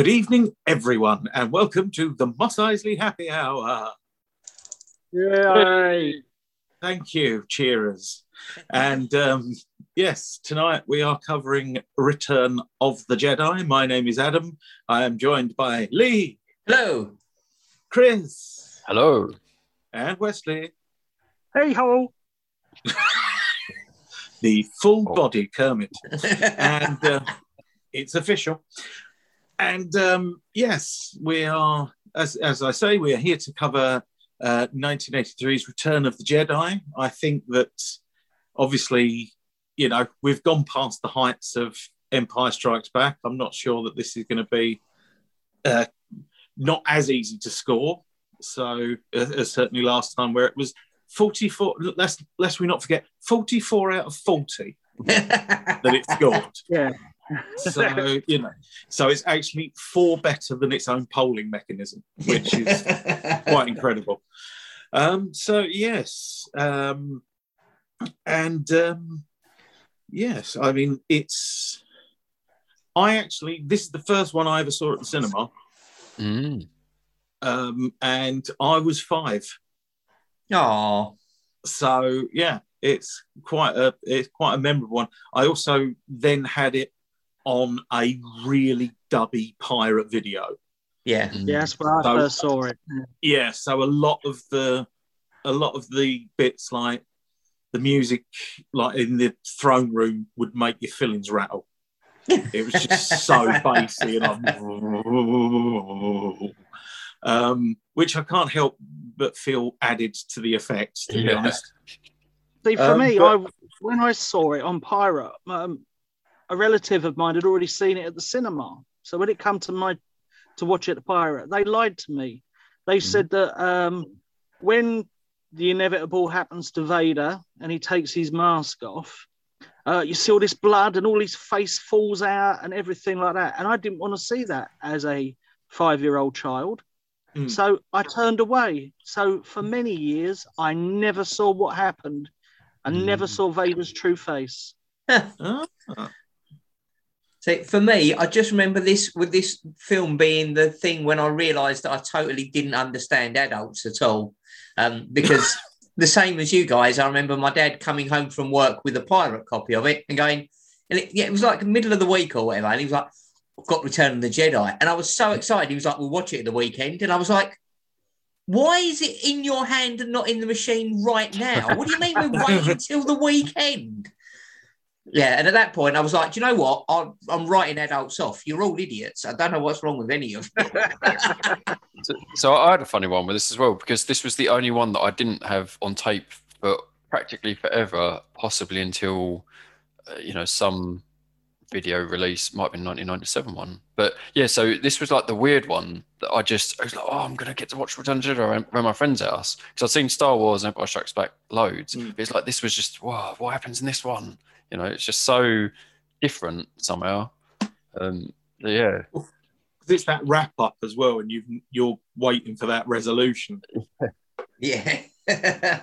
Good evening, everyone, and welcome to the Mos Eisley Happy Hour. Yay! Thank you, cheerers. And um, yes, tonight we are covering Return of the Jedi. My name is Adam. I am joined by Lee, Hello. Chris, Hello. and Wesley, Hey ho! the full Oh. body Kermit. and uh, it's official. And um, yes, we are, as, as I say, we are here to cover uh, 1983's Return of the Jedi. I think that obviously, you know, we've gone past the heights of Empire Strikes Back. I'm not sure that this is going to be uh, not as easy to score. So, uh, certainly last time, where it was 44, lest, lest we not forget, 44 out of 40 that it scored. Yeah. So you know, so it's actually four better than its own polling mechanism, which is quite incredible. Um, so yes, um, and um, yes, I mean it's. I actually, this is the first one I ever saw at the cinema, Mm. um, and I was five. Aw. So yeah, it's quite a it's quite a memorable one. I also then had it on a really dubby pirate video. Yeah. Yeah, that's when I So- first saw it. Yeah, so a lot of the a lot of the bits like the music like in the throne room would make your fillings rattle. It was just so bassy and I'm um, which I can't help but feel added to the effect, to be Yeah. honest. See, for Um, me, but- I when I saw it on Pirate, um, a relative of mine had already seen it at the cinema. So when it come to my to watch it at the Pirate, they lied to me. They Mm-hmm. said that um, when the inevitable happens to Vader and he takes his mask off, uh, you see all this blood and all his face falls out and everything like that. And I didn't want to see that as a five-year-old child. Mm. So I turned away. So for many years, I never saw what happened. I never Mm. saw Vader's true face. Ah, So for me, I just remember this with this film being the thing when I realised that I totally didn't understand adults at all. Um, because the same as you guys, I remember my dad coming home from work with a pirate copy of it and going, and it, yeah, it was like middle of the week or whatever. And he was like, I've got Return of the Jedi. And I was so excited. He was like, we'll watch it at the weekend. And I was like, why is it in your hand and not in the machine right now? What do you mean we're waiting till the weekend? Yeah, and at that point, I was like, do you know what? I'm, I'm writing adults off. You're all idiots. I don't know what's wrong with any of you. So, so I had a funny one with this as well because this was the only one that I didn't have on tape for practically forever, possibly until uh, you know some video release might have been 1997 one. But yeah, so this was like the weird one that I just I was like, oh, I'm gonna get to watch Return of the Jedi around, around my friend's house because I'd seen Star Wars and Empire Strikes Back loads. Mm. But it's like this was just wow, what happens in this one? You know, it's just so different somehow. Um, yeah, it's that wrap up as well, and you you're waiting for that resolution. Yeah.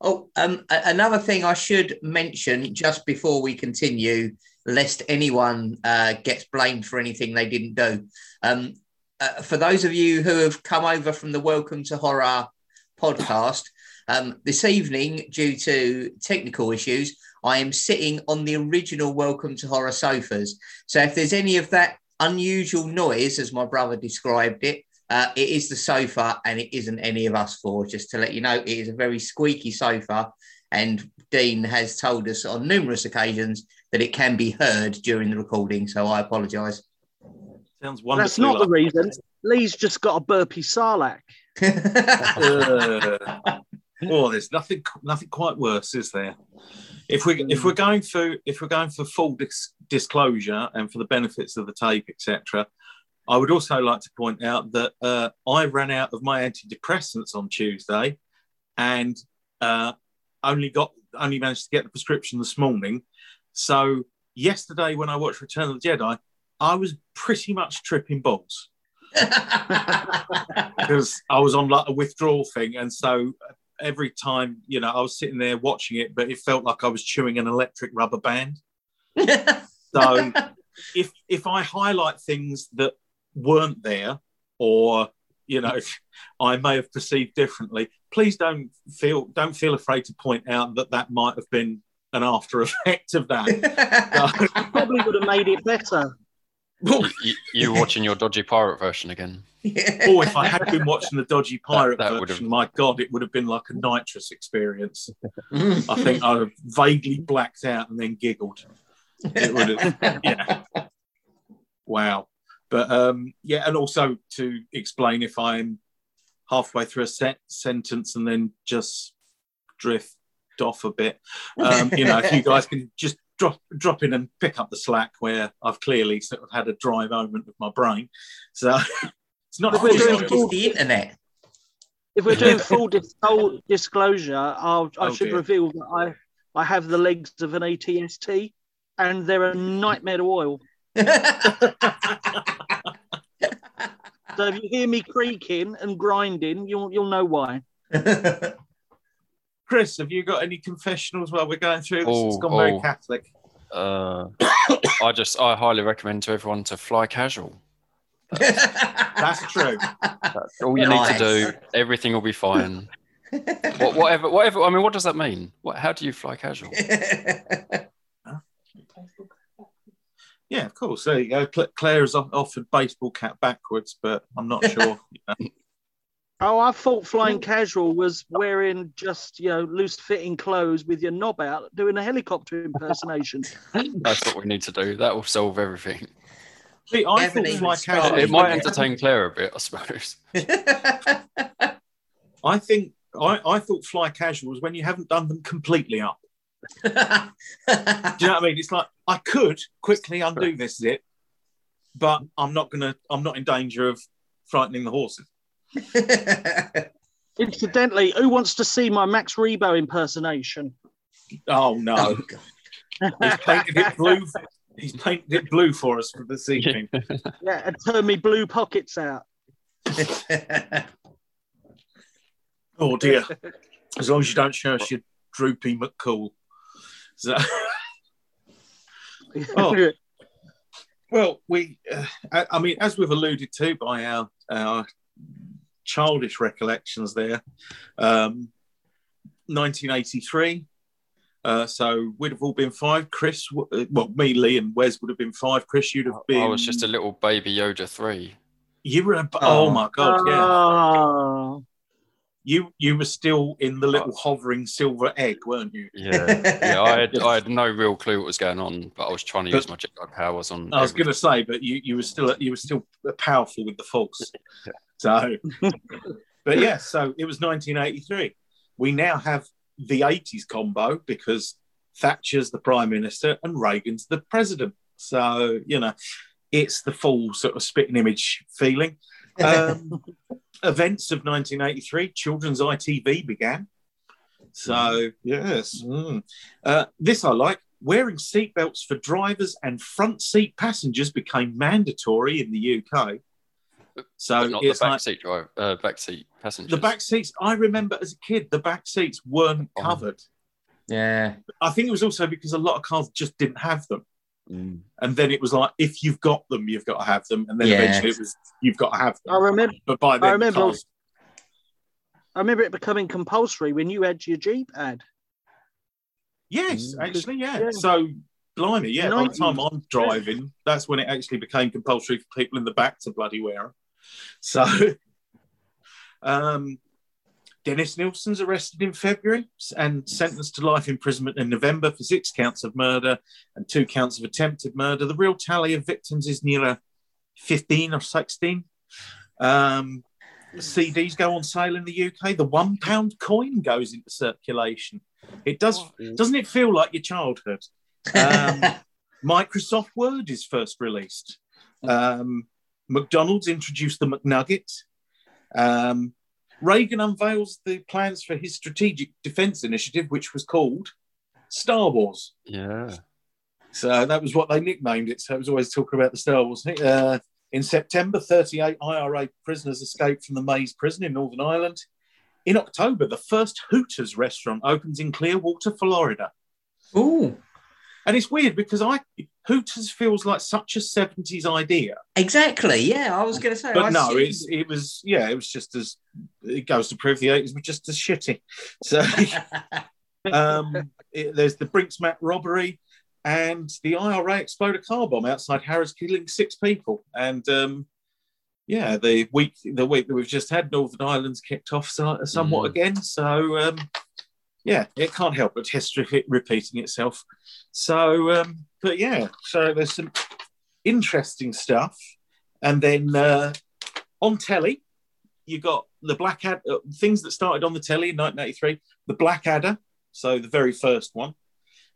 oh, um, a- another thing I should mention just before we continue, lest anyone uh, gets blamed for anything they didn't do. Um, uh, for those of you who have come over from the Welcome to Horror podcast, um, this evening, due to technical issues, I am sitting on the original Welcome to Horror sofas. So if there's any of that unusual noise, as my brother described it, uh, it is the sofa and it isn't any of us four. Just to let you know, it is a very squeaky sofa. And Dean has told us on numerous occasions that it can be heard during the recording. So I apologise. Sounds wonderful. That's wonderful. not the reason. Lee's just got a burpee sarlacc. oh, there's nothing nothing quite worse, is there? If we if we're going for if we're going for full dis- disclosure and for the benefits of the tape, etc., I would also like to point out that uh, I ran out of my antidepressants on Tuesday, and uh, only got only managed to get the prescription this morning. So yesterday, when I watched Return of the Jedi, I was pretty much tripping balls because I was on like a withdrawal thing, and so every time you know I was sitting there watching it, but it felt like I was chewing an electric rubber band. So if if I highlight things that weren't there or you know I may have perceived differently, please don't feel don't feel afraid to point out that that might have been an after effect of that. Probably would have made it better. You, you, you watching your dodgy pirate version again? oh, if I had been watching the dodgy pirate that would've- version, my God, it would have been like a nitrous experience. I think I vaguely blacked out and then giggled. It would have, yeah. Wow. But um, yeah, and also to explain if I'm halfway through a set sentence and then just drift off a bit, um, you know, if you guys can just drop drop in and pick up the slack where I've clearly sort of had a dry moment with my brain. So it's not. But we're doing it's the internet. If we're doing full dis- full disclosure, I'll, I Oh, should dear. reveal that I, I have the legs of an ATST and they're a nightmare to oil. So if you hear me creaking and grinding, you'll you'll know why. Chris, have you got any confessionals while we're going through this? it's Oh, gone very oh. Catholic. Uh, I just I highly recommend to everyone to fly casual. That's true. That's all you need to do. Everything will be fine. what, whatever, whatever. I mean, what does that mean? What? How do you fly casual? Yeah, of course. There you go. Cla- Claire has offered baseball cap backwards, but I'm not sure. Oh, I thought flying casual was wearing just you know loose fitting clothes with your knob out, doing a helicopter impersonation. That's what we need to do. That will solve everything. See, I Haven't thought fly casual. It might entertain Claire a bit, I suppose. I think I, I thought fly casual was when you haven't done them completely up. Do you know what I mean? It's like I could quickly undo this zip, but I'm not gonna. I'm not in danger of frightening the horses. Incidentally, who wants to see my Max Rebo impersonation? Oh no, oh, he's painted it blue. He's painted it blue for us for this evening. Yeah, and turn me blue pockets out. Oh dear. As long as you don't show us your droopy McCool. So, Oh. well, we, uh, I, I mean, as we've alluded to by our, our childish recollections there, um, 1983. Uh, so we'd have all been five. Chris, uh, well, me, Lee, and Wes would have been five. Chris, you'd have been. I was just a little baby Yoda three. You were. A, oh. Oh. my god! Yeah. Oh, You you were still in the little hovering silver egg, weren't you? Yeah, yeah. I had I had no real clue what was going on, but I was trying to use my Jedi powers on. I was going to say, but you, you were still you were still powerful with the Force. So, but yeah, so it was 1983. We now have the 80s combo because Thatcher's the prime minister and Reagan's the president. So you know, it's the full sort of spitting image feeling. Um, events of 1983, children's ITV began. So yes, mm. uh, this I like. Wearing seatbelts for drivers and front seat passengers became mandatory in the UK. So But not the it's like backseat driver, uh, backseat passengers. the back seats. I remember as a kid, the back seats weren't Oh. covered. yeah. I think it was also because a lot of cars just didn't have them. Mm. And then it was like, if you've got them, you've got to have them. And then Yeah. eventually it was, you've got to have them. I remember. But by then, I remember- cars, I remember it becoming compulsory when you had your Jeep ad. yes, Mm. actually, yeah. Yeah. So, blimey, yeah. By the time I'm driving, that's when it actually became compulsory for people in the back to bloody wear them. So, um, Dennis Nilsen's arrested in February and sentenced to life imprisonment in November for six counts of murder and two counts of attempted murder. The real tally of victims is nearer 15 or 16. Um, CDs go on sale in the UK. The one pound coin goes into circulation. It does, doesn't it feel like your childhood? Um, Microsoft Word is first released. Um, McDonald's introduced the McNugget. Um, Reagan unveils the plans for his strategic defense initiative, which was called Star Wars. Yeah. So that was what they nicknamed it. So it was always talking about the Star Wars. Uh, in September, 38 IRA prisoners escaped from the Maze prison in Northern Ireland. In October, the first Hooters restaurant opens in Clearwater, Florida. Ooh. And it's weird because I Hooters feels like such a seventies idea, Exactly. Yeah, I was going to say. but I no, it was yeah, it was just as it goes to prove the eighties were just as shitty. So um, it- there's the Brinks Brinksmat robbery and the IRA explode a car bomb outside Harrods, killing six people. And um, yeah, the week the week that we've just had, Northern Ireland's kicked off somewhat Mm. again. So um, yeah, it can't help but history repeating itself. So, um, but yeah, so there's some interesting stuff, and then uh, on telly, you got the Blackadder uh, things that started on the telly in 1983. The Blackadder, so the very first one.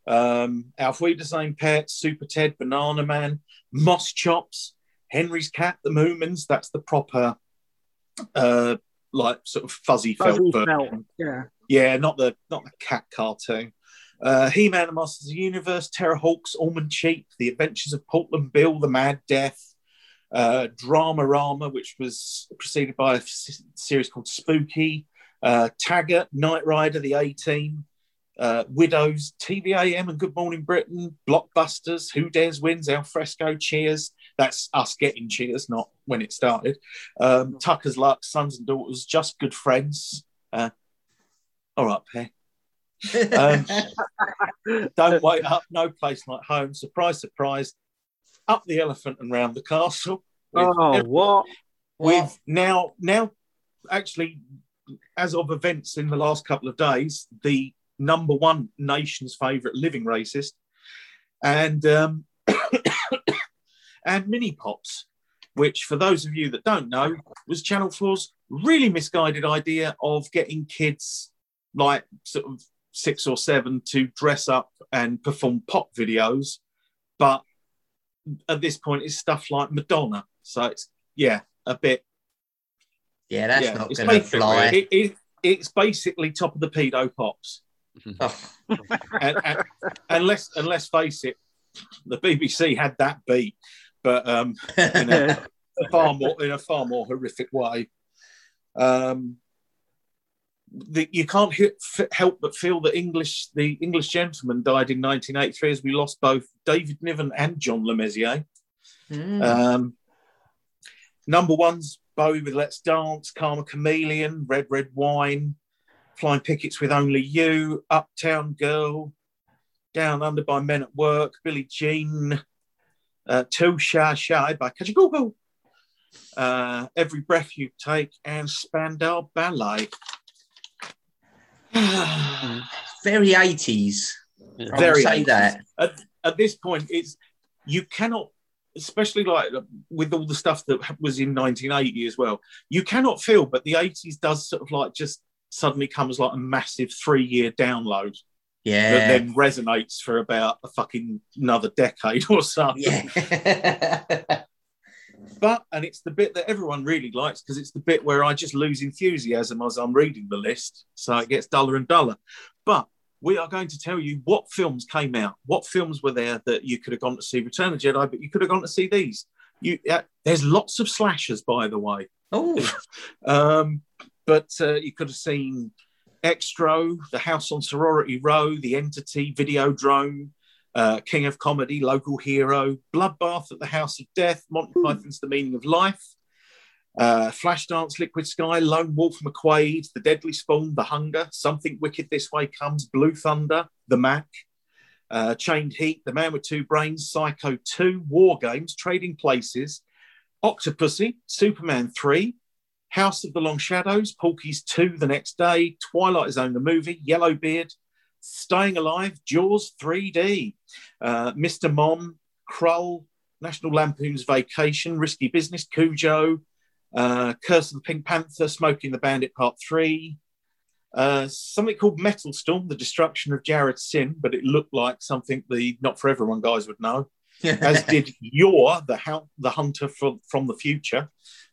Um, Auf Wiedersehen Pet, Super Ted, Banana Man, Moschops, Henry's Cat, The Moomins. That's the proper, uh, like sort of fuzzy felt Fuzzy version. felt, Yeah. Yeah, not the not the cat cartoon. Uh, He-Man and Masters of the Universe, Terrahawks, Almond Cheap, The Adventures of Portland Bill, The Mad Death, uh, Drama Rama, which was preceded by a series called Spooky, uh, Taggart, Knight Rider, The A-Team, uh, Widows, TVAM and Good Morning Britain, Blockbusters, Who Dares Wins, Al Fresco, Cheers. That's us getting Cheers, not when it started. Um, Tucker's Luck, Sons and Daughters, Just Good Friends. Uh, all right, Pear. Um, Don't wait up, no place like home. Surprise, surprise. Up the elephant and round the castle. Oh, what? with now, now, actually, as of events in the last couple of days, the number one nation's favourite living racist, and um, and mini pops, which for those of you that don't know, was Channel 4's really misguided idea of getting kids like sort of six or seven to dress up and perform pop videos, but at this point it's stuff like Madonna. So it's yeah, a bit yeah, that's yeah, not going to fly. It, it, it's basically top of the pedo pops. Oh, and, and, and let's and let's face it, the BBC had that beat, but um, in a, a far more in a far more horrific way. Um, the, you can't he- f- help but feel that English the English gentleman died in 1983 as we lost both David Niven and John Le Mesurier. mm. Um, number one's Bowie with Let's Dance, Karma Chameleon, Red Red Wine, Flying Pickets with Only You, Uptown Girl, Down Under by Men at Work, Billie Jean, uh, Too Shy Shy by Kajagoogoo, uh, Every Breath You Take, and Spandau Ballet. very 80s. Yeah. I Very say 80s. that. at, at this point it's you cannot especially like with all the stuff that was in 1980 as well you cannot feel but the 80s does sort of like just suddenly comes like a massive three year download that then resonates for about a fucking another decade or something Yeah. but and it's the bit that everyone really likes because it's the bit where I just lose enthusiasm as I'm reading the list, so it gets duller and duller. But we are going to tell you what films came out, what films were there that you could have gone to see Return of the Jedi, but you could have gone to see these. You, uh, there's lots of slashers, by the way, oh, um, but uh, you could have seen Xtro, The House on Sorority Row, The Entity, Videodrome, uh, King of Comedy, Local Hero, Bloodbath at the House of Death, Monty Python's The Meaning of Life, uh, Flashdance, Liquid Sky, Lone Wolf McQuaid, The Deadly Spawn, The Hunger, Something Wicked This Way Comes, Blue Thunder, The Mac, uh, Chained Heat, The Man with Two Brains, Psycho 2, War Games, Trading Places, Octopussy, Superman 3, House of the Long Shadows, Porky's 2 the next day, Twilight Zone the movie, Yellowbeard, Staying Alive, Jaws 3D, uh, Mr. Mom, Krull, National Lampoon's Vacation, Risky Business, Cujo, uh, Curse of the Pink Panther, Smokey and the Bandit Part 3, uh, something called Metal Storm, The Destruction of Jared-Syn, but it looked like something the Not For Everyone guys would know as did Yor, the the hunter from, from the future.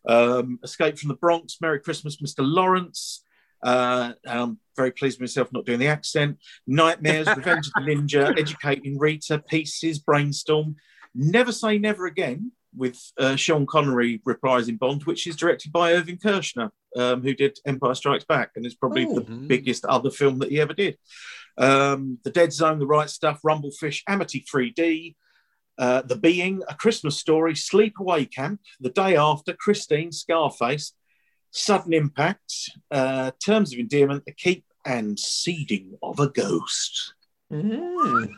Um, Escape from the Bronx, Merry Christmas, Mr. Lawrence. Uh, I'm very pleased with myself not doing the accent. Nightmares, Revenge of the Ninja, Educating Rita, Pieces, Brainstorm. Never Say Never Again with uh, Sean Connery reprising Bond, which is directed by Irvin Kershner, um, who did Empire Strikes Back and is probably Oh. the biggest other film that he ever did. Um, the Dead Zone, The Right Stuff, Rumblefish, Amity 3D, uh, The Being, A Christmas Story, Sleepaway Camp, The Day After, Christine, Scarface, Sudden Impact, uh, Terms of Endearment, The Keep, and Seeding of a Ghost. Mm.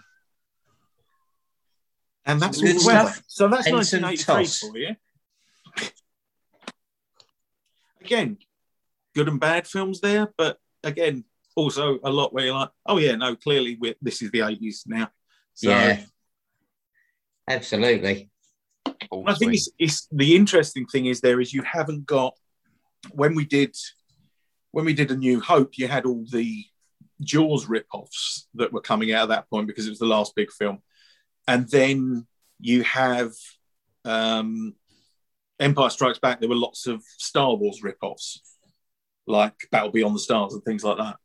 And that's Good weather. stuff. So that's Ensign 1983 Toss. for you. Again, good and bad films there, but again, also a lot where you're like, oh yeah, no, clearly we're, this is the 80s now. So yeah. Absolutely. Full I think it's, it's the interesting thing is there is you haven't got when we did when we did a New Hope, you had all the Jaws rip-offs that were coming out at that point because it was the last big film, and then you have um, Empire Strikes Back. There were lots of Star Wars rip-offs, like Battle Beyond the Stars and things like that.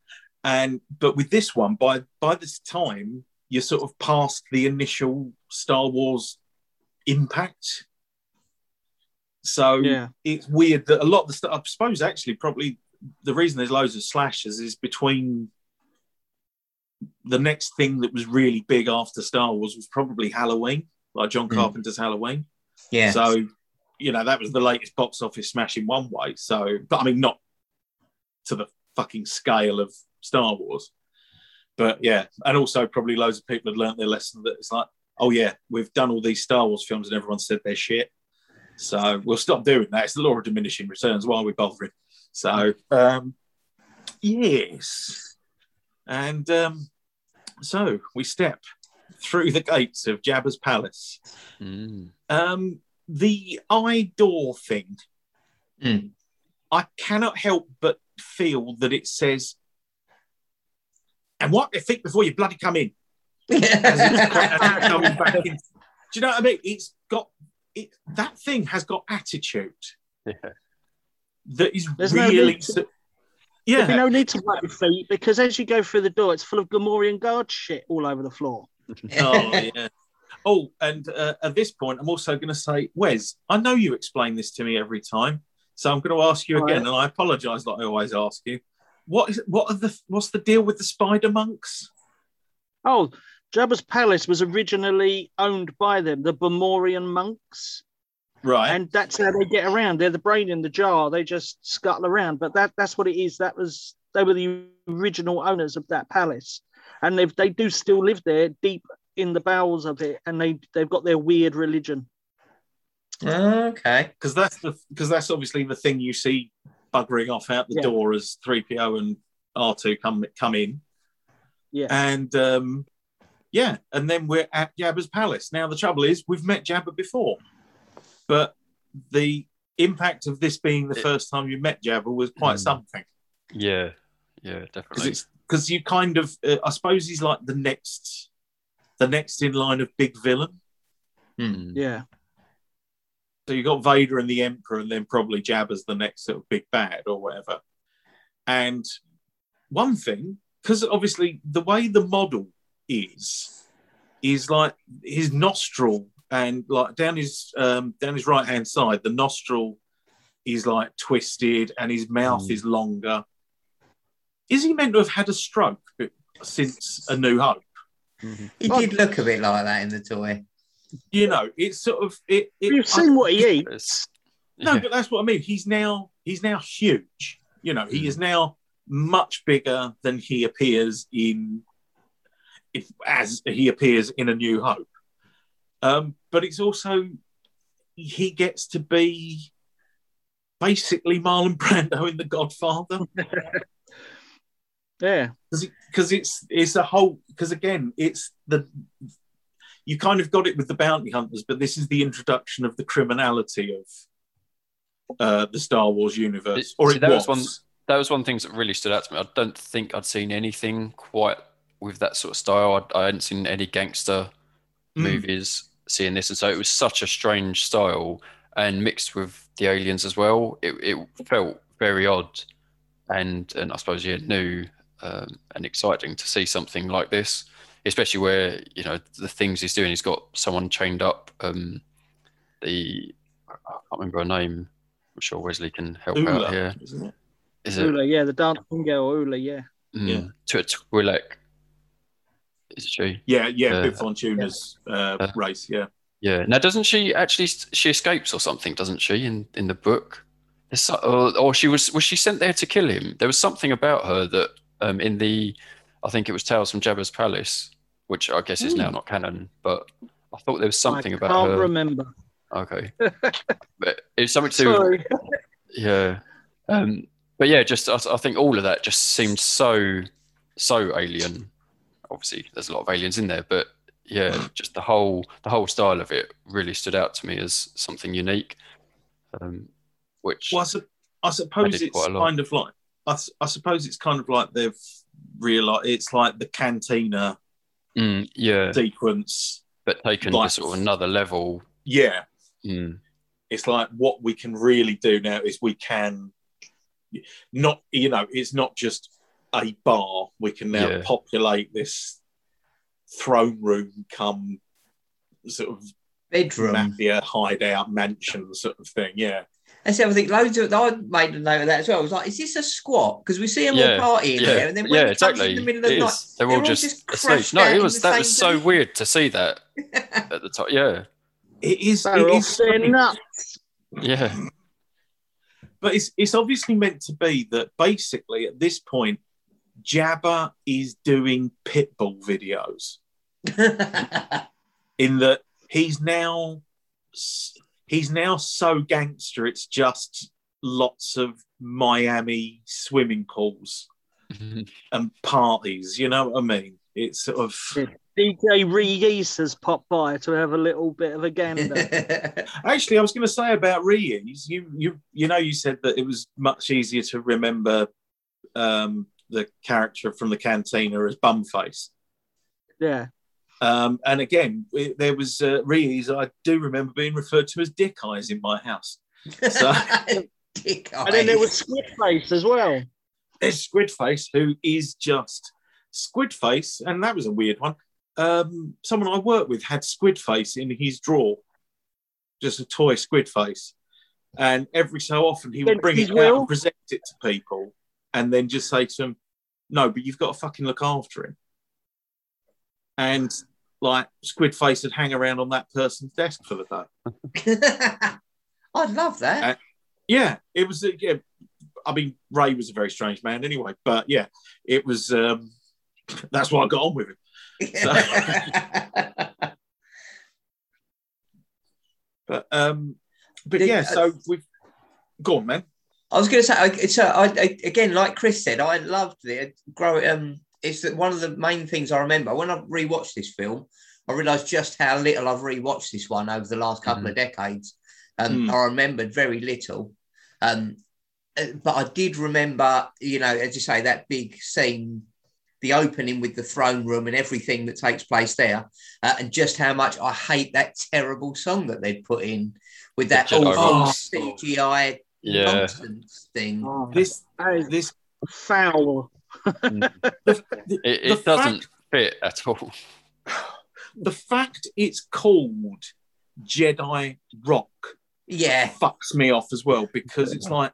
And but with this one, by by this time, you're sort of past the initial Star Wars impact. So Yeah. it's weird that a lot of the stuff, I suppose, actually, probably the reason there's loads of slashes is between the next thing that was really big after Star Wars was probably Halloween, like John Mm. Carpenter's Halloween. Yeah. So, you know, that was the latest box office smash in one way. So, but I mean, not to the fucking scale of Star Wars. But yeah, and also probably loads of people had learnt their lesson that it's like, oh yeah, we've done all these Star Wars films and everyone said they're shit. So we'll stop doing that. It's the law of diminishing returns. Why are we bothering? So um, yes, and um, so we step through the gates of Jabba's palace. Mm. Um, the eye door thing, Mm. I cannot help but feel that it says, and what they think before you bloody come in. Coming back in. Do you know what I mean? It's got it. That thing has got attitude Yeah. that is There's no really. need to- so- There'd be yeah, no need to wipe your feet because as you go through the door, it's full of Gamorrean guard shit all over the floor. oh yeah. Oh, and uh, at this point, I'm also going to say, Wes, I know you explain this to me every time, so I'm going to ask you All again, right. and I apologise that I always ask you. What is what are the what's the deal with the spider monks? Oh, Jabba's palace was originally owned by them, the Bomorian monks, Right. and that's how they get around. They're the brain in the jar. They just scuttle around, but that that's what it is. That was they were the original owners of that palace, and they they do still live there, deep in the bowels of it, and they they've got their weird religion. okay. because that's the because that's obviously the thing you see buggering off out the Yeah. door as 3PO and R2 come come in. Yeah. And um yeah, and then we're at Jabba's palace. Now the trouble is we've met Jabba before. But the impact of this being the It- first time you met Jabba was quite Mm. something. Yeah, yeah, Because definitely. because you kind of uh, I suppose he's like the next the next in line of big villain. Mm. Yeah, So you got Vader and the Emperor, and then probably Jabba's the next sort of big bad or whatever. And one thing, because obviously the way the model is, is like his nostril and like down his um, down his right hand side, the nostril is like twisted and his mouth Mm. is longer. Is he meant to have had a stroke since A New Hope? Mhm. He did look a bit like that in the toy. You know, it's sort of it. it you've seen what he eats. No, but that's what I mean. He's now he's now huge. You know, he Mm. is now much bigger than he appears in if as he appears in A New Hope. Um, but it's also he gets to be basically Marlon Brando in The Godfather Yeah, because it's it's a whole because again it's the you kind of got it with the bounty hunters, but this is the introduction of the criminality of uh, the Star Wars universe, See, or it that was. was one- that was one of the things that really stood out to me. I don't think I'd seen anything quite with that sort of style. I, I hadn't seen any gangster Mm. movies seeing this, and so it was such a strange style, and mixed with the aliens as well. It, it felt very odd, and and I suppose yeah, new um, and exciting to see something like this, especially where you know the things he's doing. He's got someone chained up. Um, the I can't remember her name. I'm sure Wesley can help Oola, out here. isn't it? Is it Oola, yeah, the dancing girl, Oola, yeah. Mm, Yeah. to a Twi'lek, Is she? Yeah, yeah, Yeah. Bib Fortuna's uh, Yeah. race. Yeah. Yeah. Now, doesn't she actually? She escapes or something, doesn't she? In in the book, so, or, or she was was she sent there to kill him? There was something about her that um, in the, I think it was Tales from Jabba's Palace, which I guess is now not canon, but I thought there was something I about can't her. remember. Okay, but it's something to Sorry. yeah, um, but yeah, just I, I think all of that just seemed so so alien. Obviously, there's a lot of aliens in there, but yeah, just the whole the whole style of it really stood out to me as something unique. Um, which Well, I, su- I suppose did it's quite a lot. kind of like I, I suppose it's kind of like they've realized it's like the cantina Mm, yeah, sequence. but taken to sort of another level. Yeah, Mm, it's like what we can really do now is we can not you know it's not just a bar we can now Yeah. populate this throne room come sort of Bedroom. mafia hideout mansion sort of thing yeah That's the other thing. Loads of I made a note of that as well. I was like, is this a squat? Because we see them Yeah, all partying yeah, there, and then when yeah, it exactly. in the middle of It the night. They're, they're all just, asleep. crashed No, it was that was so position. weird to see that at the top. Yeah, it is They're it off is their strange. nuts. yeah, but it's it's obviously meant to be that basically at this point Jabba is doing pitbull videos in that he's now he's now so gangster it's just lots of Miami swimming pools and parties you know what I mean it's sort of DJ Reese has popped by to have a little bit of a gander. actually I was going to say about Rees you you you know you said that it was much easier to remember um the character from the cantina as Bumface yeah. Um, and again, it- there was uh, Rees. I do remember being referred to as Dick Eyes in my house. So Dick And then there was eyes. Squidface as well. there's Squidface, who is just Squidface, and that was a weird one. Um, someone I worked with had Squidface in his drawer, just a toy Squidface, and every so often he would bring his it out and present it to people, and then just say to them, "No, but you've got to fucking look after him." And like Squidface would hang around on that person's desk for the day. I'd love that. yeah, it was. uh, Yeah, I mean, Ray was a very strange man, anyway. But yeah, it was. Um, that's why I got on with him. But um, but yeah, so we've gone, man. I was going to say, I, so I, I, again, like Chris said, I loved it. Grow, um, it's that one of the main things I remember when I rewatched this film. I realised just how little I've rewatched this one over the last couple of decades. Um, Mm. I remembered very little, um, uh, but I did remember, you know, as you say, that big scene, the opening with the throne room and everything that takes place there, uh, and just how much I hate that terrible song that they'd put in with that Jedi awful Rock. CGI yeah. nonsense thing. Oh, This that is this foul. Mm. the, It, the it doesn't fact, fit at all. the fact it's called Jedi Rock Yeah, fucks me off as well because it's like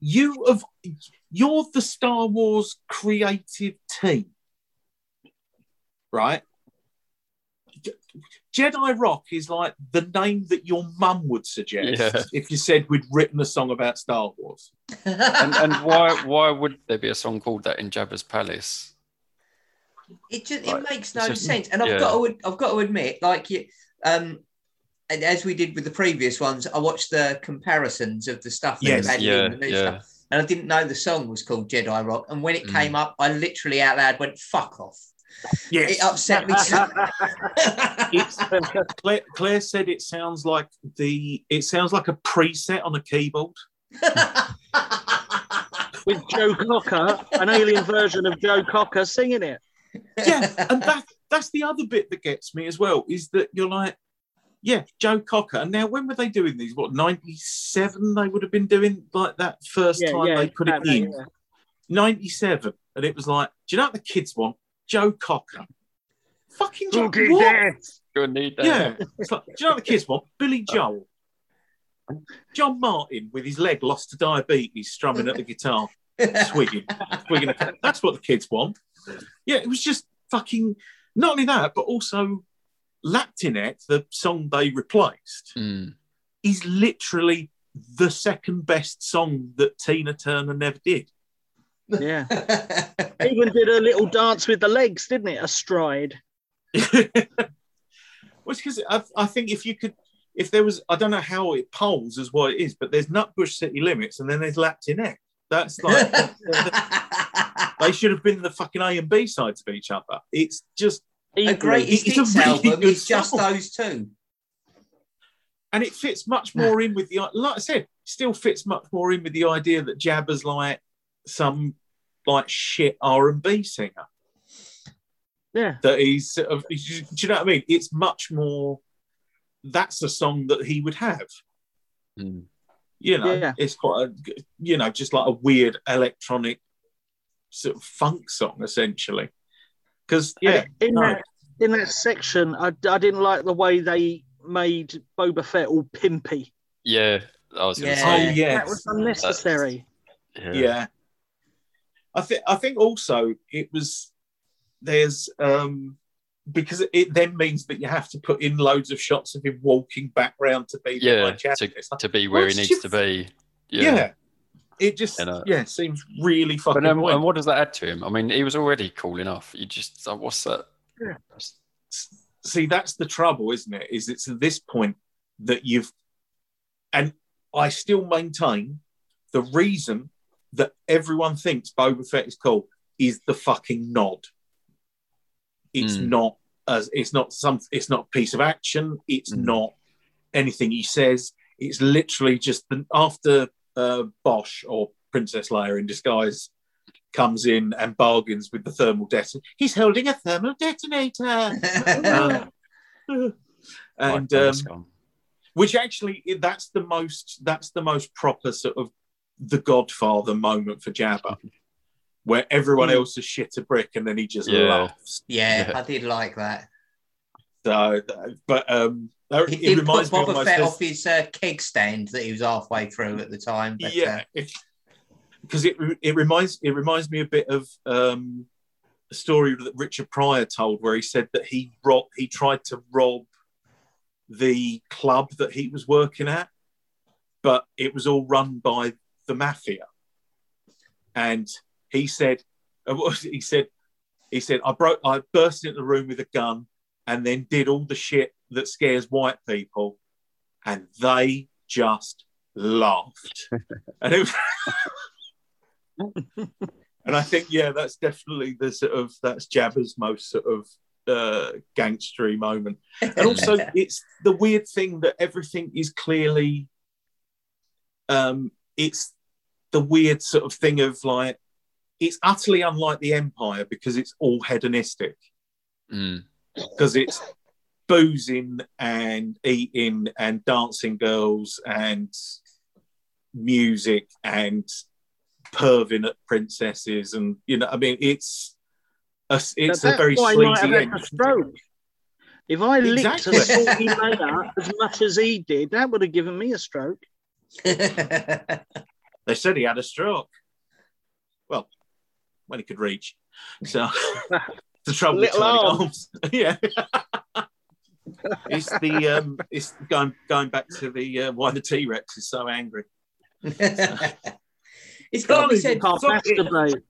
you have you're the Star Wars creative team, right? Je- Jedi Rock is like the name that your mum would suggest Yeah. if you said we'd written a song about Star Wars. And, and why why would there be a song called that in Jabba's Palace? it just Like, it makes no just- sense. And I've yeah. got to I've got to admit, like you, um, and as we did with the previous ones, I watched the comparisons of the stuff that Yes. they've added Yeah, in the new yeah. stuff, and I didn't know the song was called Jedi Rock. And when it Mm. came up, I literally out loud went "fuck off." Yes, It upset me. So- uh, Claire, Claire said it sounds like the it sounds like a preset on a keyboard. With Joe Cocker, an alien version of Joe Cocker singing it. yeah, and that that's the other bit that gets me as well is that you're like, yeah, Joe Cocker. And now, when were they doing these? What ninety seven? They would have been doing like that first Yeah, time yeah, they put it in yeah. ninety seven, and it was like, do you know what the kids want? Joe Cocker. Fucking Joe. Cookie what? Death. Need that. Yeah, it's like, do you know what the kids want? Billy Joel. John Martyn with his leg lost to diabetes, strumming at the guitar, swigging, swigging. A, that's what the kids want. Yeah, it was just fucking not only that, but also Lapti Nek, the song they replaced, Mm. is literally the second best song that Tina Turner never did. Yeah. Even did a little dance with the legs, didn't it? A stride. Well, because I, I think if you could, if there was, I don't know how it polls as what it is, but there's Nutbush City Limits and then there's Lapti Nek. That's like they should have been the fucking A and B sides of each other. It's just, a Easily. greatest It's a really album good is just song. those two. and it fits much more in with the, like I said, still fits much more in with the idea that Jabba's like some like shit R and B singer. Yeah. that he's sort of, do you know what I mean? It's much more. That's a song that he would have. Mm. You know, Yeah. it's quite a, you know, just like a weird electronic sort of funk song, essentially. Because yeah, in no. that in that section, I, I didn't like the way they made Boba Fett all pimpy. Yeah, I was going to Yeah. oh say. yeah, That was unnecessary. Yeah. yeah. I think I think also it was there's um because it then means that you have to put in loads of shots of him walking back round to be Yeah, to, like, to be where he needs to be. yeah. It just And, uh, yeah seems really fucking. But um, and what does that add to him? I mean, he was already cool enough. You just, uh, what's that? Yeah. see that's the trouble isn't it is it's at this point that you've and i still maintain the reason that everyone thinks boba fett is cool is the fucking nod. It's Mm. not as it's not some it's not a piece of action. It's Mm. not anything he says. It's literally just the, after uh, Boushh or princess leia in disguise comes in and bargains with the thermal detonator. He's holding a thermal detonator. Uh, and um, which actually that's the most that's the most proper sort of the Godfather moment for Jabba, where everyone Mm. else is shit a brick and then he just Yeah. laughs. yeah, Yeah. I did like that. So, but um, that- He it did put reminds me Boba Fett of- off his uh, keg stand that he was halfway through at the time. But, yeah, because it it reminds it reminds me a bit of um, a story that Richard Pryor told, where he said that he rob he tried to rob the club that he was working at, but it was all run by the mafia, and he said, uh, what was it? he said, he said, I broke, I burst into the room with a gun, and then did all the shit that scares white people, and they just laughed, and was. and I think, yeah, that's definitely the sort of that's Jabba's most sort of uh, gangstery moment. And also, it's the weird thing that everything is clearly, um, it's the weird sort of thing of like, it's utterly unlike the Empire because it's all hedonistic Mm. because it's boozing and eating and dancing girls and music and perving at princesses and you know I mean it's a, it's But a very that's why he might sleazy have end. stroke. If I licked Exactly. a salty layer as much as he did, that would have given me a stroke. They said he had a stroke. Well, when he could reach. So the trouble with Little tiny arms. arms. yeah. it's the um it's going going back to the uh, why the T-Rex is so angry. it's got to be Golly, said. You can't fuck it. masturbate.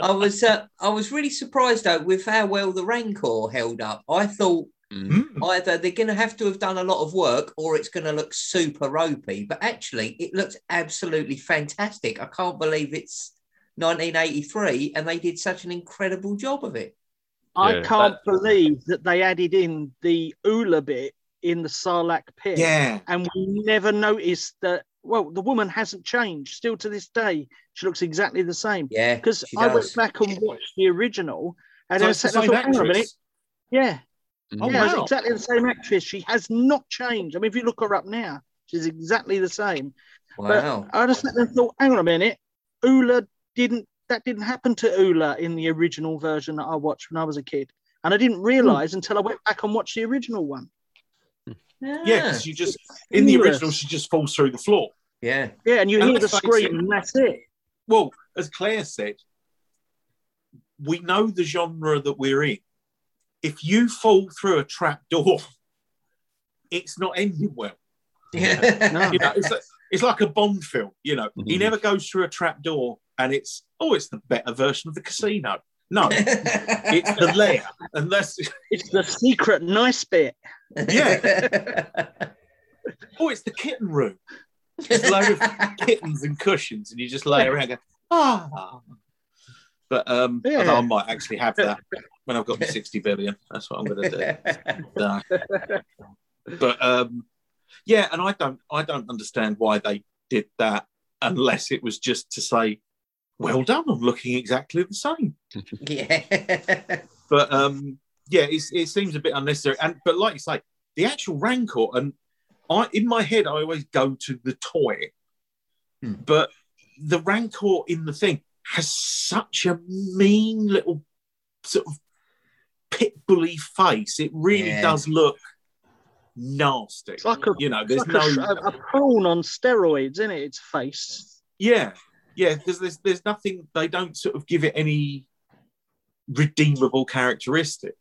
I was uh, I was really surprised though with how well the Rancor held up. I thought Mm. Mm. either they're going to have to have done a lot of work or it's going to look super ropey. But actually, it looks absolutely fantastic. I can't believe it's 1983 and they did such an incredible job of it. I can't that- believe that they added in the Oola bit in the Sarlacc pit. Yeah. And we never noticed that, well, the woman hasn't changed. Still to this day, she looks exactly the same. Yeah, Because I went back and watched the original and So I it's the sat there same thought, hang on a minute. Yeah. Mm. Oh, yeah, it's wow. exactly the same actress. She has not changed. I mean, if you look her up now, she's exactly the same. Wow. I just sat there and thought, hang on a minute, Oola didn't that didn't happen to Oola in the original version that I watched when I was a kid. And I didn't hmm. realise until I went back and watched the original one. Hmm. Yeah, because you just in the original she just falls through the floor. yeah. Yeah, and you And hear the scream, it. and that's it. Well, as Claire said, we know the genre that we're in. If you fall through a trap door, it's not ending well. Yeah. You know, it's like, it's like a Bond film. You know, he Mhm. never goes through a trap door, and it's oh, it's the better version of the casino. No, it's the lair, and that's It's the secret nice bit. Yeah. oh, it's the kitten room. It's a load of kittens and cushions, and you just lay around. And go, ah. But um, Yeah. although I might actually have that when I've got my sixty billion. That's what I'm going to do. No. but um, yeah, and I don't, I don't understand why they did that unless it was just to say, "Well done, I'm looking exactly the same." yeah. But um, yeah, it seems a bit unnecessary. And but like you say, the actual rancor, and I in my head, I always go to the toy, Hmm. but the rancor in the thing has such a mean little sort of pit bully face. It really Yeah. does look nasty. It's like a, you know, there's like no a, a, prawn on steroids, isn't it? Its face. Yeah, yeah, because there's there's nothing they don't sort of give it any redeemable characteristic.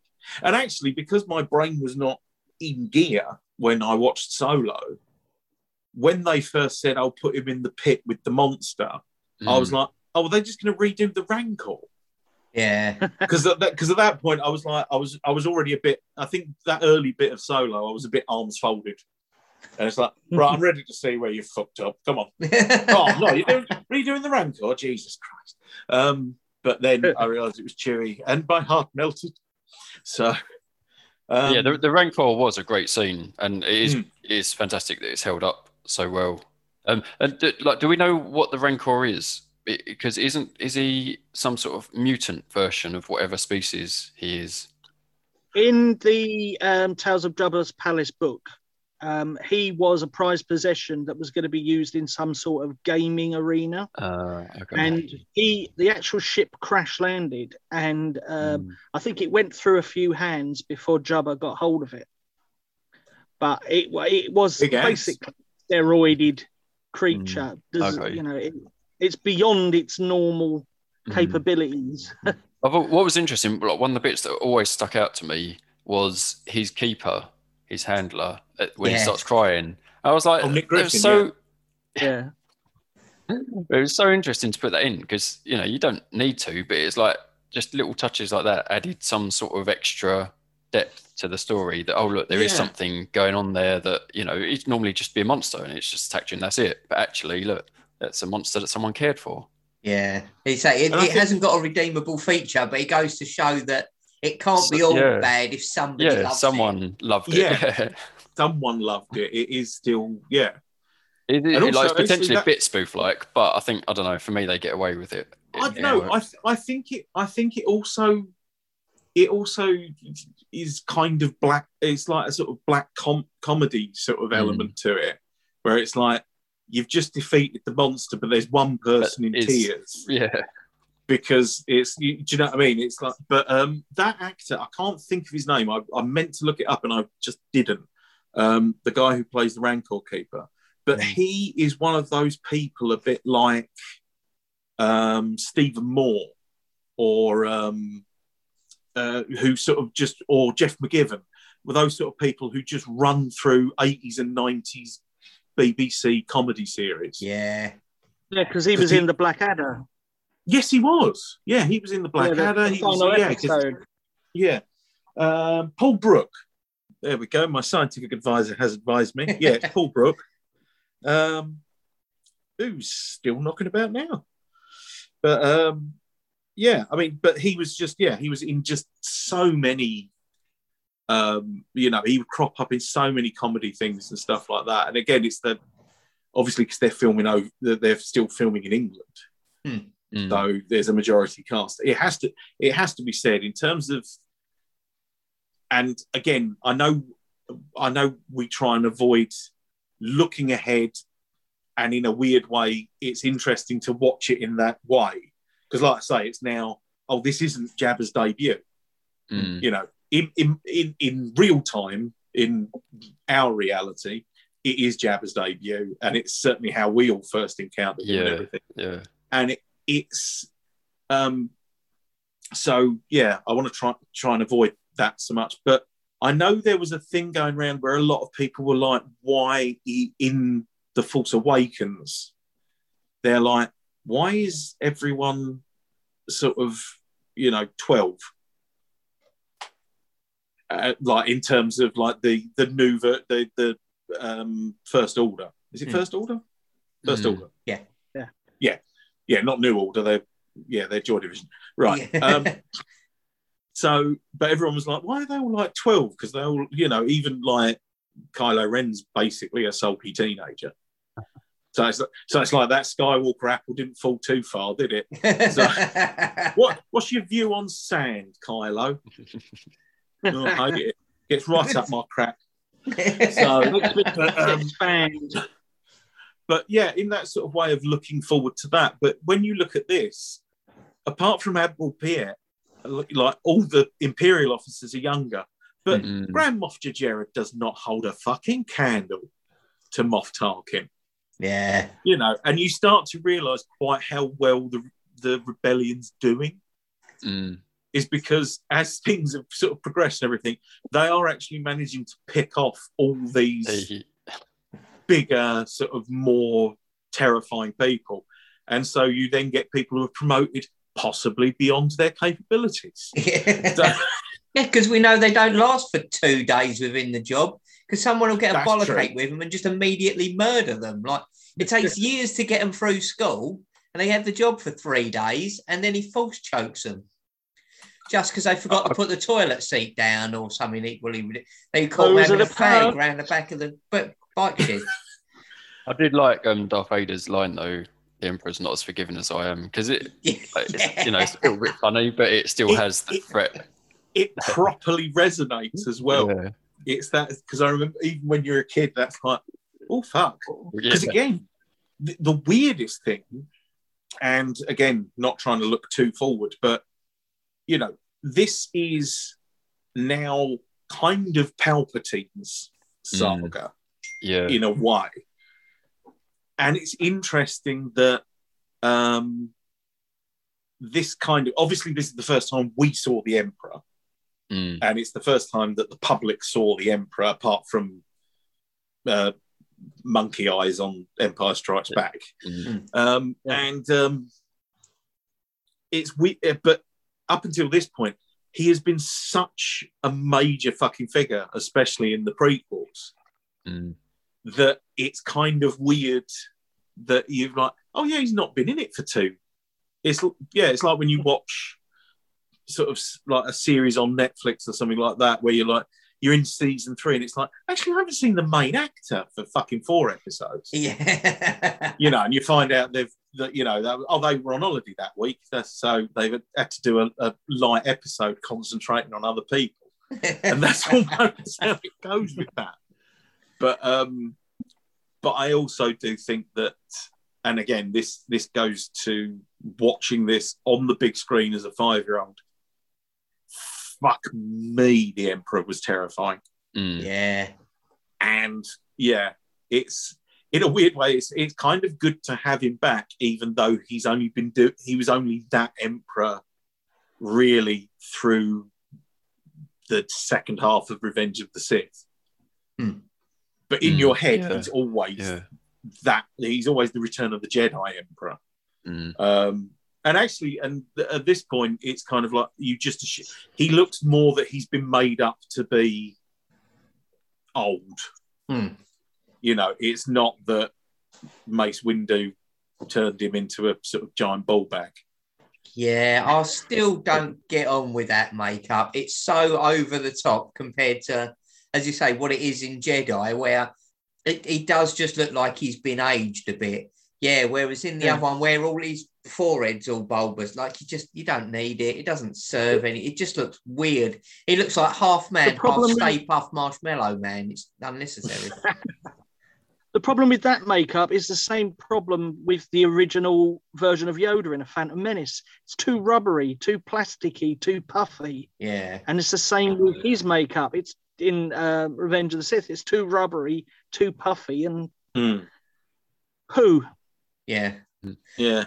And actually, because my brain was not in gear when I watched Solo, when they first said I'll put him in the pit with the monster, I was Mm. like, oh, well, they're just going to redo the Rancor. Yeah. Because at that because at that point I was like I was I was already a bit I think that early bit of Solo I was a bit arms folded. And it's like, right, I'm ready to see where you fucked up. Come on. oh no, you're doing, redoing the Rancor, Jesus Christ. Um, but then I realised it was Chewie, and my heart melted. So, um, yeah, the, the Rancor was a great scene, and it is Mm. it is fantastic that it's held up so well. Um, and do, like, do we know what the Rancor is? Because isn't is he some sort of mutant version of whatever species he is? In the um, Tales of Jabba's Palace book, um, he was a prized possession that was going to be used in some sort of gaming arena. Uh, okay. And he, the actual ship crash landed, and um, Mm. I think it went through a few hands before Jabba got hold of it. But it it was basically steroided creature. Does- Okay. You know, it, it's beyond its normal Mm. capabilities. What was interesting, like one of the bits that always stuck out to me was his keeper, his handler, uh, when he starts crying. I was like, Oh, Nick it was so yeah. it was so interesting to put that in because you know you don't need to, but it's like just little touches like that added some sort of extra depth to the story. That oh look, there is Yeah. something going on there that you know it's normally just be a monster and it's just attacked you and that's it. But actually, look, that's a monster that someone cared for. Yeah. It's like, it, it think- hasn't got a redeemable feature, but it goes to show that it can't be all yeah. bad if somebody Yeah, loves someone loved it. Yeah. someone loved it. It is still, yeah. It, it, And like, also, it's potentially actually a bit spoof like, but I think I don't know. For me, they get away with it. I don't know. I, th- I think it. I think it also. It also is kind of black. It's like a sort of black com- comedy sort of Mm. element to it, where it's like you've just defeated the monster, but there's one person in tears yeah, because it's. You, do you know what I mean? It's like, but um, that actor, I can't think of his name. I, I meant to look it up and I just didn't. Um, the guy who plays the Rancor keeper, but Mm. he is one of those people a bit like um, Stephen Moore or um, uh, who sort of just or Geoff McGivern were those sort of people who just run through 80s and 90s BBC comedy series. Yeah. Yeah, because he was he- in the Blackadder. Yes, he was. Yeah, he was in the Yeah, the- Blackadder. the he was, final yeah, 'cause- episode. yeah. Um, Paul Brooke. There we go. My scientific advisor has advised me. Yeah, Paul Brooke. Um, who's still knocking about now. But um, yeah, I mean, but he was just yeah, he was in just so many. Um, you know, he would crop up in so many comedy things and stuff like that. And again, it's the obviously because they're filming over, they're still filming in England, Mm. so there's a majority cast. It has to it has to be said in terms of. And again, I know, I know we try and avoid looking ahead, and in a weird way, it's interesting to watch it in that way because, like I say, it's now. Oh, this isn't Jabba's debut. Mm. You know, in in in, in real time, in our reality, it is Jabba's debut, and it's certainly how we all first encountered him and Yeah. everything yeah. and it, it's um so yeah, I want to try try and avoid that so much. But I know there was a thing going around where a lot of people were like, "Why in the Force Awakens?" They're like, "Why is everyone sort of you know twelve? Uh, like in terms of like the the new ver- the the um, first order. Is it Hmm. first order? First Hmm. order. Yeah. Yeah. yeah. Yeah not new order. They're yeah they're joy division. Right. Yeah. um so but everyone was like why are they all like 12 because they all you know even like Kylo Ren's basically a sulky teenager. So it's so it's like that Skywalker apple didn't fall too far did it? So- what what's your view on sand Kylo oh, I hate it. gets right up my crack so but, um, expand. but yeah, in that sort of way of looking forward to that. But when you look at this, apart from Admiral Piett, like all the Imperial officers are younger, but Mm. Grand Moff Jerjerrod does not hold a fucking candle to Moff Tarkin, yeah. you know, and you start to realise quite how well the the rebellion's doing Mm. Is because as things have sort of progressed and everything, they are actually managing to pick off all these bigger, sort of more terrifying people. And so you then get people who are promoted possibly beyond their capabilities. So, Yeah, because we know they don't last for two days within the job. Because someone will get a That's bollock true. with them and just immediately murder them. Like it takes years to get them through school, and they have the job for three days, and then he Force chokes them just because they forgot to put the toilet seat down or something equally. rid- They caught them Those having a the fag power- round the back of the bike shed. I did like um, Darth Vader's line though. The Emperor's not as forgiving as I am because it, yeah. like, it's, you know, it's a little bit funny, but it still It- has the it- threat. it properly resonates as well. yeah. It's that because I remember even when you're a kid, that's like, oh fuck. Yeah. Because again, the, the weirdest thing, and again, not trying to look too forward, but you know, this is now kind of Palpatine's saga. yeah. in a way. And it's interesting that um, this kind of obviously this is the first time we saw the Emperor, Mm. and it's the first time that the public saw the Emperor, apart from uh, Monkey Eyes on Empire Strikes Back. Mm. Um, Yeah. And um, it's we, uh, but up until this point, he has been such a major fucking figure, especially in the prequels Mm. that it's kind of weird that you've like, oh yeah, he's not been in it for two. It's yeah, it's like when you watch sort of like a series on Netflix or something like that, where you're like, you're in season three, and it's like, actually, I haven't seen the main actor for fucking four episodes. yeah. You know, and you find out they've that you know that, oh they were on holiday that week, so they've had to do a, a light episode concentrating on other people and that's almost how it goes with that. But um, but I also do think that, and again, this this goes to watching this on the big screen as a five year old. Fuck me, the Emperor was terrifying, Mm. yeah. and yeah, it's in a weird way, it's it's kind of good to have him back, even though he's only been do he was only that Emperor really through the second half of Revenge of the Sith. Hmm. But in Hmm, your head, yeah. he's always Yeah. that. He's always the Return of the Jedi Emperor. Mm. Um, and actually, and th- at this point, it's kind of like you just. assu- He looks more that he's been made up to be old. You know, it's not that Mace Windu turned him into a sort of giant ball bag. Yeah, I still don't get on with that makeup. It's so over the top compared to, as you say, what it is in Jedi, where it, he does just look like he's been aged a bit. Yeah, whereas in the Yeah. other one, where all his forehead's all bulbous, like you just you don't need it. It doesn't serve any. It just looks weird. It looks like half man, half Stay Puft Marshmallow Man. It's unnecessary. The problem with that makeup is the same problem with the original version of Yoda in A Phantom Menace. It's too rubbery, too plasticky, too puffy. yeah, And it's the same with his makeup. It's in uh, Revenge of the Sith. It's too rubbery, too puffy, and Hmm. who? yeah. Yeah.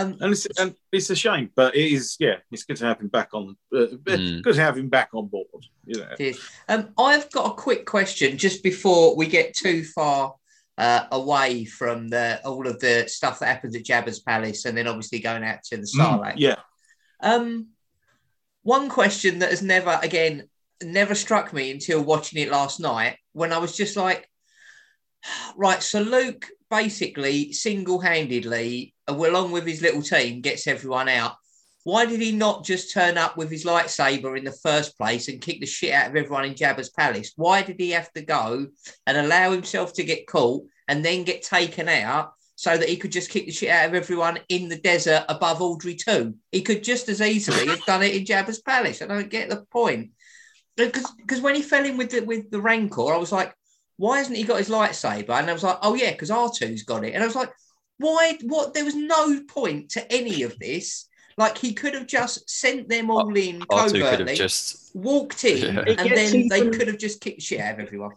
Um, and it's and it's a shame, but it is yeah, it's good to have him back on. Uh, Mm. Good to have him back on board. You know, Um, I've got a quick question just before we get too far uh, away from the all of the stuff that happens at Jabba's palace, and then obviously going out to the Mm, yeah, Um, one question that has never, again, never struck me until watching it last night when I was just like, right, so Luke basically single handedly, along with his little team, gets everyone out. Why did he not just turn up with his lightsaber in the first place and kick the shit out of everyone in Jabba's palace? Why did he have to go and allow himself to get caught and then get taken out so that he could just kick the shit out of everyone in the desert above Audrey 2. He could just as easily have done it in Jabba's palace. I don't get the point. Uh, because when he fell in with the, with the Rancor, I was like, why hasn't he got his lightsaber? And I was like, oh yeah, because R2's got it. And I was like, why? What? There was no point to any of this. Like he could have just sent them all in R2 could covertly, have just. walked in, Yeah. And gets then they could have just kicked the shit out of everyone.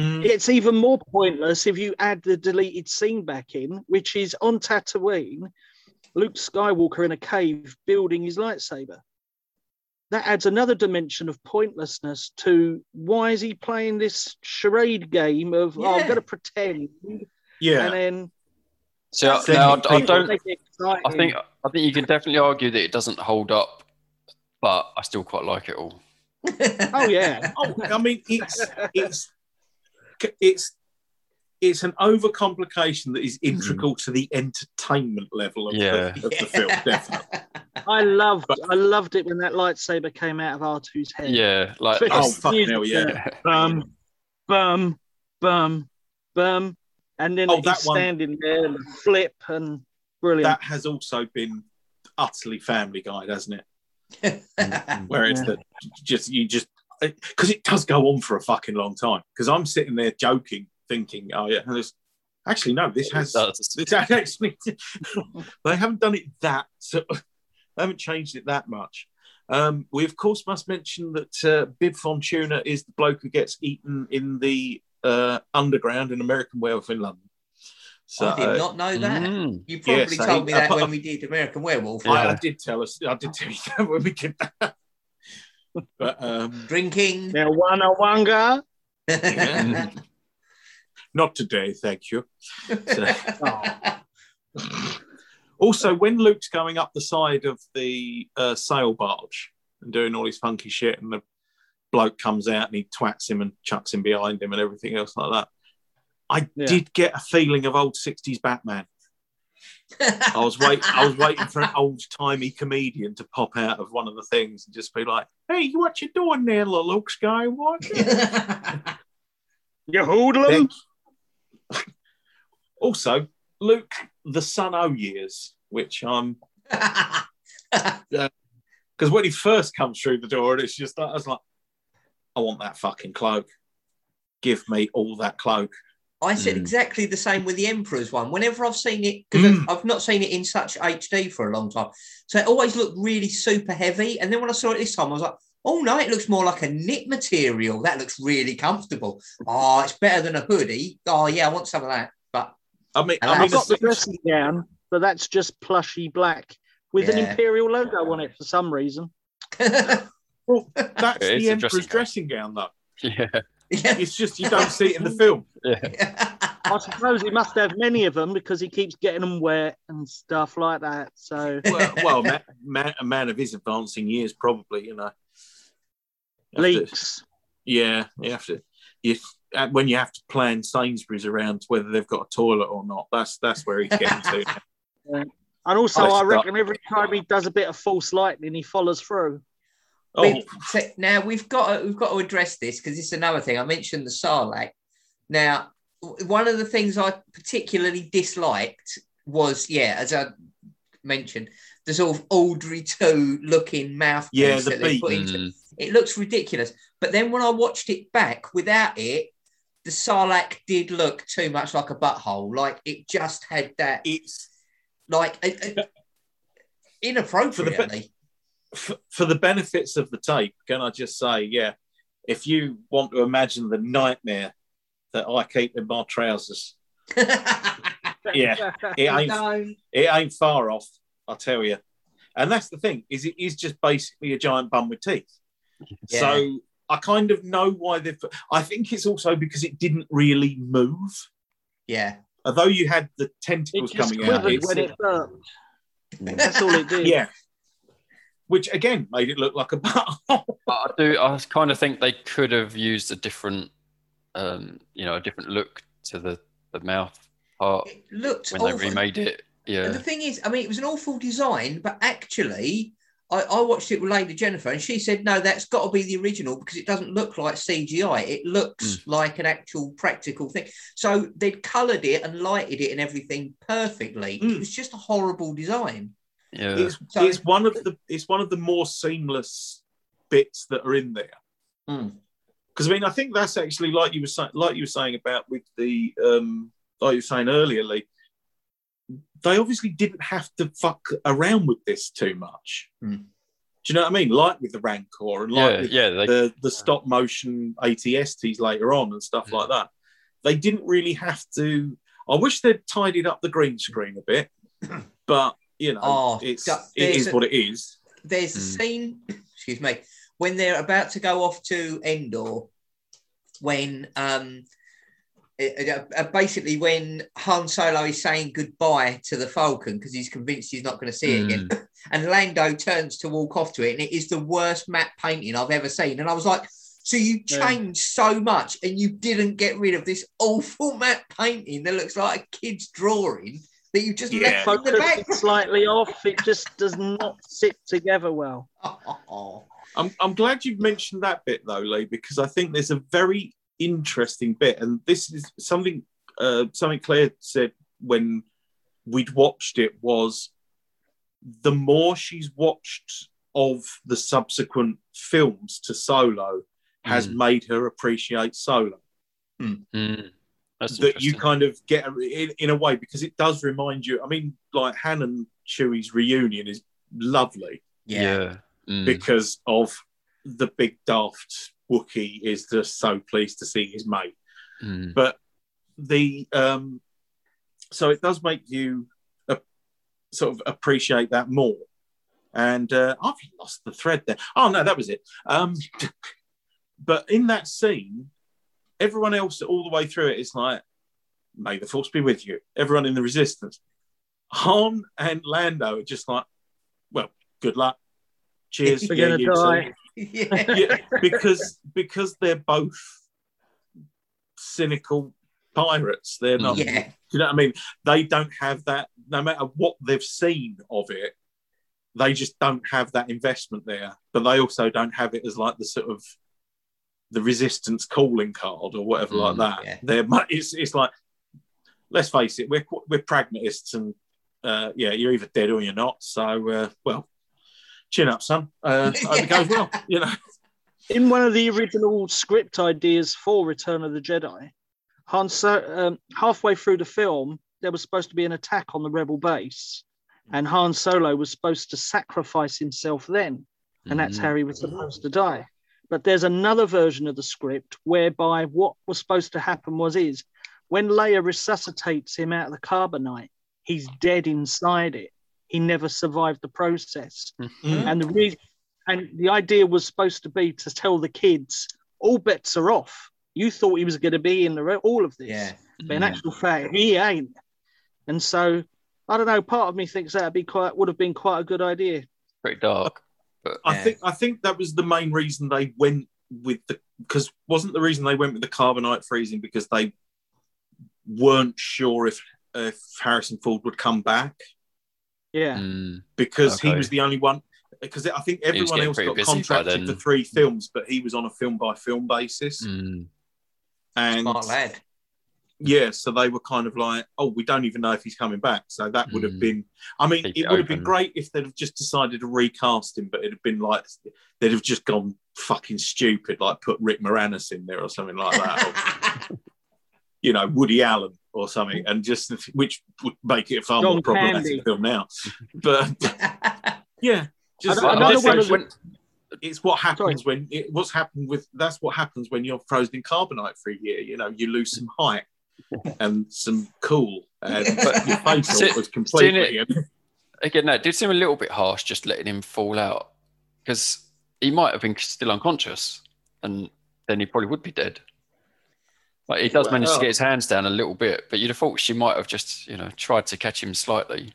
Mm, It's even more pointless if you add the deleted scene back in, which is on Tatooine, Luke Skywalker in a cave building his lightsaber. That adds another dimension of pointlessness to why is he playing this charade game of oh, I'm Yeah. going to pretend yeah. and then So That's now. I, I don't. make it exciting. I think I think you can definitely argue that it doesn't hold up, but I still quite like it all. Oh yeah, Oh, I mean, it's it's it's it's an overcomplication that is integral mm. to the entertainment level of, Yeah. the, of the film. Definitely. I loved But- I loved it when that lightsaber came out of R2's head. Yeah, like Especially Oh, the fucking hell, yeah. there. Bum, bum, bum, bum, and then Oh, he's that one- standing there and flip and brilliant. That has also been utterly Family Guide, hasn't it? Where it's Yeah. that just you just because it does go on for a fucking long time. Because I'm sitting there joking, thinking, oh yeah, and actually no, this has That's- It's actually they haven't done it that so they haven't changed it that much. Um, we of course must mention that uh, Bib Fortuna is the bloke who gets eaten in the uh, underground in American Werewolf in London. So I did not know that. Mm. You probably so told he- me that uh, when we did American Werewolf. I, Yeah. I did tell us, I did tell you that when we did that. but um, Drinking. Now, Wana Wanga. Yeah. not today, thank you. So- also, when Luke's going up the side of the uh, sail barge and doing all his funky shit, and the bloke comes out and he twats him and chucks him behind him and everything else like that, I Yeah. did get a feeling of old '60s Batman. I was wait, I was waiting for an old timey comedian to pop out of one of the things and just be like, "Hey, what you doing there, little Luke Skywalker?" You hoodlum. Also, Luke, the son O years, which I'm uh, because when he first comes through the door, it's just I was like, I want that fucking cloak. Give me all that cloak. I said Mm. exactly the same with the Emperor's one. Whenever I've seen it, because Mm. I've, I've not seen it in such HD for a long time, so it always looked really super heavy. And then when I saw it this time, I was like, "Oh no, it looks more like a knit material. That looks really comfortable. Oh, it's better than a hoodie. Oh yeah, I want some of that." But I mean, I mean, I've got the the- dressing gown, but that's just plushy black with an imperial logo on it for some reason. well, that's the Emperor's dressing dressing gown, though. Yeah, yeah. It's just you don't see it in the film. yeah. I suppose he must have many of them because he keeps getting them wet and stuff like that. So Well, well man, man, a man of his advancing years, probably, you know. You have to- leaks. yeah, you have to. You, uh, when you have to plan Sainsbury's around whether they've got a toilet or not, that's that's where he's getting to. And also, Oh, I reckon every time he does a bit of Force lightning, he follows through. Oh, We've- now we've got to, we've got to address this because it's another thing. I mentioned the Sarlacc. Now, one of the things I particularly disliked was, yeah, as I mentioned, the sort of Audrey 2 looking mouthpiece Yeah, the that they put into. Mm. It looks ridiculous. But then when I watched it back without it, the Sarlacc did look too much like a butthole. Like it just had that, it's like, a, a- inappropriately. For, for the benefits of the tape, can I just say, yeah, if you want to imagine the nightmare that I keep in my trousers, Yeah. It ain't, Don't. it ain't far off, I'll tell you. And that's the thing, is it is just basically a giant bum with teeth. Yeah. So I kind of know why they've. I think it's also because it didn't really move. Yeah. Although you had the tentacles coming out, quivered when it burped. That's all it did. yeah. Which again made it look like a butthole. But I do. I kind of think they could have used a different, um, you know, a different look to the the mouth part It looked when awful. they remade it. And Yeah. the thing is, I mean, it was an awful design, but actually, I, I watched it with Lady Jennifer, and she said, "No, that's got to be the original because it doesn't look like CGI. It looks like an actual practical thing." So they'd coloured it and lighted it and everything perfectly. It Mm. was just a horrible design. Yeah. It's, it's one of the it's one of the more seamless bits that are in there. Mm. Because I mean, I think that's actually like you were saying, like you were saying about with the um, like you were saying earlier, Lee. They obviously didn't have to fuck around with this too much. Hmm. Do you know what I mean? Like with the Rancor and like yeah. with Yeah. They, the the stop motion ATSTs later on and stuff like that. They didn't really have to. I wish they'd tidied up the green screen a bit, but you know, Oh, it's it is a- what it is. There's a Mm. scene, excuse me, when they're about to go off to Endor, when um, it- uh, uh, basically when Han Solo is saying goodbye to the Falcon because he's convinced he's not going to see it again, and Lando turns to walk off to it, and it is the worst matte painting I've ever seen. And I was like, so you Yeah. changed so much, and you didn't get rid of this awful matte painting that looks like a kid's drawing that you just Yeah. left in the back. slightly off. It just does not sit together well. Oh. I'm, I'm glad you've mentioned that bit though, Lee, because I think there's a very interesting bit, and this is something uh, something Claire said when we'd watched it was the more she's watched of the subsequent films to Solo has Mm. made her appreciate Solo. Mm. That's that you kind of get in, in a way because it does remind you. I mean, like Han and Chewie's reunion is lovely Yeah. Mm. because of the big daft Wookiee is just so pleased to see his mate. Mm. But the um, so it does make you uh, sort of appreciate that more. And uh, I've lost the thread there. Oh no, that was it. Um, but in that scene, everyone else all the way through it is like, "May the force be with you." Everyone in the resistance, Han and Lando are just like, "Well, good luck. Cheers. Yeah, gonna you too." die. yeah. yeah, because because they're both cynical pirates. They're not. Yeah. Do you know what I mean? They don't have that. No matter what they've seen of it, they just don't have that investment there. But they also don't have it as like the sort of the resistance calling card or whatever like Mm, that. yeah. They're it's it's like let's face it, we're we're pragmatists and uh, yeah, you're either dead or you're not. So uh, well, chin up, son. Uh, hope it goes well. You know. In one of the original script ideas for Return of the Jedi, Han so- um, halfway through the film, there was supposed to be an attack on the rebel base, and Han Solo was supposed to sacrifice himself then, and that's Mm. how he was supposed to die. But there's another version of the script whereby what was supposed to happen was is when Leia resuscitates him out of the carbonite, he's dead inside it. He never survived the process. Mm. And the reason, and the idea was supposed to be to tell the kids all bets are off. You thought he was going to be in the re- all of this, Yeah. but in Mm. actual fact, he ain't. And so, I don't know. Part of me thinks that'd be quite would have been quite a good idea. Pretty dark. But I Yeah. think I think that was the main reason they went with the because wasn't the reason they went with the carbonite freezing because they weren't sure if if Harrison Ford would come back? Yeah, mm, because he was the only one because I think everyone else got contracted for three films, but he was on a film by film basis, mm, and Smart lad. Yeah, so they were kind of like, oh, we don't even know if he's coming back. So that would have Mm. been, I mean, Keep it it would have been great if they'd have just decided to recast him, but it'd have been like, they'd have just gone fucking stupid, like put Rick Moranis in there or something like that, or, you know, Woody Allen or something, and just, which would make it a far John more problematic Candy. film now. But yeah, just, I don't- I another guess one it's, when- it's what happens when, it, what's happened with, that's what happens when you're frozen in carbonite for a year, you know, you lose some height and some cool, and But- your face See- was completely. Again, that did seem a little bit harsh, just letting him fall out, because he might have been still unconscious, and then he probably would be dead. Like he does manage to get his hands down a little bit, but you'd have thought she might have just, you know, tried to catch him slightly.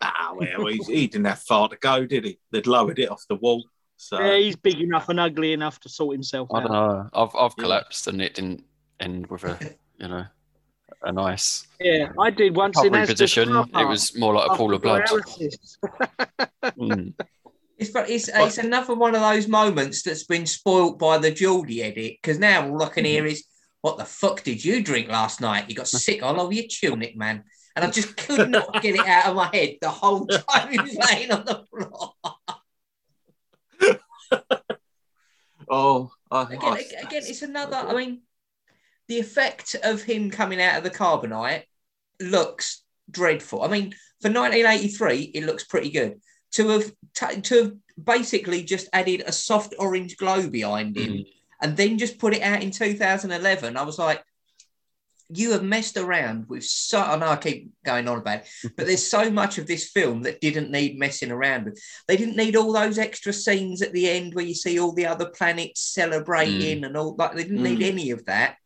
Ah, well, he, he didn't have far to go, did he? They'd lowered it off the wall. So Yeah, he's big enough and ugly enough to sort himself I out. don't know. I've I've Yeah. collapsed, and it didn't end with a, you know, a nice Yeah, I did once in recovery position. It was more like a pool of blood. Mm. It's, it's, it's another one of those moments that's been spoilt by the Geordie edit because now all I can hear is, "What the fuck did you drink last night? You got sick all over your tunic, man." And I just could not get it out of my head the whole time he was laying on the floor. oh, I, Again, I- again, it's another. I mean, the effect of him coming out of the carbonite looks dreadful. I mean, for 1983, it looks pretty good. To have t- to have basically just added a soft orange glow behind him Mm. and then just put it out in 2011, I was like, you have messed around with so. I know I keep going on about it, but there's so much of this film that didn't need messing around with. They didn't need all those extra scenes at the end where you see all the other planets celebrating and all that. They didn't need Mm. any of that.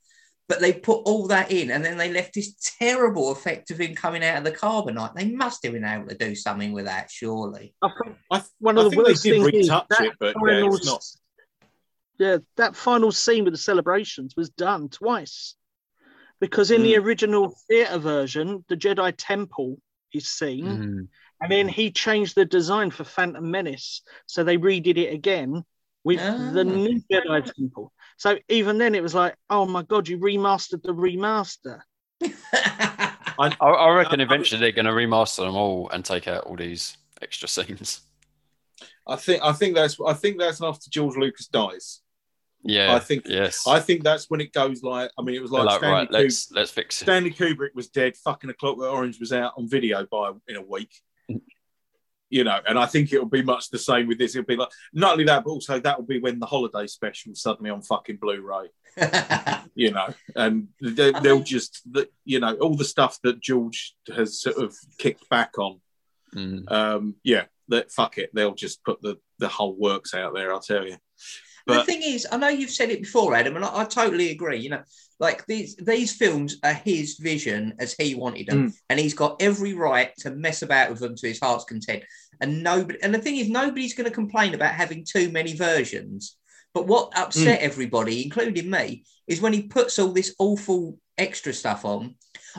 But they put all that in, and then they left this terrible effect of him coming out of the carbonite. They must have been able to do something with that, surely. I think I, one I of the think they worst did things is retouch that it, but yeah, it's not. yeah, that final scene with the celebrations was done twice. Because in the Mm. original theatre version, the Jedi Temple is seen, Mm. and then he changed the design for Phantom Menace. So they redid it again with the Ah. new Jedi Temple. So even then, it was like, oh my God, you remastered the remaster. I, I reckon eventually they're going to remaster them all and take out all these extra scenes. I think I think that's I think that's after George Lucas dies. Yeah, I think- yes. I think that's when it goes like. I mean, it was like, like, Stanley, right, Kubrick, let's let's fix it. Stanley Kubrick was dead. Fucking A Clockwork Orange was out on video by in a week. You know, and I think it'll be much the same with this. It'll be like not only that, but also that will be when the holiday special suddenly on fucking Blu-ray. You know, and they, they'll just, you know, all the stuff that George has sort of kicked back on. Mm. Um, yeah, that fuck it, they'll just put the the whole works out there. I'll tell you. The thing is, I know you've said it before, Adam, and I, I totally agree. You know, like these these films are his vision as he wanted them, mm. and he's got every right to mess about with them to his heart's content. And nobody, and the thing is, nobody's going to complain about having too many versions. But what upset mm. everybody, including me, is when he puts all this awful extra stuff on.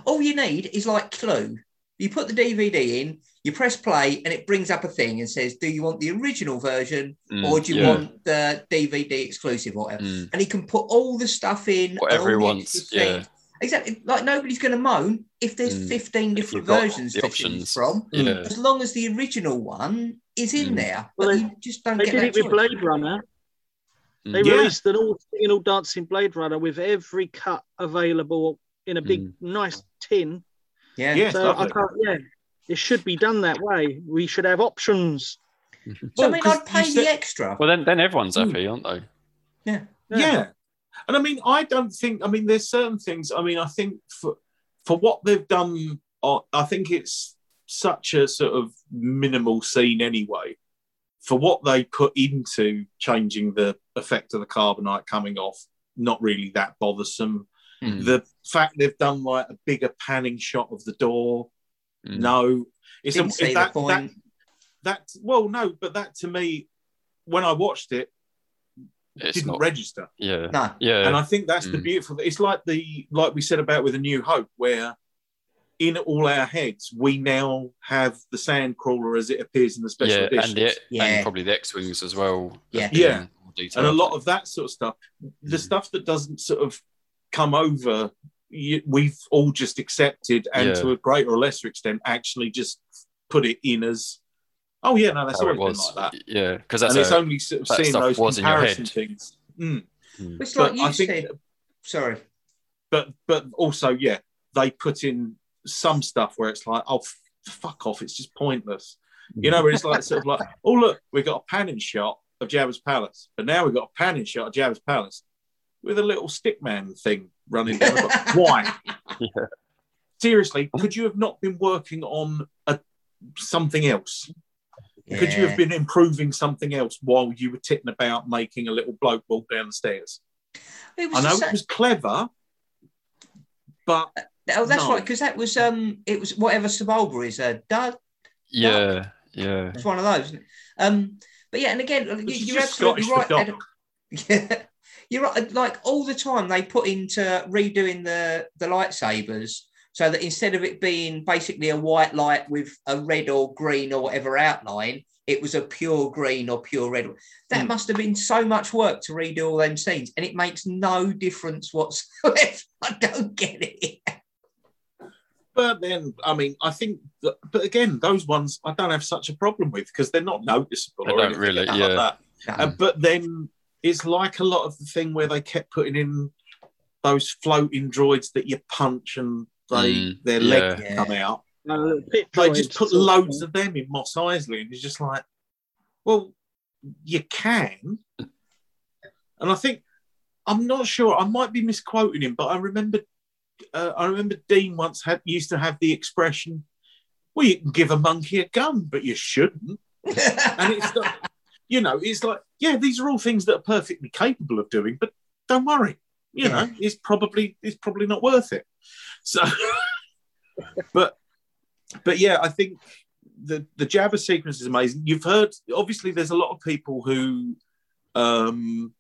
All you need is like Clue. You put the DVD in, you press play, and it brings up a thing and says, "Do you want the original version Mm, or do you yeah. want the DVD exclusive or whatever? Mm. And he can put all the stuff in, Whatever he wants, yeah. Exactly. Like nobody's going to moan if there's Mm. 15 If different versions to choose options. from, Yeah. as long as the original one is in Mm. there. Well, but they- you just don't They get did that it with. Blade Runner. They Mm. Yeah. released an all singing, all dancing Blade Runner with every cut available in a big, nice tin. Yeah. yeah, so I can't, yeah, it should be done that way. We should have options. So, I Well, mean, 'cause I'd pay you the extra. Well, then then everyone's Mm. happy, aren't they? yeah. Yeah. And I mean, I don't think. I mean, there's certain things. I mean, I think for for what they've done, uh, I think it's such a sort of minimal scene anyway. For what they put into changing the effect of the carbonite coming off, not really that bothersome. Mm. The fact they've done like a bigger panning shot of the door, Mm. no, it's Didn't a, see that, the point. That, that well, no, but that to me, when I watched it, It's didn't not. register. Yeah. no. Yeah. and I think that's the Mm. beautiful. It's like the like we said about with a New Hope, where in all our heads we now have the sand crawler as it appears in the special yeah, editions, and, the, Yeah. and probably the X wings as well. Yeah. Yeah. And a lot of that sort of stuff. The Mm. stuff that doesn't sort of come over, you, we've all just accepted, and Yeah. to a greater or lesser extent, actually just put it in as, oh yeah, no, that's how always it been was. like that. Yeah, because that's and it's only sort of seeing those was in your comparison things. Mm. Mm. It's like you I think said. Sorry. but but also yeah they put in some stuff where it's like oh f- fuck off it's just pointless you know where it's like sort of like oh look we got a panning shot of Jabba's palace but now we've got a panning shot of Jabba's palace with a little stickman thing running down. The block. Why? Yeah. Seriously, could you have not been working on a, something else? Could you have been improving something else while you were titting about making a little bloke walk down the stairs? It was I know sa- it was clever, but Oh, that's No. right, because that was um, it was whatever Sebulba is, uh, Dug. Yeah, yeah. It's one of those. Um, but yeah, and again, you, you're absolutely Scottish right. Yeah, you're right. Like all the time, they put into redoing the the lightsabers so that instead of it being basically a white light with a red or green or whatever outline, it was a pure green or pure red. That Hmm. must have been so much work to redo all them scenes, and it makes no difference whatsoever. I don't get it. but then I mean I think that, but again those ones I don't have such a problem with because they're not noticeable. They or don't anything really, like yeah. that. No. Uh, but then it's like a lot of the thing where they kept putting in those floating droids that you punch and they Mm, their yeah. legs Yeah. come out. No, little pit They just put loads of them in Mos Eisley, and it's just like, well, you can. And I think I'm not sure. I might be misquoting him, but I remember, uh, I remember Dean once had used to have the expression, "Well, you can give a monkey a gun, but you shouldn't." And it's not, you know, it's like, yeah, these are all things that are perfectly capable of doing, but don't worry, you know, it's probably it's probably not worth it. So, but but yeah, I think the the Jabba sequence is amazing. You've heard, obviously, there's a lot of people who um,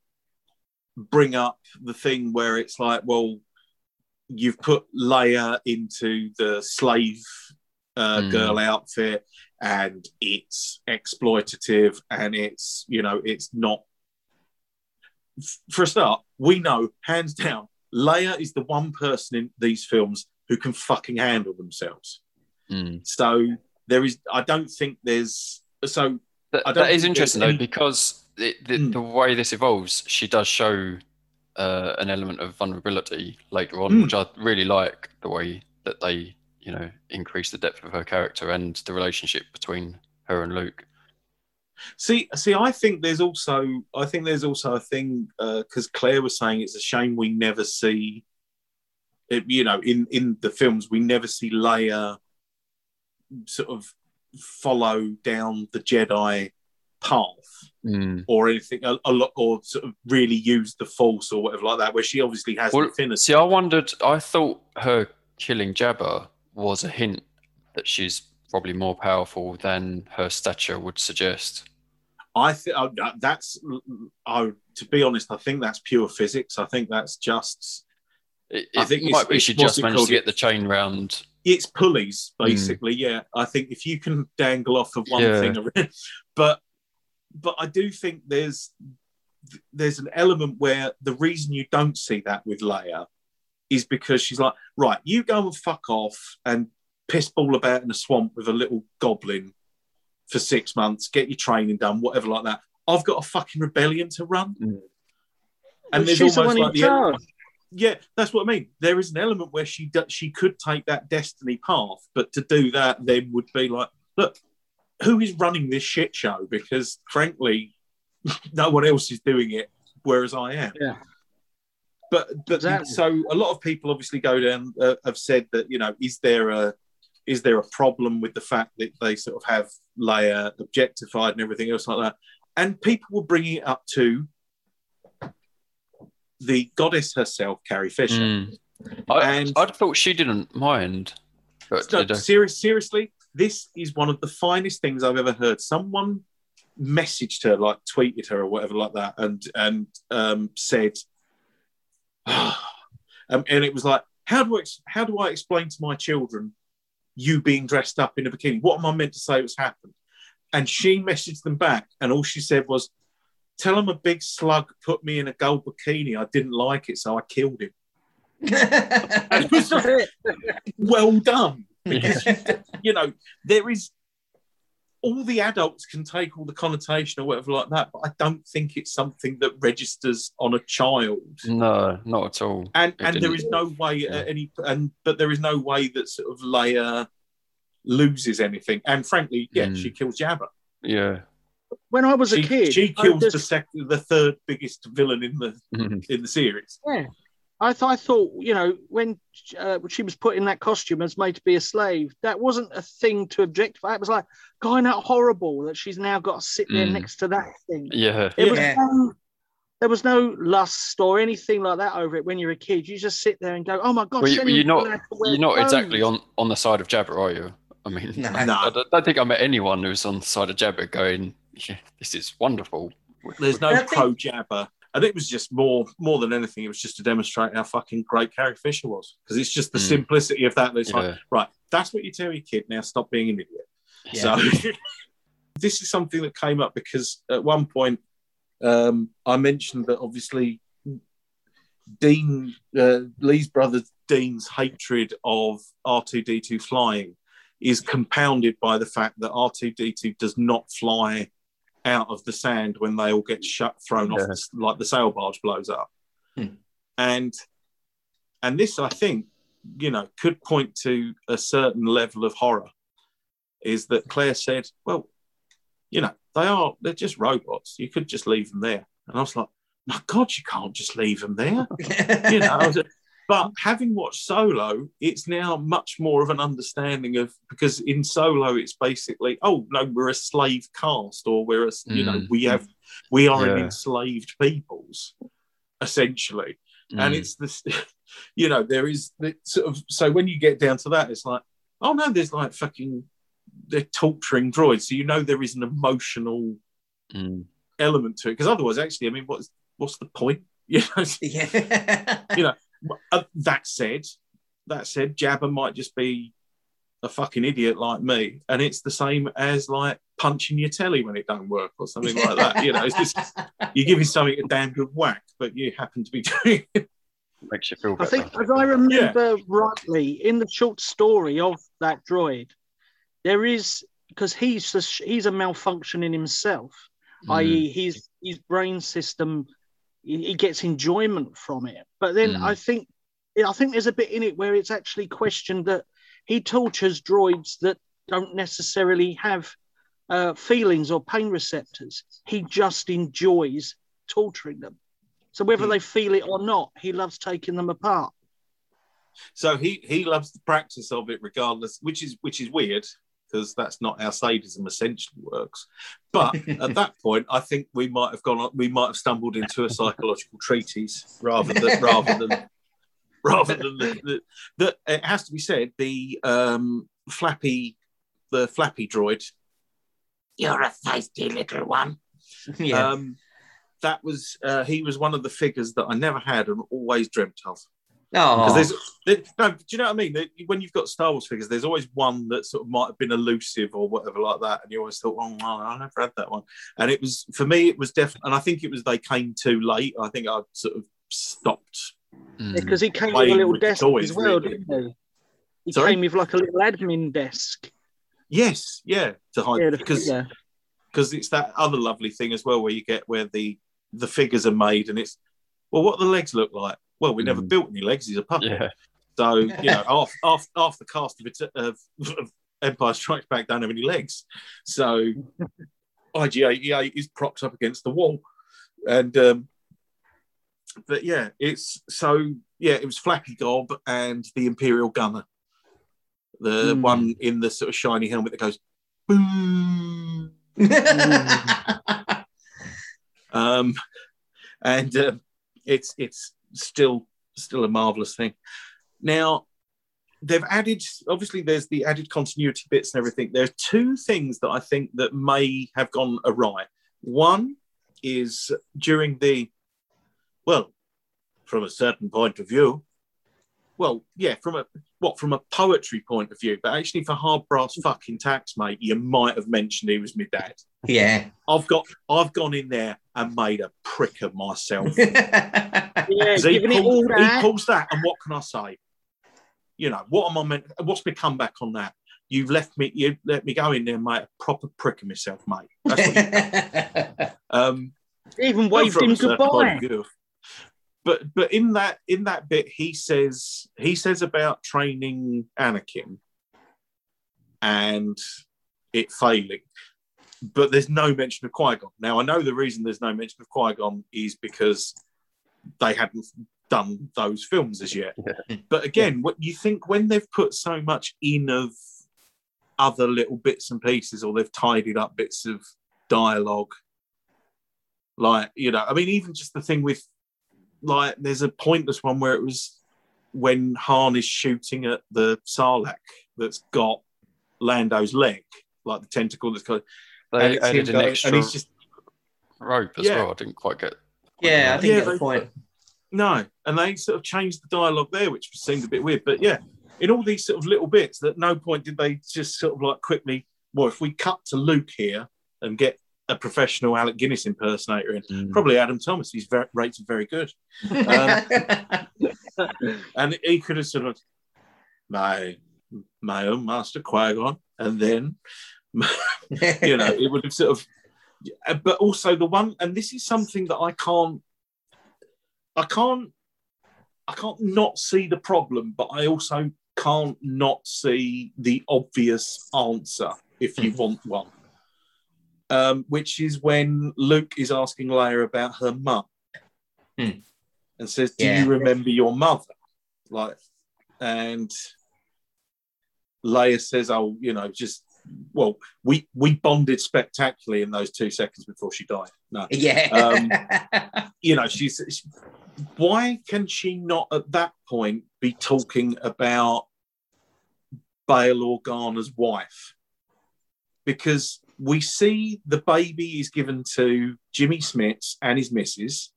bring up the thing where it's like, well, you've put Leia into the slave uh, Mm. girl outfit, and it's exploitative, and it's you know, it's not. For a start, we know hands down, Leia is the one person in these films who can fucking handle themselves. Mm. So there is, I don't think there's, so That, I don't that is interesting there's though, any- because it, the, Mm. the way this evolves, she does show uh, an element of vulnerability later on, Mm. which I really like the way that they, you know, increase the depth of her character and the relationship between her and Luke. see, see, I think there's also, I think there's also a thing because Claire was saying it's a shame we never see, it, you know, in in the films we never see Leia sort of follow down the Jedi path. Mm. Or anything, a, a lot, or sort of really use the Force or whatever like that, where she obviously has Well, infinity. See, I wondered. I thought her killing Jabba was a hint that she's probably more powerful than her stature would suggest. I think oh, that's, I, to be honest, I think that's pure physics. I think that's just It, I it think it's- might be she just managed to get the chain round. it's pulleys hmm. basically yeah i think if you can dangle off of one Yeah. thing but but i do think there's there's an element where the reason you don't see that with leia is because she's like right you go and fuck off and piss ball about in a swamp with a little goblin for six months get your training done whatever like that i've got a fucking rebellion to run Mm. and there's she's the almost one like in the charge. yeah, that's what I mean. There is an element where she do, she could take that destiny path, but to do that then would be like, look, who is running this shit show? Because frankly, no one else is doing it, whereas I am. Yeah. But but Exactly. so a lot of people obviously go down uh, have said that you know is there a is there a problem with the fact that they sort of have Leia objectified and everything else like that? And people were bringing it up to the goddess herself, Carrie Fisher. Mm. I, And- I'd thought she didn't mind. No, serious, seriously, this is one of the finest things I've ever heard. Someone messaged her, like tweeted her or whatever like that, and and um, said, um, and it was like, how do I how do I explain to my children you being dressed up in a bikini? What am I meant to say was happened? And she messaged them back, and all she said was, "Tell them a big slug put me in a gold bikini. I didn't like it, so I killed him." It was like, well done. because you know there is all the adults can take all the connotation or whatever like that but i don't think it's something that registers on a child no, not at all. and It and there didn't. is no way Yeah. uh, any and but there is no way that sort of leia loses anything and frankly yeah Mm. she kills jabba Yeah. When I was a kid, she I kills just- the second the third biggest villain in the in the series Yeah. I, th- I thought, you know, when uh, she was put in that costume as made to be a slave, that wasn't a thing to objectify. It was like, going out horrible that she's now got to sit there Mm. next to that thing. Yeah. It was Yeah. no, there was no lust or anything like that over it when you're a kid. You just sit there and go, "Oh my god!" Well, you, you're not- allowed to wear You're not exactly on, on the side of Jabba, are you? I mean, No. I, I don't don't think I met anyone who's on the side of Jabba going, yeah, this is wonderful. There's no pro Jabba. And it was just more more than anything, it was just to demonstrate how fucking great Carrie Fisher was. Because it's just the Mm. simplicity of that. It's like, right, that's what you tell your kid. Now stop being an idiot. Yeah. So this is something that came up because at one point um, I mentioned that obviously Dean uh, Lee's brother Dean's hatred of R2D2 flying is compounded by the fact that R2D2 does not fly out of the sand when they all get shut thrown off the, like the sail barge blows up Hmm. and and this I think you know could point to a certain level of horror is that Claire said, well, you know, they are, they're just robots. You could just leave them there. And I was like, my God, you can't just leave them there. You know, I was, but having watched Solo, it's now much more of an understanding of, because in Solo, it's basically, oh, no, we're a slave caste or we're a, you know, Mm. we have, we are an enslaved peoples, essentially and Mm. it's this you know there is the sort of so when you get down to that it's like oh no there's like fucking they're torturing droids so you know there is an emotional Mm. element to it because otherwise actually i mean what's what's the point you know yeah. Uh, that said that said jabba might just be a fucking idiot like me and it's the same as like punching your telly when it don't work or something like that you know it's just you're giving something a damn good whack but you happen to be doing it Makes you feel Better. I think, as I remember rightly, in the short story of that droid, there is because he's a, he's a malfunction in himself, Mm. i.e., his his brain system he, he gets enjoyment from it. But then Mm. I think I think there's a bit in it where it's actually questioned that he tortures droids that don't necessarily have uh, feelings or pain receptors. He just enjoys torturing them. So whether Hmm. they feel it or not, he loves taking them apart. So he he loves the practice of it regardless, which is which is weird because that's not how sadism essentially works. But at that point, I think we might have gone on, we might have stumbled into a psychological treatise rather than rather than rather than the, the, the it has to be said the um, flappy the flappy droid. You're a feisty little one. yeah. Um, that was uh, he was one of the figures that I never had and always dreamt of. Because oh, there's, there, no, do you know what I mean? That When you've got Star Wars figures, there's always one that sort of might have been elusive or whatever like that, and you always thought, "Oh, well, I never had that one." And it was for me, it was definitely, and I think it was they came too late. I think I sort of stopped. Mm. Because he came with a little with desk toys, as well, really. didn't he? He Sorry? came with like a little admin desk. Yes, yeah, to hide Yeah, because figure. because it's that other lovely thing as well, where you get where the the figures are made, and it's well, what the legs look like? Well, we never Mm. built any legs. He's a puppet. Yeah. So you know, half half half the cast of, it, of, of Empire Strikes Back don't have any legs. So IG88 is propped up against the wall, and um, but yeah, it's so yeah, it was Flappy Gob and the Imperial Gunner, the Hmm. one in the sort of shiny helmet that goes boom. Um, and uh, it's it's still still a marvelous thing. Now they've added obviously there's the added continuity bits and everything. There are two things that I think that may have gone awry. One is during the well, from a certain point of view. Well, yeah, from a what from a poetry point of view, but actually for hard brass fucking tax, mate, you might have mentioned he was my dad. yeah. I've got I've gone in there and made a prick of myself. yeah, he, giving it all pulls, he that. pulls that, and what can I say? You know, what am I meant? What's my comeback on that? You've left me. You let me go in there, and make a proper prick of myself, mate. That's what you, um, Even waved him a certain point goodbye. Of view. But but in that in that bit, he says he says about training Anakin and it failing. But there's no mention of Qui Gon. Now I know the reason there's no mention of Qui Gon is because they hadn't done those films as yet. Yeah. Hmm. But again, what you think when they've put so much in of other little bits and pieces, or they've tidied up bits of dialogue, like you know, I mean, even just the thing with like, there's a pointless one where it was when Han is shooting at the Sarlacc that's got Lando's leg, like the tentacle that's got. They it's him added an going- extra and he's just rope as Yeah. well. I didn't quite get. Yeah, I think Yeah, at the point. No, and they sort of changed the dialogue there, which seemed a bit weird. But yeah, in all these sort of little bits, at no point did they just sort of like quickly, well, if we cut to Luke here and get a professional Alec Guinness impersonator in, probably Adam Thomas, he's very, rated very good. Um, And he could have sort of, my, my own master Qui-Gon, and then, you know, it would have sort of, uh, but also the one, and this is something that I can't, I can't, I can't not see the problem, but I also can't not see the obvious answer if you want one. Um, which is when Luke is asking Leia about her mum Hmm. and says, "Do Yeah. you remember your mother?" Like, and Leia says, "Oh, you know, just well, we we bonded spectacularly in those two seconds before she died." No, yeah. you know, she's she- why can she not at that point be talking about Bail Organa's wife? Because we see the baby is given to Jimmy Smits and his missus,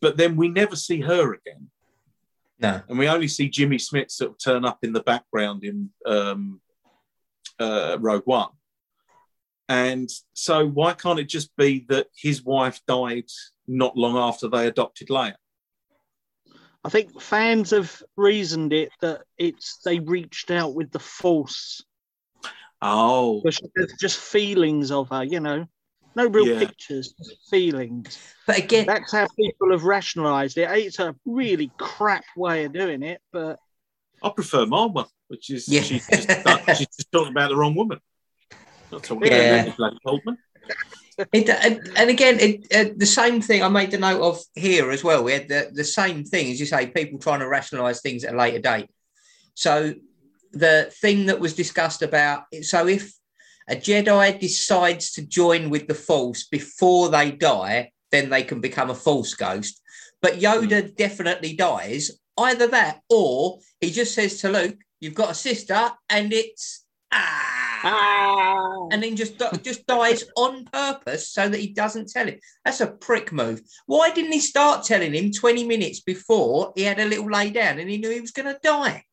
but then we never see her again. no. And we only see Jimmy Smits sort of turn up in the background in um, uh, Rogue One. And so, why can't it just be that his wife died not long after they adopted Leia? I think fans have reasoned it that it's they reached out with the Force, Oh, which there's just feelings of her, you know, no real Yeah. pictures, feelings. But again, That's how people have rationalised it. It's a really crap way of doing it, but I prefer my one, which is Yeah. she's, just, she's just talking about the wrong woman. Not talking Yeah. about bloody Goldman. It, and, and again, it, uh, the same thing I made the note of here as well. We had the, the same thing, as you say, people trying to rationalize things at a later date. So, the thing that was discussed about so if a Jedi decides to join with the Force before they die, then they can become a Force ghost. But Yoda definitely dies. Either that, or he just says to Luke, "You've got a sister, and it's ah." ah, and then just just dies on purpose so that he doesn't tell him. That's a prick move. Why didn't he start telling him 20 minutes before he had a little lay down and he knew he was going to die?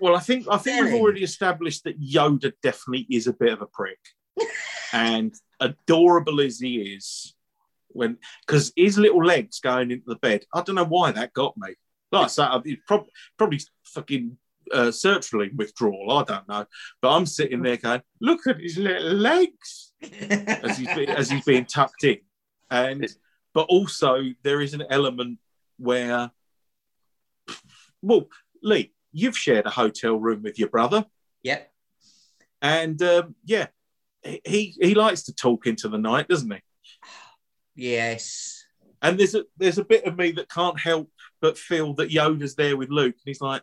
Well, I think I think we've already established that Yoda definitely is a bit of a prick, and adorable as he is, when because his little legs going into the bed, I don't know why that got me. Like I say, it's prob- probably fucking uh, sertraline withdrawal. I don't know, but I'm sitting there going, "Look at his little legs," as he's be- as he's being tucked in, and but also there is an element where, well, Lee, you've shared a hotel room with your brother, yep. and um, yeah, he he likes to talk into the night, doesn't he? Yes. And there's a there's a bit of me that can't help but feel that Yoda's there with Luke, and he's like,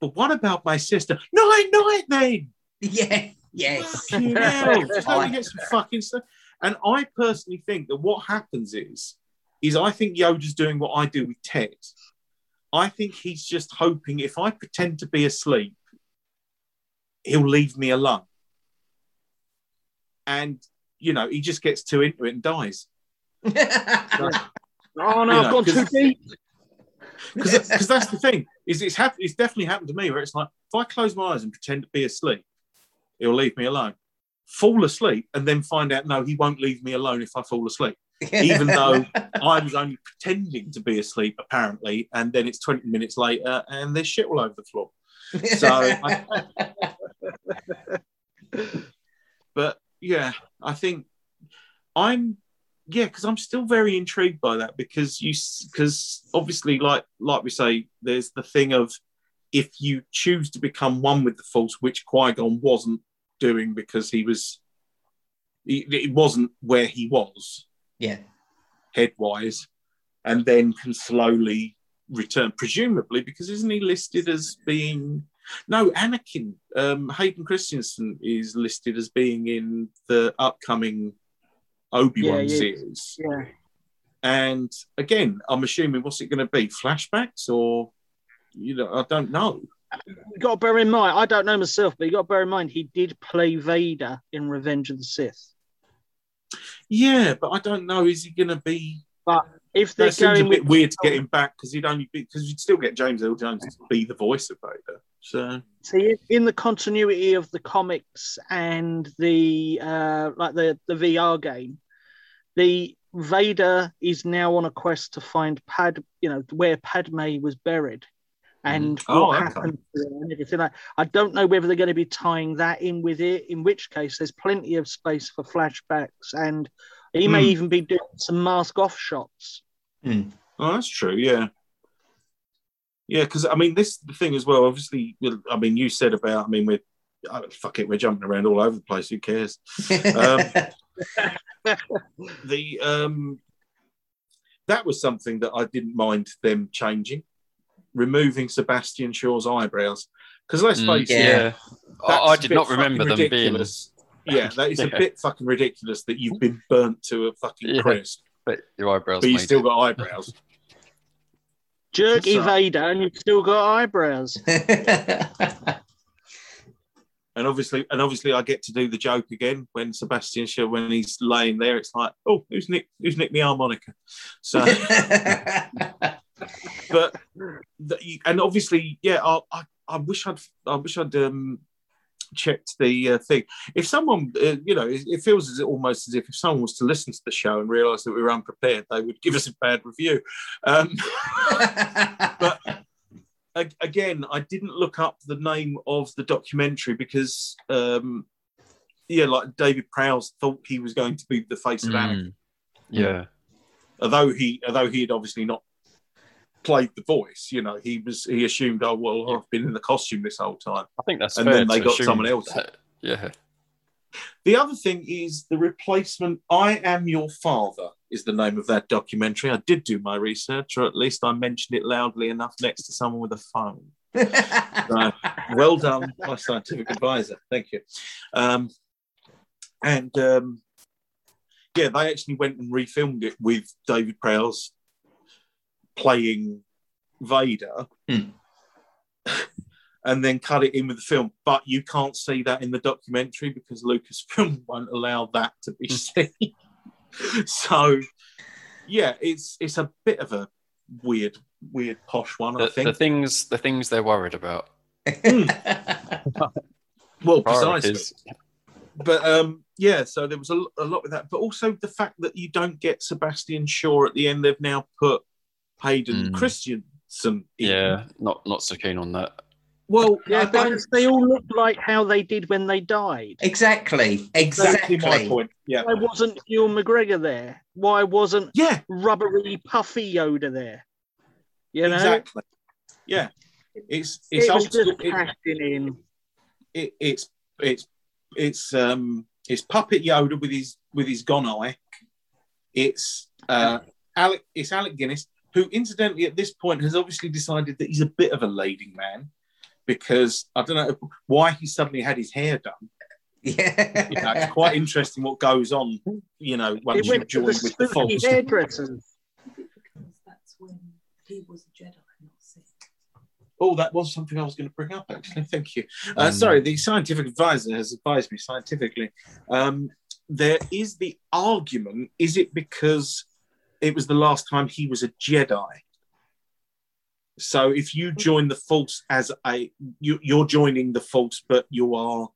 "But what about my sister? Night, night, then." Yeah. Yes. Fucking hell, just let me get some fucking stuff. And I personally think that what happens is, is I think Yoda's doing what I do with Ted. I think he's just hoping if I pretend to be asleep, he'll leave me alone. And you know, he just gets too into it and dies. oh no, You I've know, gone too deep. Because that's the thing is it's hap- it's definitely happened to me where it's like if I close my eyes and pretend to be asleep, he'll leave me alone. Fall asleep and then find out no, he won't leave me alone if I fall asleep. Even though I was only pretending to be asleep apparently, and then it's 20 minutes later and there's shit all over the floor. So I, but yeah, I think I'm yeah because I'm still very intrigued by that because you because obviously like like we say there's the thing of if you choose to become one with the Force, which Qui Gon wasn't doing because he was it wasn't where he was yeah. head wise. and then can slowly return, presumably because isn't he listed as being no Anakin? Um, Hayden Christensen is listed as being in the upcoming Obi Wan Yeah, series, Yeah. and again, I'm assuming what's it going to be? Flashbacks or you know, I don't know. You got to bear in mind, I don't know myself, but you got to bear in mind he did play Vader in Revenge of the Sith. Yeah, but I don't know. Is he going to be? But if they're That seems a going bit weird to get him back because he'd only be because you'd still get James Earl Jones to be the voice of Vader. So see in the continuity of the comics and the uh, like the the VR game, the Vader is now on a quest to find Pad, you know, where Padme was buried, and Oh, what okay. happened and everything. Like, I don't know whether they're going to be tying that in with it. In which case, there's plenty of space for flashbacks, and he may Hmm. even be doing some mask off shots. Oh, that's true. Yeah. Yeah, because I mean, this the thing as well. Obviously, I mean, you said about. I mean, we're oh, fuck it, we're jumping around all over the place. Who cares? Um, The um, that was something that I didn't mind them changing, removing Sebastian Shaw's eyebrows. Because let's Mm, face it, yeah. I, I did not remember fucking them being. Yeah, that is a bit fucking ridiculous that you've been burnt to a fucking Yeah. crisp, But your eyebrows. but you made still it. got eyebrows. Jerky So- Vader, and you've still got eyebrows. And obviously, and obviously, I get to do the joke again when Sebastian Shaw, when he's laying there, it's like, oh, who's Nick? Who's Nick the harmonica? So, but the, and obviously, yeah, I, I, I wish I'd, I wish I'd um, checked the uh, thing. If someone, uh, you know, it, it feels as almost as if if someone was to listen to the show and realise that we were unprepared, they would give us a bad review. Um, but again, I didn't look up the name of the documentary because, um, yeah, like David Prowse thought he was going to be the face of Anakin, Mm. Yeah. although he, although he had obviously not played the voice. You know, he was he assumed, oh well, I've been in the costume this whole time. I think that's And fair then they to got someone else. that- yeah. The other thing is the replacement. I am your father is the name of that documentary. I did do my research, or at least I mentioned it loudly enough next to someone with a phone. So, well done, my scientific advisor. Thank you. Um, and um, yeah, they actually went and refilmed it with David Prowse playing Vader. Hmm. And then cut it in with the film, but you can't see that in the documentary because Lucasfilm won't allow that to be seen. so, yeah, it's it's a bit of a weird, weird posh one. I The, think. the things, the things they're worried about. well, precisely. But um yeah so there was a, a lot with that but also the fact that you don't get sebastian shaw at the end they've now put hayden Mm. christensen in. Yeah, not not so keen on that. well Yeah, I they all look like how they did when they died. exactly. exactly Exactly. my point yeah Why wasn't Ewan McGregor there? Why wasn't yeah rubbery, puffy Yoda there? You know, exactly yeah it's it's it was old just it, casting in. it, it's it's it's um it's puppet yoda with his with his gone eye it's uh alec it's alec guinness who incidentally at this point has obviously decided that he's a bit of a leading man because i don't know why he suddenly had his hair done Yeah. you know, it's quite interesting what goes on you know once you join the with the spooky Force hairdressers. because that's when he was a Jedi, not Sith. Oh, that was something I was going to bring up, actually. Thank you. Uh, Mm. sorry, the scientific advisor has advised me scientifically. Um, there is the argument is it because it was the last time he was a Jedi? So if you join the Force as a, you, you're joining the Force, but you are,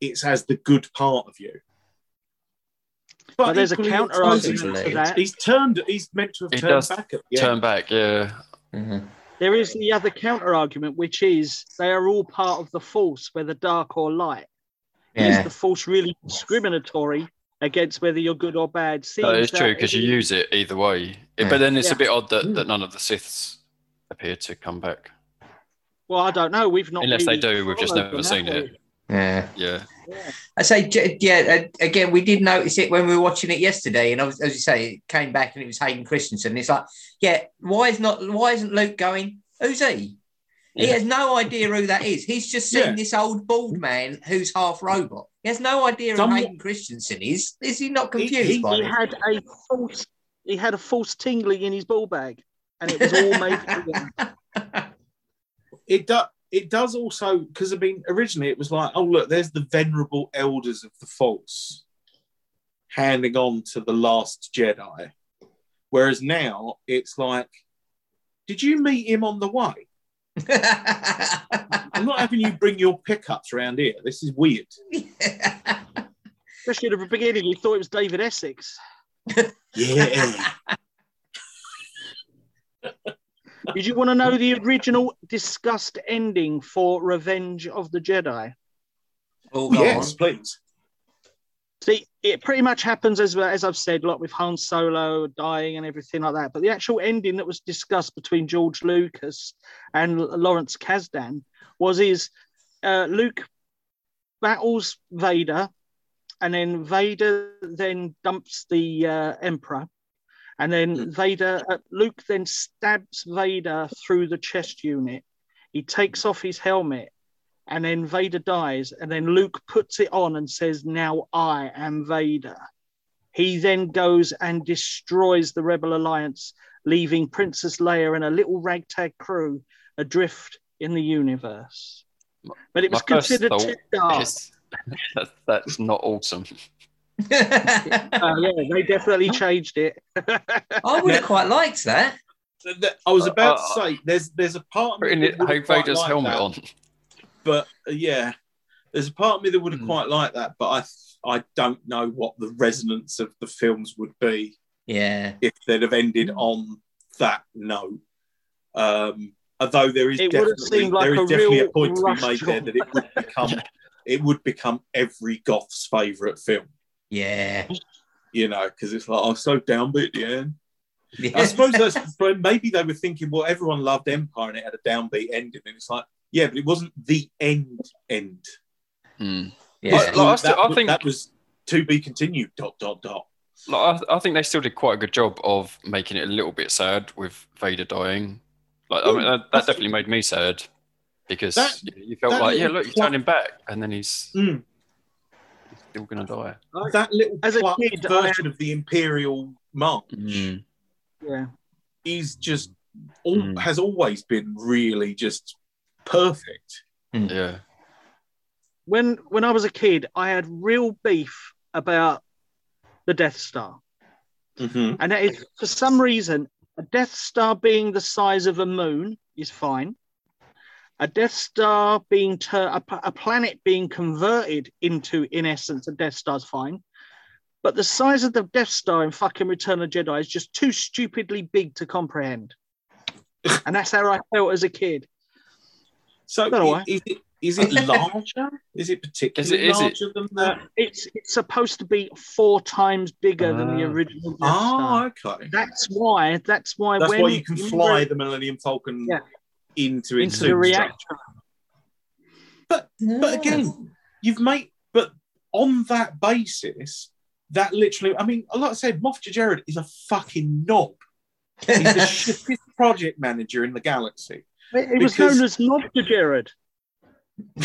it's as the good part of you. But there's a counter argument to that. He's turned. He's meant to have He turned does back. At the Turn back, yeah. Mhm. There is the other counter argument, which is they are all part of the Force, whether dark or light. Is the Force really discriminatory against whether you're good or bad? That Seems is true because you use it either way. Yeah. But then it's Yeah. a bit odd that, that none of the Siths appear to come back. Well, I don't know. We've not Unless they do, we've just never them, seen it. we? Yeah. Yeah. I say, yeah. uh, Again, we did notice it when we were watching it yesterday, and as, as you say, it came back and it was Hayden Christensen. It's like, yeah, why is not? Why isn't Luke going? Who's he? He has no idea who that is. He's just seen Yeah. this old bald man who's half robot. He has no idea who Somewhat- Hayden Christensen is. Is he not confused he- by He this? had a Force he had a Force tingling in his ball bag, and it was all made for it does it does also because I mean originally it was like oh look there's the venerable elders of the Force handing on to the last Jedi, whereas now it's like, did you meet him on the way? I'm not having you bring your pickups around here. This is weird. Especially at the beginning, you thought it was David Essex. Yeah. Did you want to know the original discussed ending for Revenge of the Jedi? Oh, yes, on. please. See, it pretty much happens as as I've said, like with Han Solo dying and everything like that. But the actual ending that was discussed between George Lucas and Lawrence Kasdan was is uh, Luke battles Vader, and then Vader then dumps the uh, Emperor, and then Vader uh, Luke then stabs Vader through the chest unit. He takes off his helmet and then Vader dies, and then Luke puts it on and says, Now I am Vader. He then goes and destroys the Rebel Alliance, leaving Princess Leia and a little ragtag crew adrift in the universe. But it was My considered too dark. is- that, that's not awesome. Uh, yeah, they definitely changed it. I would have quite liked that. Th- th- I was about to Uh, say there's there's a part of me Putting that it, would Hay have quite Vader's liked helmet that, on. But uh, yeah, there's a part of me that would have Hmm. quite liked that, but I I don't know what the resonance of the films would be Yeah. if they'd have ended on that note. Um, although there is It definitely seemed like there a definitely a point to be rush made there that it would become it would become every goth's favourite film. Yeah. You know, because it's like I'm so downbeat at the end. yeah. I suppose that's maybe they were thinking, well, everyone loved Empire and it had a downbeat ending, and it's like, yeah, but it wasn't the end end. Hmm. yeah. Like, I still- that, I think- that was to be continued. Dot dot dot. Like, I, I think they still did quite a good job of making it a little bit sad with Vader dying. Like, I mean, that, that definitely made me sad because That- you- you felt like, yeah, look, you plot- turn him back, and then he's Mm. still gonna die. That little As a kid, I version of the Imperial March Mm. Yeah. is just all, Mm. has always been really just perfect. Yeah. When when I was a kid, I had real beef about the Death Star. Mm-hmm. And that is, for some reason, a Death Star being the size of a moon is fine. A Death Star being tur- a, p- a planet being converted into, in essence, a Death Star is fine. But the size of the Death Star in fucking Return of Jedi is just too stupidly big to comprehend. and that's how I felt as a kid. So Don't know i- why. is it is it larger? Is it particularly is it- larger than that? It's it's supposed to be four times bigger than the Ah. original Death Oh, Star. okay. That's why. That's why. That's when why you can remember fly the Millennium Falcon Yeah. into its into the superstructure. reactor. But again, you've made, but on that basis, that literally, I mean, like I said, Moff Jerjerrod is a fucking knob. He's the shittest project manager in the galaxy. It, it was known as Lobster Jared.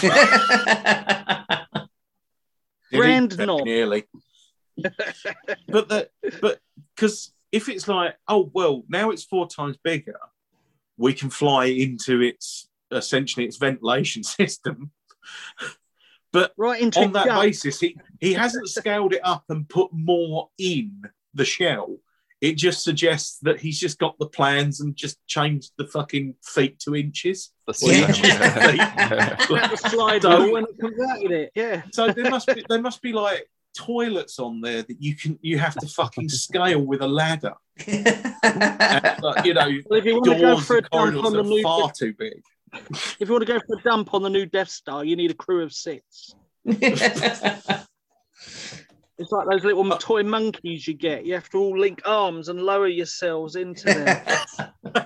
Grand knob. Nearly. but that, but because if it's like, oh well, now it's four times bigger, we can fly into its essentially its ventilation system. But right into on that gut. basis, he, he hasn't scaled it up and put more in the shell. It just suggests that he's just got the plans and just changed the fucking feet to inches. That's yeah. That slide So- rule when it converted it. Yeah. So there must be there must be like toilets on there that you can you have to fucking scale with a ladder. And, like, you know, Well, if you want to go for a dump corridors on the are new, far too big. if you want to go for a dump on the new Death Star, you need a crew of six. It's like those little Uh, toy monkeys you get. You have to all link arms and lower yourselves into them.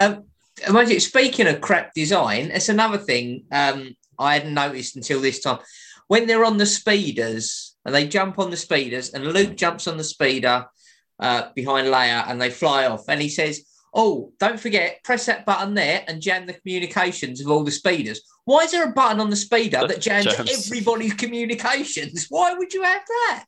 um, Magic, speaking of crap design, it's another thing um, I hadn't noticed until this time. When they're on the speeders and they jump on the speeders, and Luke jumps on the speeder uh, behind Leia and they fly off, and he says, Oh, don't forget, press that button there and jam the communications of all the speeders. Why is there a button on the speeder that That jams, jams. everybody's communications? Why would you have that?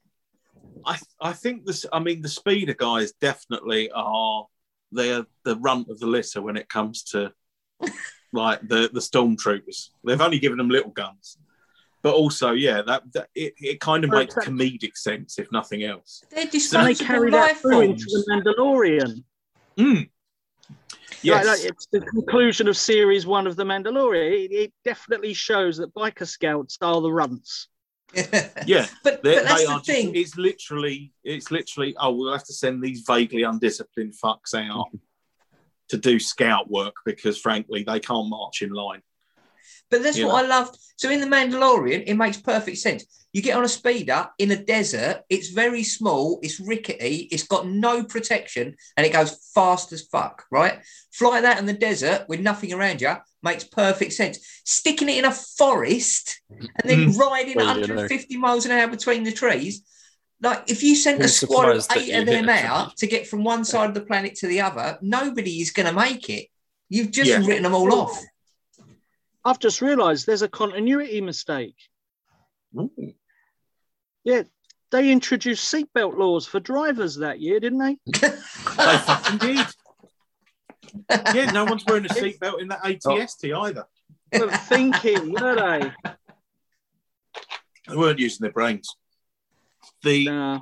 I I think this. I mean, the speeder guys definitely are. They're the runt of the litter when it comes to like the the stormtroopers. They've only given them little guns, but also, yeah, that, that it, it kind of Well, makes exactly. comedic sense if nothing else. They're And they disposable carry that through into the Mandalorian. Mm. Yes. Like, like, it's the conclusion of series one of the Mandalorian. It, it definitely shows that biker scouts are the runts. yeah. but, They, but that's they the are just, thing. it's literally, it's literally, oh, we'll have to send these vaguely undisciplined fucks out to do scout work because, frankly, they can't march in line. But that's You what I loved. So in the Mandalorian, it makes perfect sense. You get on a speeder in a desert. It's very small. It's rickety. It's got no protection, and it goes fast as fuck. Right? Fly that in the desert with nothing around you makes perfect sense. Sticking it in a forest and then riding Well, you know. 150 miles an hour between the trees. Like if you sent a I'm squad of eight of them out to get from one side of the planet to the other, nobody is going to make it. You've just Yeah. written them all off. I've just realised there's a continuity mistake. Ooh. Yeah, they introduced seatbelt laws for drivers that year, didn't they? They fucking did. Yeah, no one's wearing a seatbelt in that ATST oh. either. But thinking, were they? They weren't using their brains. The Nah.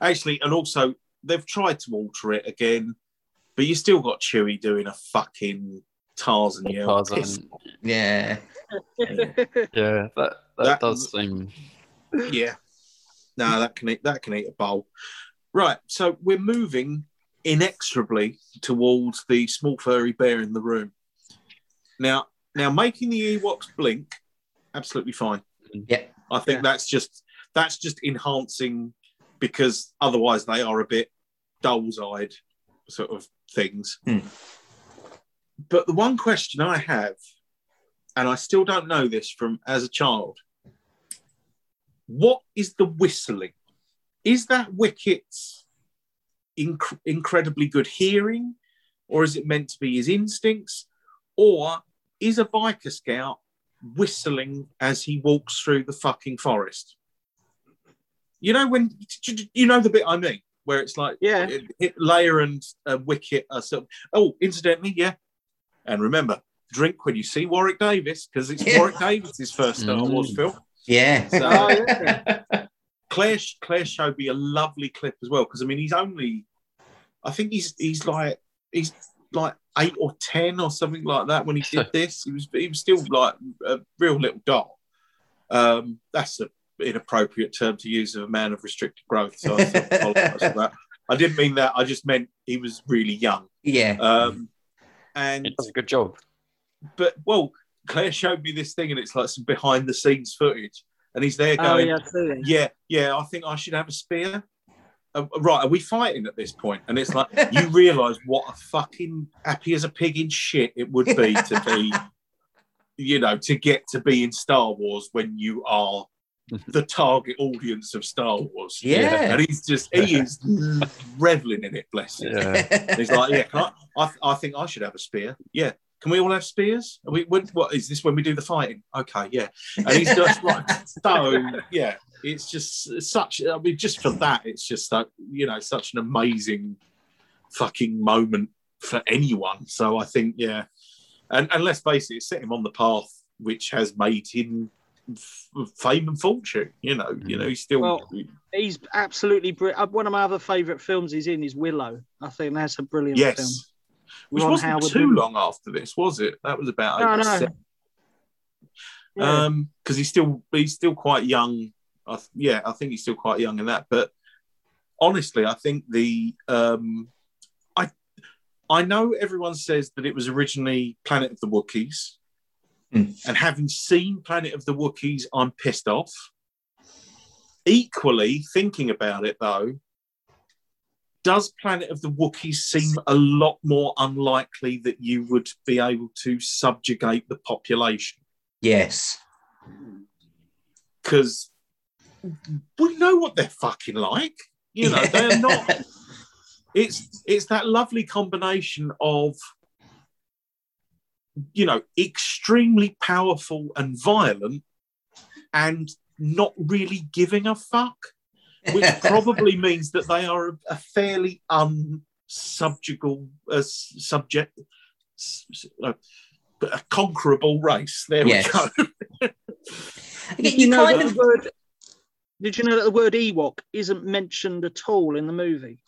actually, and also they've tried to alter it again, but you still got Chewie doing a fucking Tarzan yell. Tarzan. Yeah. Yeah, that, that, That- does seem. Yeah, no, that can eat, that can eat a bowl. Right, so we're moving inexorably towards the small furry bear in the room. Now, now making the Ewoks blink, absolutely fine. Yeah. I think Yeah. that's just that's just enhancing because otherwise they are a bit dull-eyed sort of things. Hmm. But the one question I have, and I still don't know this from as a child, what is the whistling? Is that Wicket's inc- incredibly good hearing, or is it meant to be his instincts, or is a biker scout whistling as he walks through the fucking forest? You know when you know the bit I mean, where it's like Yeah. it, it, Leia and uh, Wicket are sort of, oh, incidentally, yeah. And remember, drink when you see Warwick Davis because it's Yeah. Warwick Davis's first Star Mm. Wars film. Yeah. So yeah. Claire, Claire showed me a lovely clip as well because I mean he's only, I think he's he's like he's like eight or ten or something like that when he did this. He was he was still like a real little doll. Um, that's an inappropriate term to use of a man of restricted growth. So I apologize for that. I didn't mean that. I just meant he was really young. yeah. Um, and It does a good job. but well, Claire showed me this thing, and it's like some behind the scenes footage, and he's there Oh, going, yeah, I see it. yeah, yeah, I think I should have a spear. Uh, right, are we fighting at this point? And it's like you realise what a fucking happy as a pig in shit it would be to be, you know, to get to be in Star Wars when you are the target audience of Star Wars. Yeah. And he's just he is reveling in it, bless him. Yeah. He's like, yeah, can I, I, I think I should have a spear. Yeah. Can we all have spears? Are we, when, what is this when we do the fighting? Okay, yeah. And he's just like, so, yeah, it's just such, I mean, just for that, it's just like, you know, such an amazing fucking moment for anyone. So I think, yeah. And, and let's face it, it's set him on the path which has made him f- fame and fortune. You know, you know, he's still. Well, He's absolutely brilliant. One of my other favourite films he's in is Willow. I think that's a brilliant film. yes. Which Ron wasn't Howard too did- long after this, was it? That was about No, no. 87. Yeah. um because he's still he's still quite young I th- yeah i think he's still quite young in that but honestly i think the um i i know everyone says that it was originally planet of the wookiees Hmm. and having seen planet of the wookiees i'm pissed off equally thinking about it though does planet of the wookiees seem a lot more unlikely that you would be able to subjugate the population yes. because we know what they're fucking like. You know, they're not. It's it's that lovely combination of you know extremely powerful and violent, and not really giving a fuck, which probably means that they are a, a fairly unsubjugable uh, subject. s- s- uh, a conquerable race. There Yes. we go. Did you you know kind that of the word? Did you know that the word Ewok isn't mentioned at all in the movie?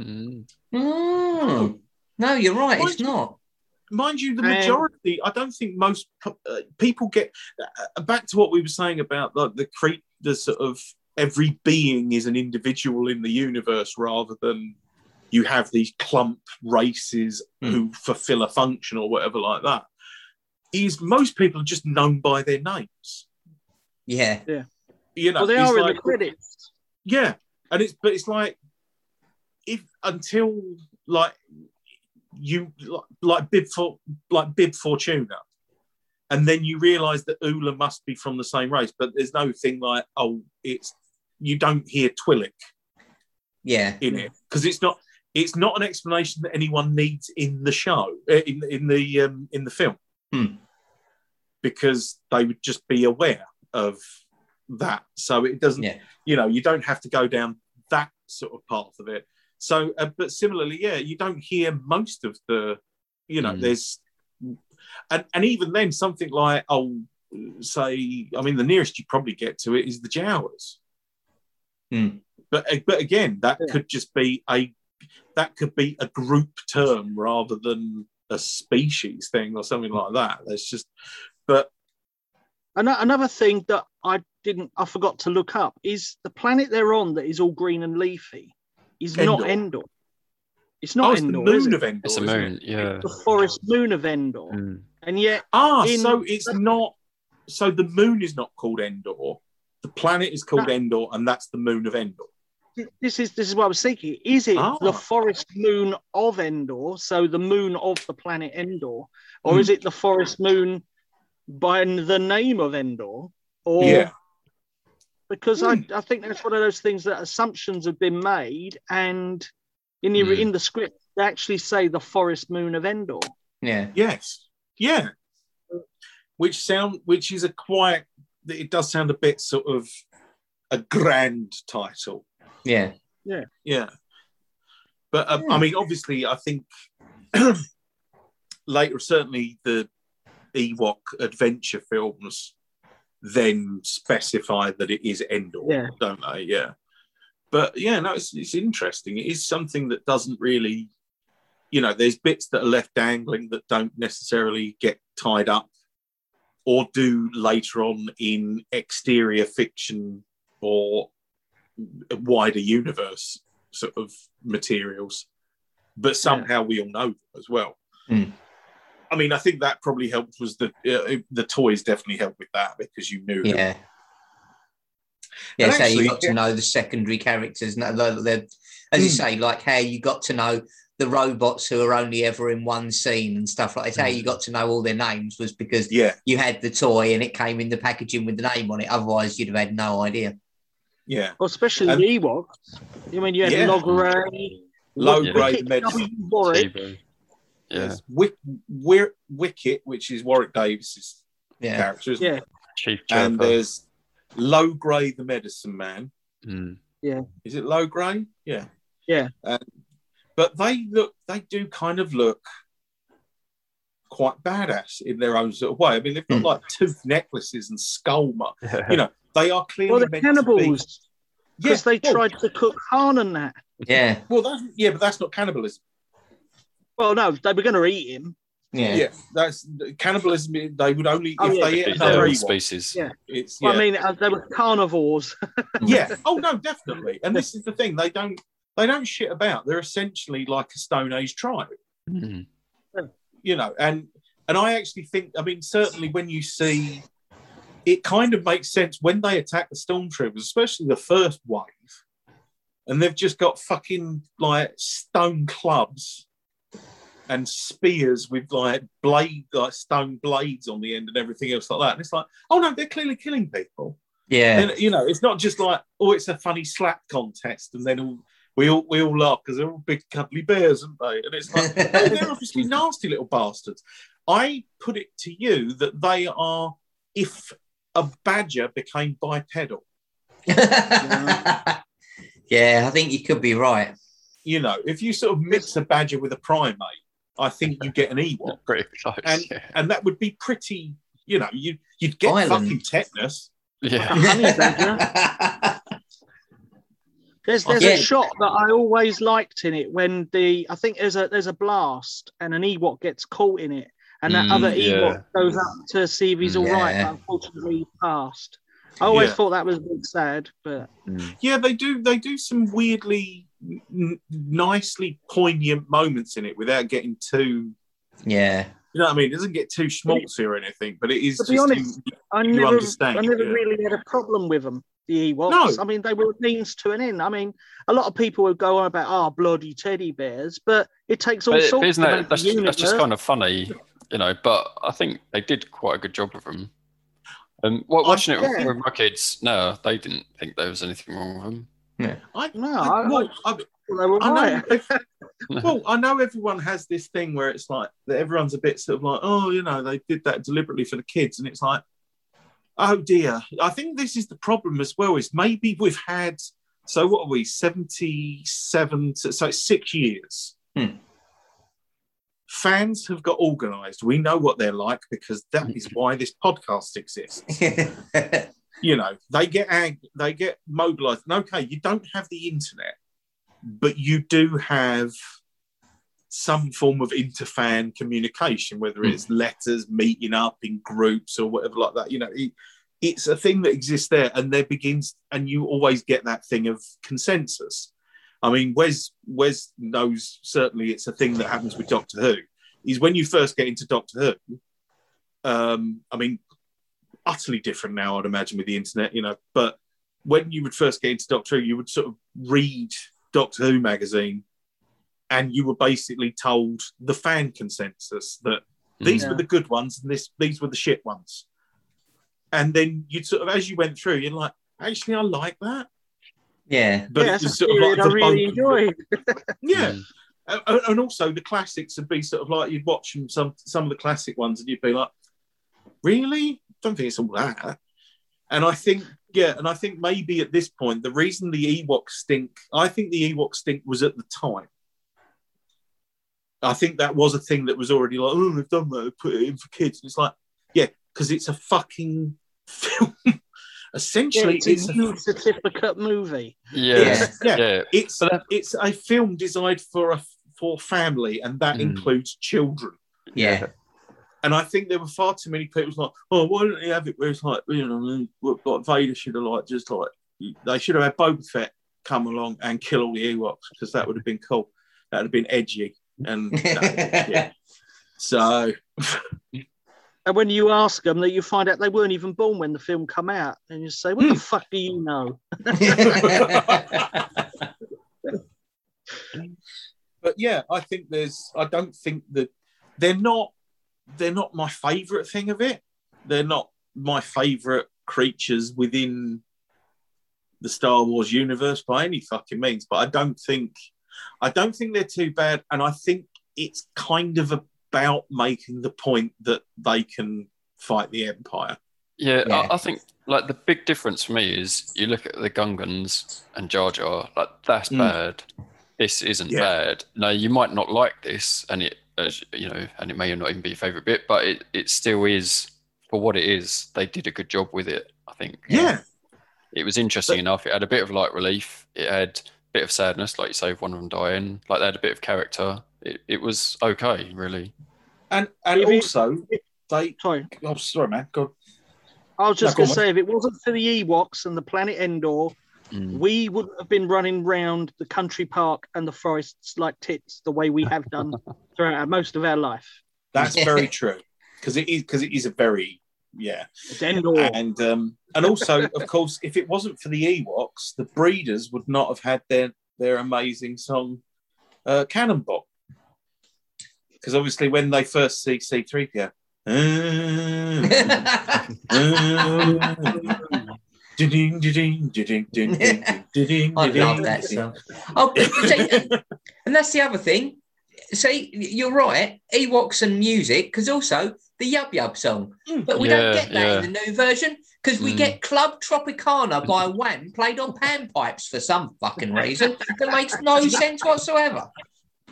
Mm. Mm. No, you're right. It's not. Mind you, the Um, majority, I don't think most uh, people get uh, back to what we were saying about like the creep, the sort of every being is an individual in the universe rather than you have these clump races Hmm. who fulfill a function or whatever like that. Is most people are just known by their names. Yeah. Yeah. You know, well, they it's are in the credits. yeah, and it's but it's like if until like you like, bib for like bib Fortuna, and then you realise that Oola must be from the same race, but there's no thing like oh it's you don't hear Twi'lek Yeah. in it because it's not it's not an explanation that anyone needs in the show uh, in in the um, in the film Hmm. because they would just be aware of that so it doesn't Yeah. you know you don't have to go down that sort of path of it so uh, but similarly yeah you don't hear most of the you know Hmm. there's and, and even then something like oh say i mean the nearest you probably get to it is the jawas Hmm. but uh, but again that Yeah. could just be a that could be a group term rather than a species thing or something like that there's just but Another thing that I didn't, I forgot to look up is the planet they're on that is all green and leafy is not Endor. Endor. It's oh, not it's the Endor. is moon it? of Endor It's a isn't it? moon. Yeah. The forest moon of Endor, Mm. and yet Ah, in- so it's not. So the moon is not called Endor. The planet is called No. Endor, and that's the moon of Endor. this is this is what I was thinking. Is it Ah. the forest moon of Endor, so the moon of the planet Endor, or Hmm. is it the forest moon by the name of Endor? Or Yeah. Because Hmm. I, I think that's one of those things that assumptions have been made, and in the Hmm. in the script they actually say the forest moon of Endor. Yeah. Yes. Yeah. Which sound, which is a quiet. It does sound a bit sort of a grand title. Yeah. Yeah. Yeah. But um, I Hmm. mean, obviously, I think later, certainly the Ewok adventure films then specify that it is Endor, Yeah. don't they? Yeah. But yeah, no, it's, it's interesting. It is something that doesn't really, you know, there's bits that are left dangling that don't necessarily get tied up or do later on in exterior fiction or wider universe sort of materials. But somehow we all know them as well. Hmm. I mean, I think that probably helped. Was the uh, the toys definitely helped with that because you knew them. Yeah. Yeah, And so actually- you got to know the secondary characters. and they're- they're- As you Mm. say, like how you got to know the robots who are only ever in one scene and stuff like that. How you got to know all their names was because Yeah, you had the toy and it came in the packaging with the name on it. Otherwise, you'd have had no idea. yeah. Well, especially And- the Ewoks. I mean, you had Yeah. Logray, Low Yeah. grade Wicket medicine. W. Warwick. TV. Yeah. Yes. Wick, Wick, Wicket, which is Warwick Davis's Yeah. character, isn't Yeah. it? Chief and there's Logray, the medicine man. Mm. Is it Logray? Yeah. Yeah. Um, but they look, they do kind of look quite badass in their own sort of way. I mean, they've got Hmm. like tooth necklaces and skull mark. You know, they are clearly Well, the meant to be. cannibals, because they well, tried to cook Han and that. Yeah. Well, that's, yeah, but that's not cannibalism. Well, no, they were going to eat him. Yeah. Yeah, that's cannibalism. They would only Oh, if yeah, they ate They're another own species. Yeah. It's Well, yeah. I mean, uh, they were carnivores. yeah. Oh no, definitely. And this is the thing: they don't they don't shit about. They're essentially like a Stone Age tribe, Mm. you know. And and I actually think, I mean, certainly when you see, it kind of makes sense when they attack the stormtroopers, especially the first wave, and they've just got fucking like stone clubs and spears with like blade, like stone blades on the end and everything else like that. And it's like, oh no, they're clearly killing people. Yeah. And, you know, it's not just like, oh, it's a funny slap contest, and then all, we all we all laugh because they're all big cuddly bears, aren't they? And it's like, no, oh, they're obviously nasty little bastards. I put it to you that they are, if a badger became bipedal, yeah, I think you could be right. you know, if you sort of mix a badger with a primate, I think you get an Ewok, Pretty close. and yeah. and that would be pretty. You know, you you'd get Violent. fucking tetanus. yeah. There's there's a shot that I always liked in it when the I think there's a there's a blast and an Ewok gets caught in it and that Mm, other yeah. Ewok goes up to see if he's all right, Yeah. but unfortunately he passed. I always Yeah. thought that was a bit sad, but Mm. Yeah, they do. They do some weirdly, n- nicely poignant moments in it without getting too. yeah. You know what I mean? It doesn't get too schmaltzy or anything, but it is To just. be honest, I never understand, I never yeah. really had a problem with them. The Ewoks. No. I mean, they were a means to an end. I mean, a lot of people would go on about, oh, bloody teddy bears, but it takes all But sorts isn't to that that's, just- that's just kind of funny, you know? But I think they did quite a good job of them. And wa- I- watching it yeah. with my kids, no, they didn't think there was anything wrong with them. I, No, I, I- well, I, They were I know. right. well, I know everyone has this thing where it's like that everyone's a bit sort of like, oh, you know, they did that deliberately for the kids, and it's like, oh dear. I think this is the problem as well. Is maybe we've had so what are we seventy-seven? to- So it's six years. Hmm. Fans have got organised. We know what they're like because that is why this podcast exists. you know they get ag- they get mobilized and okay you don't have the internet but you do have some form of interfan communication whether hmm. it's letters meeting up in groups or whatever like that you know it, it's a thing that exists there and there begins and you always get that thing of consensus i mean wes wes knows certainly it's a thing that happens with doctor who is when you first get into doctor who um i mean utterly different now, I'd imagine, with the internet, you know. But when you would first get into Doctor Who, you would sort of read Doctor Who magazine and you were basically told the fan consensus that these Yeah. were the good ones and this these were the shit ones. And then you'd sort of, as you went through, you're like, actually, I like that. Yeah. But yeah, it that's a sort of like I the really bunk- enjoyed. Yeah. Mm. And- and also the classics would be sort of like you'd watch some some of the classic ones and you'd be like really don't think it's all that and i think yeah and i think maybe at this point the reason the ewok stink i think the ewok stink was at the time i think that was a thing that was already like oh they've done that they put it in for kids and it's like yeah because it's a fucking film Yeah, essentially it's it's a a, certificate movie. Yeah, it's, yeah, yeah. it's But that- it's a film designed for a for family and that Mm. includes children Yeah. And I think there were far too many people like, oh, why don't they have it where it's like, you know, what, what Vader should have like, just like, they should have had Boba Fett come along and kill all the Ewoks because that would have been cool. That would have been edgy. And yeah. so, And when you ask them, that you find out they weren't even born when the film come out, and you say, "What Hmm. the fuck do you know?" but yeah, I think there's, I don't think that they're not, they're not my favorite thing of it. They're not my favorite creatures within the Star Wars universe by any fucking means. But I don't think, I don't think they're too bad. And I think it's kind of about making the point that they can fight the Empire. Yeah, Yeah. I, I think like the big difference for me is you look at the Gungans and Jar Jar, like that's Mm. bad. This isn't Yeah. bad. Now you might not like this, and it, as you know, and it may not even be your favorite bit, but it, it still is for what it is. They did a good job with it. I think. Yeah. It was interesting But- enough. It had a bit of light relief. It had a bit of sadness, like you say, with one of them dying. Like they had a bit of character. It, it was okay, really. And and If it- also they Sorry, oh sorry man, God. I was just No, going to say, if it wasn't for the Ewoks and the planet Endor, Mm. we wouldn't have been running round the country park and the forests like tits the way we have done throughout most of our life. That's very true. Because it is because it is a very yeah. It's Endor. And um and also, of course, if it wasn't for the Ewoks, the breeders would not have had their their amazing song uh Cannonball. Because obviously when they first see C3PO, I I love that song. Oh, see, and that's the other thing. See, you're right. Ewoks and music, because also the Yub Yub song. But we don't get that in the new version because we Mm. get Club Tropicana by Wham played on panpipes for some fucking reason that makes no sense whatsoever.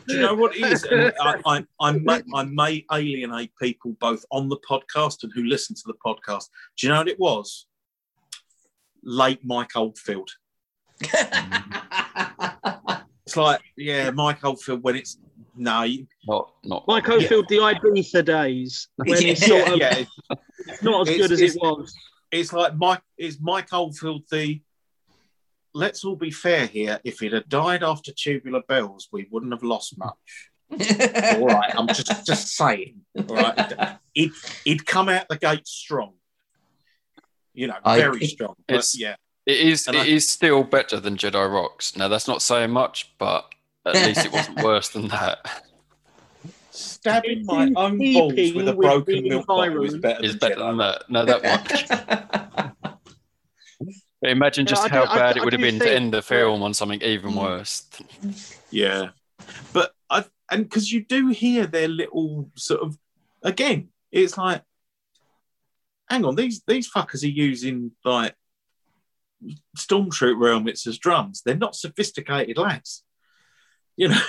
Do you know what it is? And I, I, I, may, I may alienate people both on the podcast and who listen to the podcast. Do you know what it was? Late Mike Oldfield. It's like, yeah, Mike Oldfield when it's no, Not, not. Mike Oldfield, the Ibiza days, when Yeah. it's sort of yeah. not as It's- good as it was. It's like Mike is Mike Oldfield the. Let's all be fair here. If he'd have died after Tubular Bells, we wouldn't have lost much. all right, I'm just just saying. All right, he'd, he'd come out the gate strong. You know, I- very strong. But It's- yeah, It is. And It I- is still better than Jedi Rocks. Now that's not saying much, but at least it wasn't worse than that. stabbing my own balls with a broken the milk bottle is better Is than better than that. No, that one. But imagine just I do- how I- bad I it would have do been to end the film on something even Mm. worse. Yeah, but I and because you do hear their little sort of again, it's like, hang on, these these fuckers are using like stormtrooper helmets as drums. They're not sophisticated lads, you know.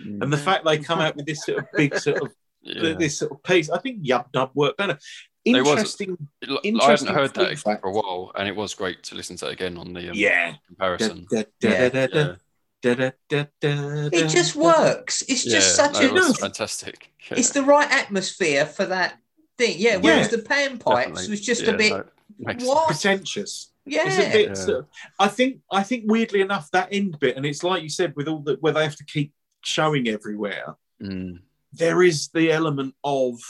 and the fact they come out with this sort of big sort of Yeah. this sort of piece, I think Yub Dub worked better. Was- Interesting, It- I hadn't interesting heard that fact. for a while, and it was great to listen to it again on the um, yeah. comparison. Da, da, Yeah. da, da, Yeah, da, da, da, da, It just works. It's just Yeah, such no, a it was enough. fantastic. it's the right atmosphere for that thing. Yeah, whereas Yeah, the panpipes Definitely. was just Yeah, a bit no, makes- what? pretentious. Yeah. It's a bit. Yeah. sort I think. I think weirdly enough, that end bit, and it's like you said, with all the where they have to keep showing everywhere. Mm. There is the element of,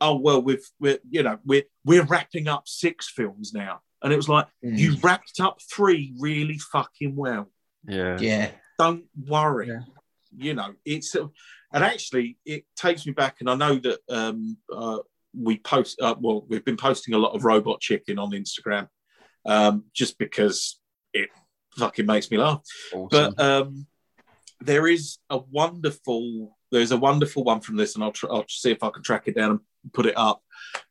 oh well, we've we're you know we're we're wrapping up six films now, and it was like Mm. you wrapped up three really fucking well. Yeah. yeah. Don't worry. Yeah. You know, it's uh, and actually it takes me back, and I know that um, uh, we post. Uh, well, we've been posting a lot of Robot Chicken on Instagram, um, just because it fucking makes me laugh. Awesome. But um, there is a wonderful. There's a wonderful one from this, and I'll, tr- I'll see if I can track it down and put it up.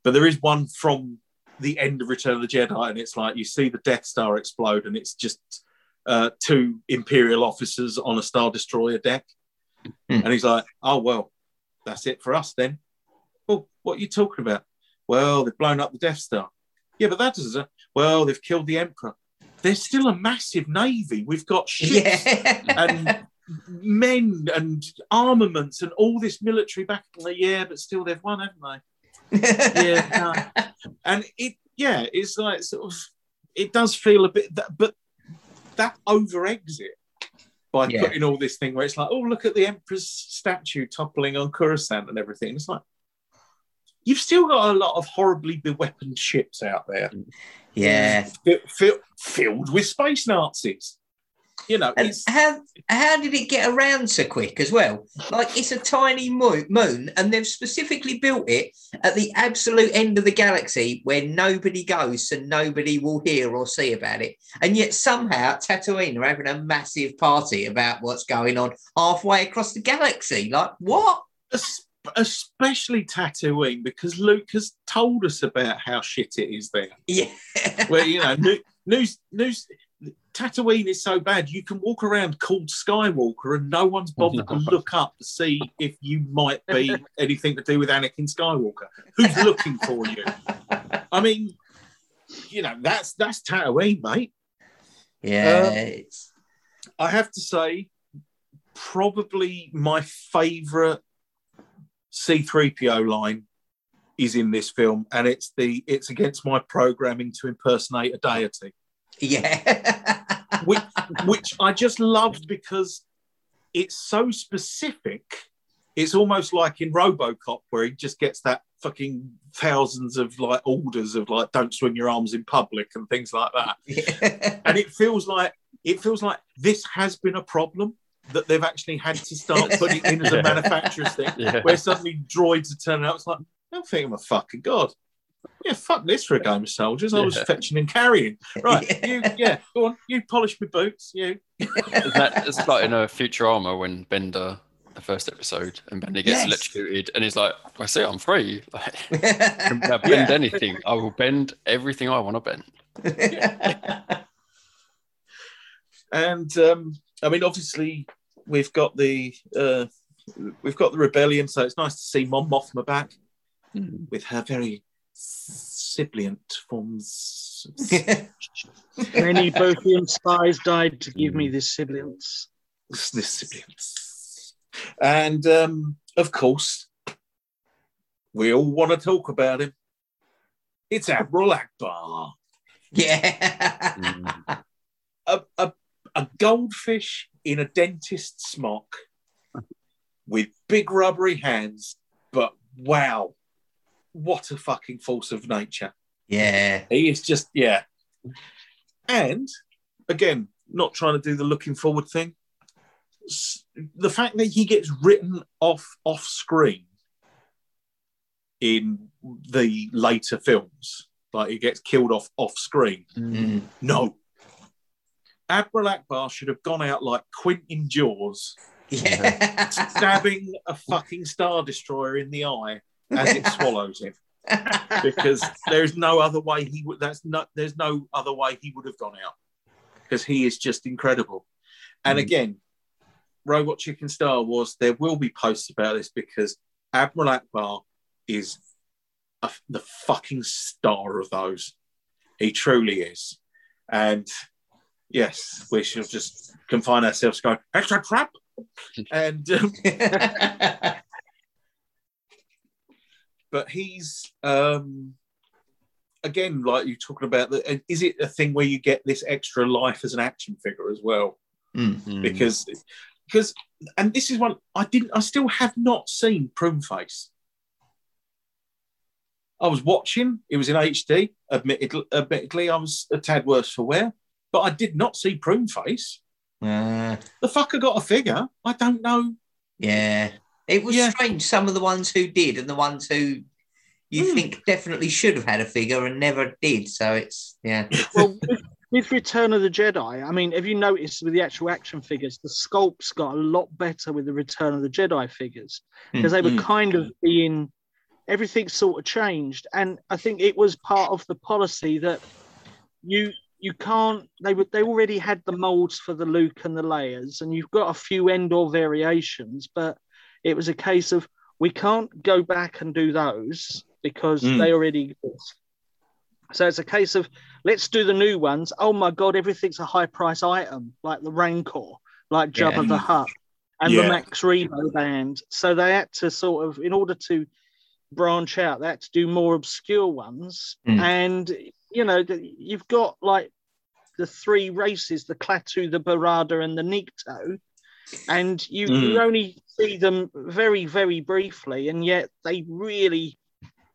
But there is one from the end of Return of the Jedi, and it's like you see the Death Star explode, and it's just uh, two Imperial officers on a Star Destroyer deck, Hmm. and he's like, "Oh well, that's it for us then." Well, what are you talking about? Well, they've blown up the Death Star. Yeah, but that doesn't. Well, they've killed the Emperor. There's still a massive navy. We've got ships Yeah. and men and armaments and all this military back. Like, yeah, but still they've won, haven't they? Yeah, And it, yeah, it's like sort of, it does feel a bit that, but that over exit by Yeah. putting all this thing where it's like, oh, look at the Emperor's statue toppling on Coruscant and everything. It's like, you've still got a lot of horribly beweaponed ships out there yeah. fi- fi- filled with space Nazis. You know, And how how did it get around so quick as well? Like it's a tiny mo- moon, and they've specifically built it at the absolute end of the galaxy where nobody goes, so nobody will hear or see about it. And yet somehow Tatooine are having a massive party about what's going on halfway across the galaxy. Like what? especially Tatooine because Luke has told us about how shit it is there. Yeah, Where you know, new, news, news. Tatooine is so bad you can walk around called Skywalker and no one's bothered to look up to see if you might be anything to do with Anakin Skywalker. Who's looking for you? I mean, you know, that's that's Tatooine, mate. yeah. Um, I have to say, probably my favourite C3PO line is in this film, and it's the it's against my programming to impersonate a deity, yeah. Which which I just loved because it's so specific. It's almost like in RoboCop where he just gets that fucking thousands of like orders of like don't swing your arms in public and things like that. yeah. and it feels like it feels like this has been a problem that they've actually had to start putting in as a manufacturer's thing, Yeah. where suddenly droids are turning up. It's like, I don't think I'm a fucking god. Yeah, fuck this for a game of soldiers. I was Yeah. fetching and carrying. Right, Yeah. you, yeah, go on, you polish my boots, you. Isn't that, it's like in a Futurama when Bender, the first episode, and Bender gets Yes. electrocuted, and he's like, "I see, I'm free. Like, I can bend Yeah. anything. I will bend everything I want to bend." And um, I mean, obviously, we've got the uh, we've got the rebellion, so it's nice to see Mon Mothma back with her very sibilant forms. Many Bothan spies died to give me this sibilance. the sibilance. And um, of course, we all want to talk about him. It's Admiral Ackbar, yeah. Mm. a, a, a goldfish in a dentist's smock with big rubbery hands, but wow, what a fucking force of nature. Yeah. He is just, yeah. And again, not trying to do the looking forward thing. The fact that he gets written off off screen in the later films, like he gets killed off off screen. Mm. No. Admiral Ackbar should have gone out like Quint in Jaws, Yeah. stabbing a fucking Star Destroyer in the eye as it swallows him. because there's no other way he would that's not there's no other way he would have gone out. Because he is just incredible. And Mm. again robot chicken star wars there will be posts about this because admiral ackbar is a, the fucking star of those. He truly is. And yes we should just confine ourselves to go extra crap! And um, but he's um again like you're talking about the is it a thing where you get this extra life as an action figure as well Mm. Mm. because because and this is one i didn't i still have not seen prune face i was watching it was in hd admittedly, admittedly i was a tad worse for wear but i did not see prune face Uh, the fucker got a figure i don't know yeah. It was Yeah. strange. Some of the ones who did and the ones who you Hmm. think definitely should have had a figure and never did. So it's, yeah. Well, with, with Return of the Jedi, I mean, have you noticed with the actual action figures, the sculpts got a lot better with the Return of the Jedi figures because they were Mm. kind of being everything sort of changed, and I think it was part of the policy that you you can't they would they already had the molds for the Luke and the Leias, and you've got a few Endor variations, but it was a case of we can't go back and do those because Mm. they already exist. So it's a case of let's do the new ones. Oh my god, everything's a high price item, like the Rancor, like Jabba Yeah. the Hutt, and Yeah. the Max Rebo band. So they had to sort of, in order to branch out, they had to do more obscure ones. Mm. And you know, you've got like the three races: the Klaatu, the Barada, and the Nikto. And you, you Mm. only see them very, very briefly, and yet they really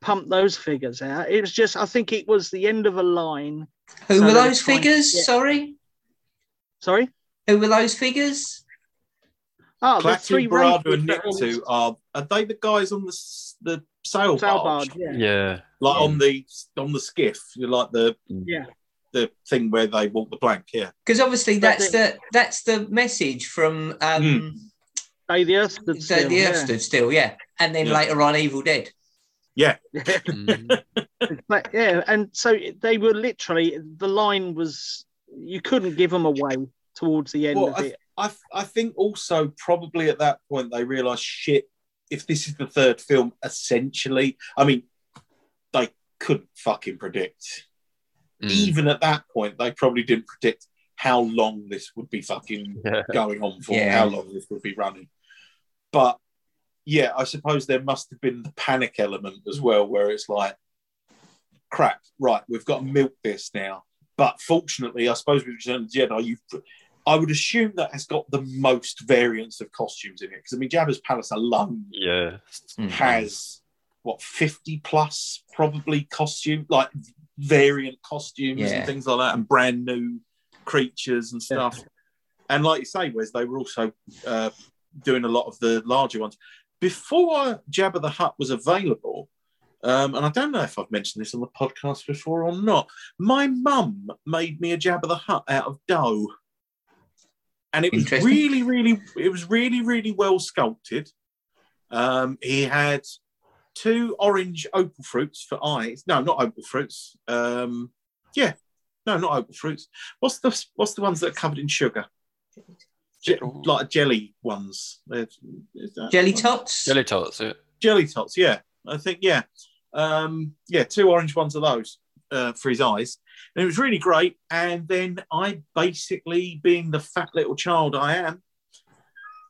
pump those figures out. It was just, I think it was the end of a line. Who So were those trying to figures? get- Sorry. Sorry? Who were those figures? Oh, the three Barada, races and that all- are are they the guys on the the sail Sail barge? barge, yeah. Yeah. like Yeah. on the on the skiff, you like the Yeah. The thing where they walk the plank. Yeah, Because obviously that's That's the that's the message from um, Day the Earth stood still. the Earth yeah. stood still, yeah. And then Yeah. later on, Evil Dead. Mm. But, yeah, and so they were literally the line was you couldn't give them away towards the end Well, of it. I I think also probably at that point they realised shit. If this is the third film, essentially, I mean, they couldn't fucking predict. Mm. Even at that point, they probably didn't predict how long this would be fucking Yeah. going on for, Yeah. how long this would be running. But yeah, I suppose there must have been the panic element as well, where it's like, crap, right, we've got to milk this now. But fortunately, I suppose with Return of the Jedi, you've, I would assume that has got the most variance of costumes in it. Because I mean, Jabba's palace alone Yeah. Mm. has what 50 plus probably costume, like variant costumes Yeah. and things like that, and brand new creatures and stuff. and like you say, Wes, they were also uh, doing a lot of the larger ones before Jabba the Hutt was available. Um, and I don't know if I've mentioned this on the podcast before or not. My mum made me a Jabba the Hutt out of dough, and it was really, really, it was really, really well sculpted. Um, he had two orange opal fruits for eyes. No, not opal fruits. Um, yeah, no, not opal fruits. What's the what's the ones that are covered in sugar? Je- like jelly ones. They're- is that- Jelly tots. Jelly tots, yeah. jelly tots. Yeah, I think yeah, um, yeah, two orange ones of those uh, for his eyes, and it was really great. And then I basically, being the fat little child I am,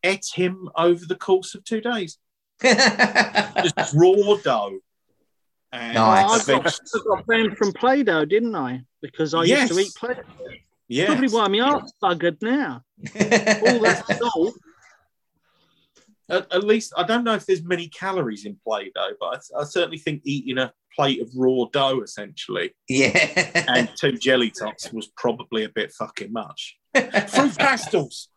ate him over the course of two days, just raw dough. And Nice. Oh, I got, I got banned from Play-Doh, didn't I? Because I Yes. used to eat Play-Doh. yeah, Probably why my art's buggered now. All that salt. at, at least I don't know if there's many calories in Play-Doh, but I, I certainly think eating a plate of raw dough essentially yeah. and two jelly tots was probably a bit fucking much. Fruit pastels.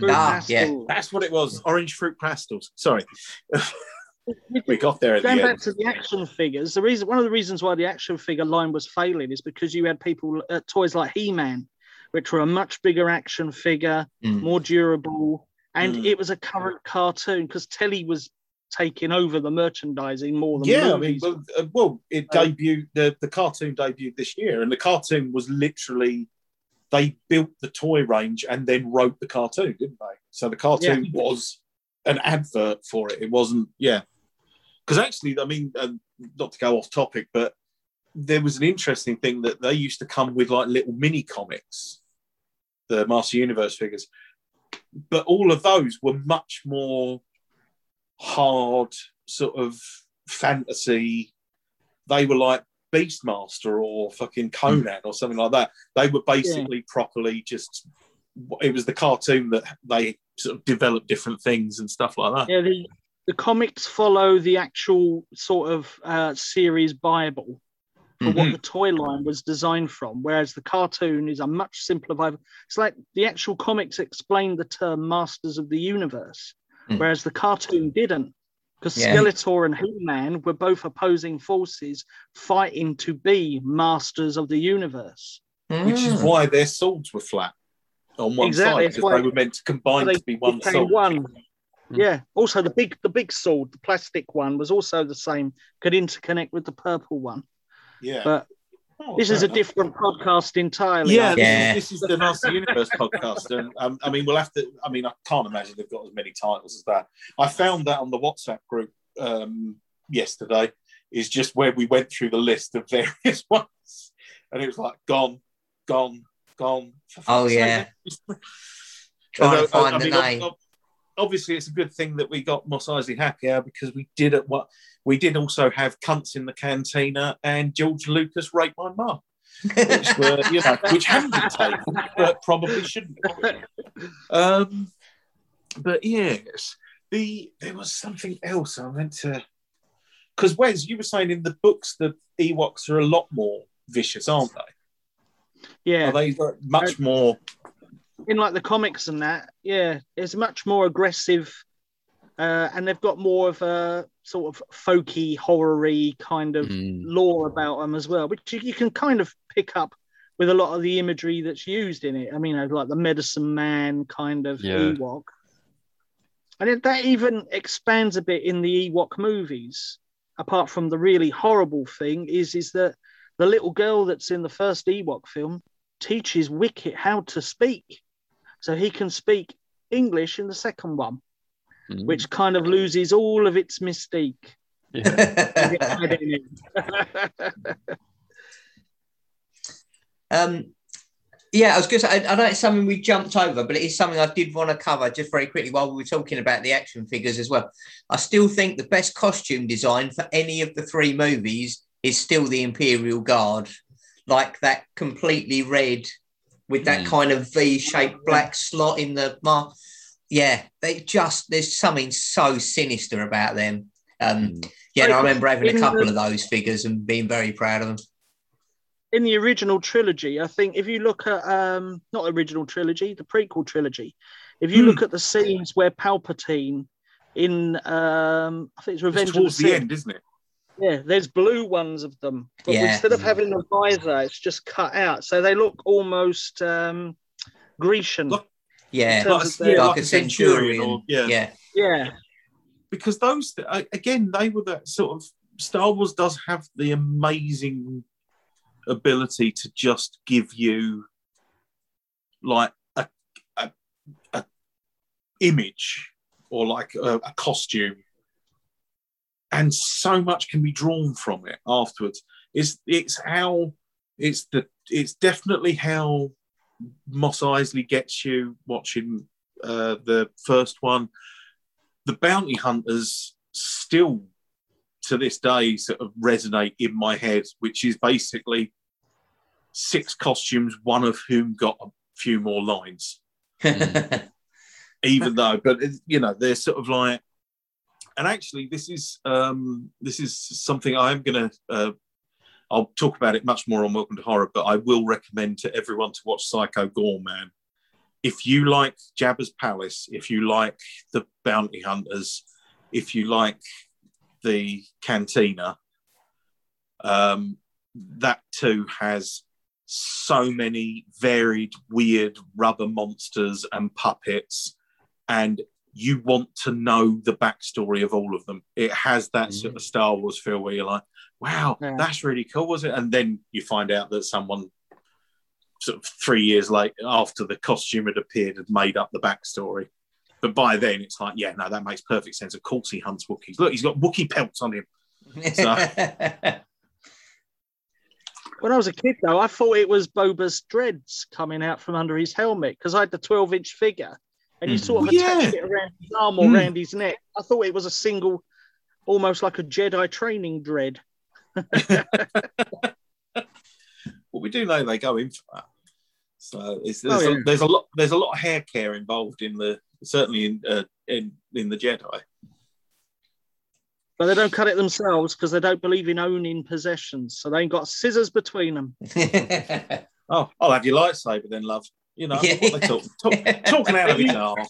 Fruit Ah, yeah. That's what it was. Orange fruit pastels. Sorry. we got there at the Going back end. to the action figures, the reason one of the reasons why the action figure line was failing is because you had people uh, toys like He-Man, which were a much bigger action figure, Mm. more durable, and Mm. it was a current cartoon because Telly was taking over the merchandising more than Yeah, I mean, well, uh, well, it Uh, debuted, the, the cartoon debuted this year, and the cartoon was literally, they built the toy range and then wrote the cartoon, didn't they? So the cartoon was an advert for it. It wasn't, yeah. Because actually, I mean, not to go off topic, but there was an interesting thing that they used to come with like little mini comics, the Master Universe figures, but all of those were much more hard sort of fantasy. They were like Beastmaster or fucking Conan or something like that. They were basically properly just. It was the cartoon that they sort of developed different things and stuff like that. yeah, the, the comics follow the actual sort of uh, series Bible for Mm-hmm. what the toy line was designed from, whereas the cartoon is a much simpler Bible. It's like the actual comics explained the term Masters of the Universe, Mm. whereas the cartoon didn't. Because Yeah. Skeletor and He-Man were both opposing forces fighting to be masters of the universe. Which is Mm. why their swords were flat on one Exactly, side because they were meant to combine they to be one sword. one. Yeah. Also, the big the big sword, the plastic one, was also the same. Could interconnect with the purple one. Yeah. But Oh, this is a different podcast entirely. Yeah, I this. Yeah. Is, this is the Master Universe podcast, and um, I mean, we'll have to. I mean, I can't imagine they've got as many titles as that. I found that on the WhatsApp group um, yesterday. Is just where we went through the list of various ones, and it was like gone, gone, gone. Oh, yeah. Trying Although, to find I the mean, name. Obviously, it's a good thing that we got Mos Eisley happy hour because we did it. What we did also have cunts in the cantina and George Lucas raped my mum, which were you know which hadn't been taken, but probably shouldn't. Um, but yes, the there was something else I meant to. Because Wes, you were saying in the books the Ewoks are a lot more vicious, aren't they? yeah. Are they uh, much more? in like the comics and that, yeah, it's much more aggressive, uh, and they've got more of a sort of folky, horror-y kind of Mm. lore about them as well, which you, you can kind of pick up with a lot of the imagery that's used in it. I mean, like the medicine man kind of Yeah. Ewok. And it, that even expands a bit in the Ewok movies. Apart from the really horrible thing, is is that the little girl that's in the first Ewok film teaches Wicket how to speak, so he can speak English in the second one, Mm. which kind of loses all of its mystique. Yeah. um, yeah, I was going to say, I, I know it's something we jumped over, but it is something I did want to cover just very quickly while we were talking about the action figures as well. I still think the best costume design for any of the three movies is still the Imperial Guard, like that completely red with that Mm. kind of V-shaped black slot in the mark. Yeah, they just there's something so sinister about them. Um, Mm. yeah, and I remember having a couple the- of those figures and being very proud of them. in the original trilogy, I think if you look at um not original trilogy, the prequel trilogy, if you Hmm. look at the scenes where Palpatine in um I think it's Revenge It's of the towards the end, isn't it? yeah, there's blue ones of them, but Yeah. instead of having the visor, it's just cut out, so they look almost um Grecian. Look- Yeah, terms Like, of a- their- yeah, like a centurion. or- yeah. yeah. yeah, because those uh, again they were that sort of Star Wars does have the amazing ability to just give you like a, a, a image or like a, a costume and so much can be drawn from it afterwards it's it's how it's the it's definitely how Mos Eisley gets you watching uh, the first one the bounty hunters still to this day sort of resonate in my head, which is basically six costumes, one of whom got a few more lines, even though, but you know, they're sort of like, and actually, this is um, this is something I'm gonna. Uh, I'll talk about it much more on Welcome to Horror, but I will recommend to everyone to watch Psycho Goreman. If you like Jabba's Palace, if you like the Bounty Hunters, if you like the Cantina, um, that too has so many varied, weird rubber monsters and puppets, and you want to know the backstory of all of them. It has that sort of mm. Star Wars feel where you're like, wow, Yeah. that's really cool, was it? And then you find out that someone sort of three years late after the costume had appeared had made up the backstory. But by then it's like, yeah, no, that makes perfect sense. Of course he hunts Wookiees. Look, he's got Wookiee pelts on him. When I was a kid, though, I thought it was Boba's dreads coming out from under his helmet because I had the 12 inch figure and you Mm. sort of Yeah. attached it around his arm or Mm. around his neck. I thought it was a single, almost like a Jedi training dread. Well, we do know they go in for that. So it's, Oh, there's, a, there's a lot there's a lot of hair care involved in the certainly in uh, in, in the Jedi. But they don't cut it themselves because they don't believe in owning possessions. So they ain't got scissors between them. Oh, I'll have your lightsaber then, love. You know Yeah. what they talk, talk, talking out of his arse.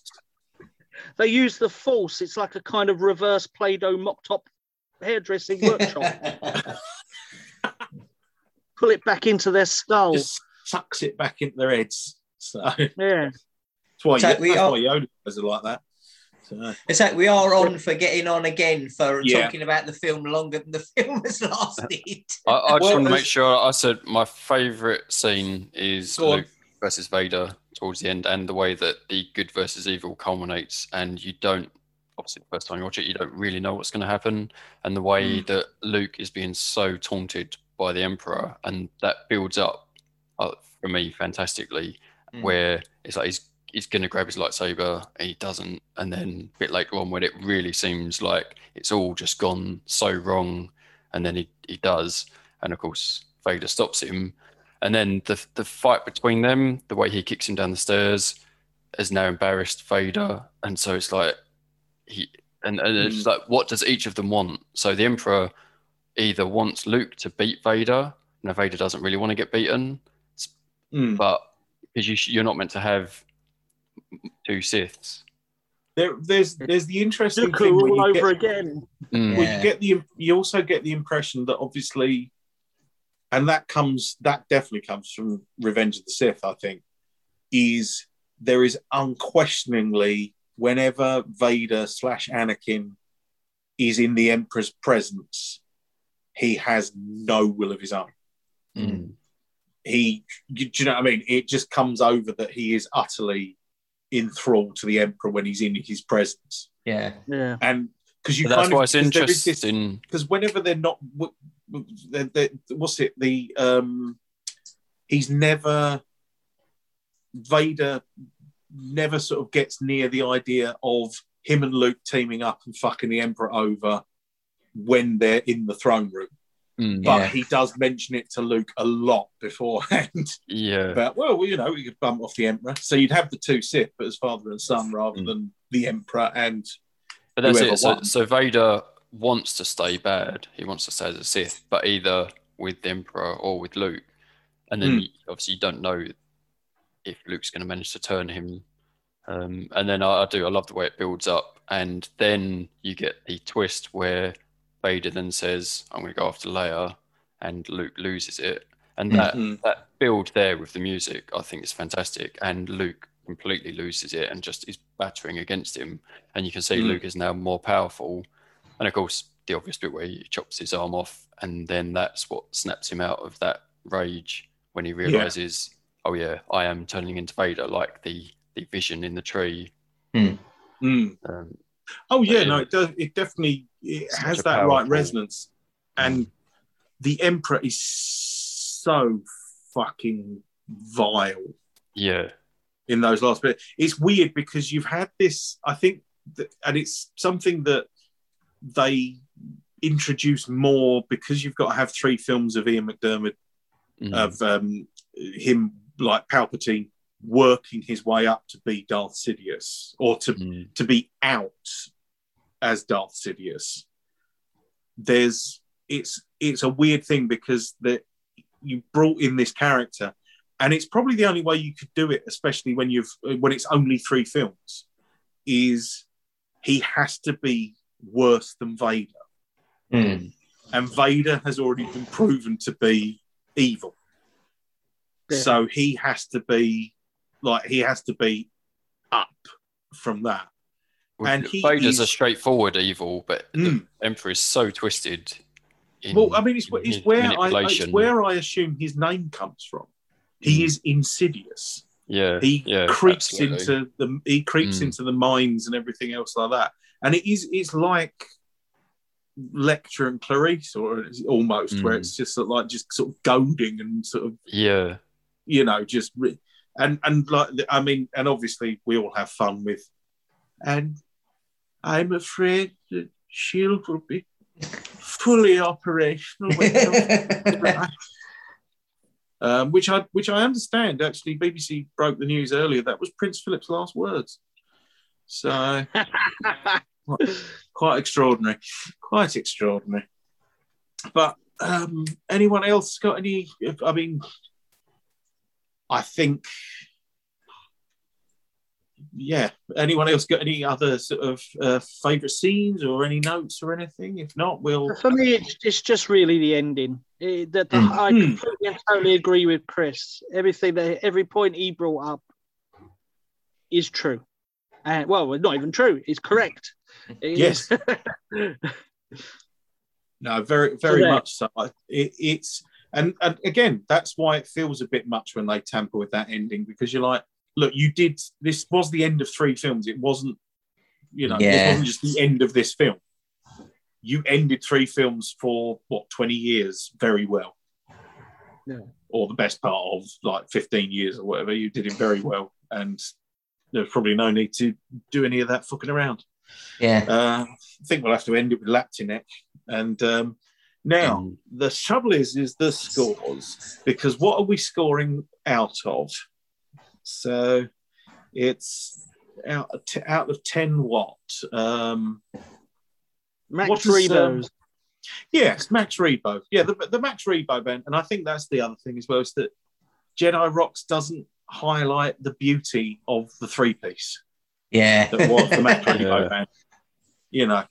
They use the force. It's like a kind of reverse Play Doh mop top hairdressing workshop. Pull it back into their skull. Just sucks it back into their heads. So yeah, that's Yeah. why So that's we are- why Yoda does it like that. So, It's like we are on for getting on again for Yeah. talking about the film longer than the film has lasted. I, I just Well, want to make sure I said my favourite scene is Go on. Versus Vader towards the end, and the way that the good versus evil culminates, and you don't. Obviously, the first time you watch it, you don't really know what's going to happen, and the way that Luke is being so taunted by the Emperor, and that builds up uh, for me fantastically, Mm. where it's like he's he's going to grab his lightsaber and he doesn't, and then a bit later on when it really seems like it's all just gone so wrong, and then he he does, and of course Vader stops him, and then the the fight between them, the way he kicks him down the stairs, has now embarrassed Vader, and so it's like he and, and it's like what does each of them want? So the Emperor either wants Luke to beat Vader, now Vader doesn't really want to get beaten, mm. but because you sh- you're not meant to have two Siths. there, there's there's the interesting Dooku thing all you get, over again. Mm. well, you get the you also get the impression that obviously, and that comes that definitely comes from Revenge of the Sith. I think is there is unquestioningly whenever Vader slash Anakin is in the Emperor's presence, he has no will of his own. Mm. He, do you know what I mean? It just comes over that he is utterly enthralled to the Emperor when he's in his presence, Yeah. Yeah. and because you But that's of why it's 'cause there is this- interesting. because whenever they're not, they're, they're, what's it? The um, he's never Vader never sort of gets near the idea of him and Luke teaming up and fucking the Emperor over when they're in the throne room. Mm. But Yeah. he does mention it to Luke a lot beforehand. Yeah. about well, well, you know, we could bump off the Emperor, so you'd have the two Sith, but as father and son rather Mm. than the Emperor and But that's it. So, so Vader wants to stay bad. He wants to stay as a Sith, but either with the Emperor or with Luke. and then Mm. you- obviously you don't know if Luke's going to manage to turn him. Um, and then I, I do, I love the way it builds up, and then you get the twist where Vader then says, "I'm going to go after Leia," and Luke loses it, and that Mm. that build there with the music, I think is fantastic, and Luke completely loses it and just is battering against him, and you can see Mm. Luke is now more powerful, and of course the obvious bit where he chops his arm off, and then that's what snaps him out of that rage when he realizes, oh yeah, I am turning into Vader, like the the vision in the tree. Mm. Um, Oh yeah, yeah. no, it does. It definitely it has a that right powerful- resonance, and the Emperor is so fucking vile yeah, in those last bit. It's weird because you've had this. I think, that, and it's something that they introduce more because you've got to have three films of Ian McDiarmid Mm. of um, him like Palpatine working his way up to be Darth Sidious or to Mm. to be out as Darth Sidious. There's it's it's a weird thing because that you brought in this character, and it's probably the only way you could do it, especially when you've when it's only three films, is he has to be worse than Vader, Mm. and Vader has already been proven to be evil. Yeah. So he has to be like he has to be up from that. Well, and he Vader's a straightforward evil, but Mm. the Emperor is so twisted. In, well, I mean, it's, it's where I it's where I assume his name comes from. He Mm. is insidious. yeah, He yeah, creeps absolutely. into the he creeps Mm. into the minds and everything else like that. And it is it's like Lecter and Clarice, or it's almost where Mm. it's just sort of like just sort of goading and sort of yeah, you know just re- and and like I mean, and obviously we all have fun with. And I'm afraid that Shield will be fully operational. when it comes to um, which I which I understand. Actually, BBC broke the news earlier. That was Prince Philip's last words. So quite extraordinary, quite extraordinary. But um, anyone else got any? I mean, I think. Yeah. Anyone else got any other sort of uh, favourite scenes or any notes or anything? If not, we'll. For me, it's, it's just really the ending. It, that the, Mm. I Mm. completely and totally agree with Chris. Everything that every point he brought up is true. And well, not even true. It's correct. It Yes. No, very, very there. much so. It, it's and, and again, that's why it feels a bit much when they tamper with that ending because you're like, look, you did this was the end of three films. It wasn't, you know, Yeah. it wasn't just the end of this film. You ended three films for what twenty years very well, Yeah. or the best part of like fifteen years or whatever. You did it very well, and there's probably no need to do any of that fucking around. Yeah. Uh, I think we'll have to end it with Lapti Nek. And um, now Mm. the trouble is, is the scores because what are we scoring out of? So it's out of t- out of ten. What? Um, Max What is, Rebo's. yes, Max Rebo. Yeah, the, the Max Rebo band, and I think that's the other thing as well is that Jedi Rocks doesn't highlight the beauty of the three piece. Yeah. that was the Max Yeah. Rebo band. You know.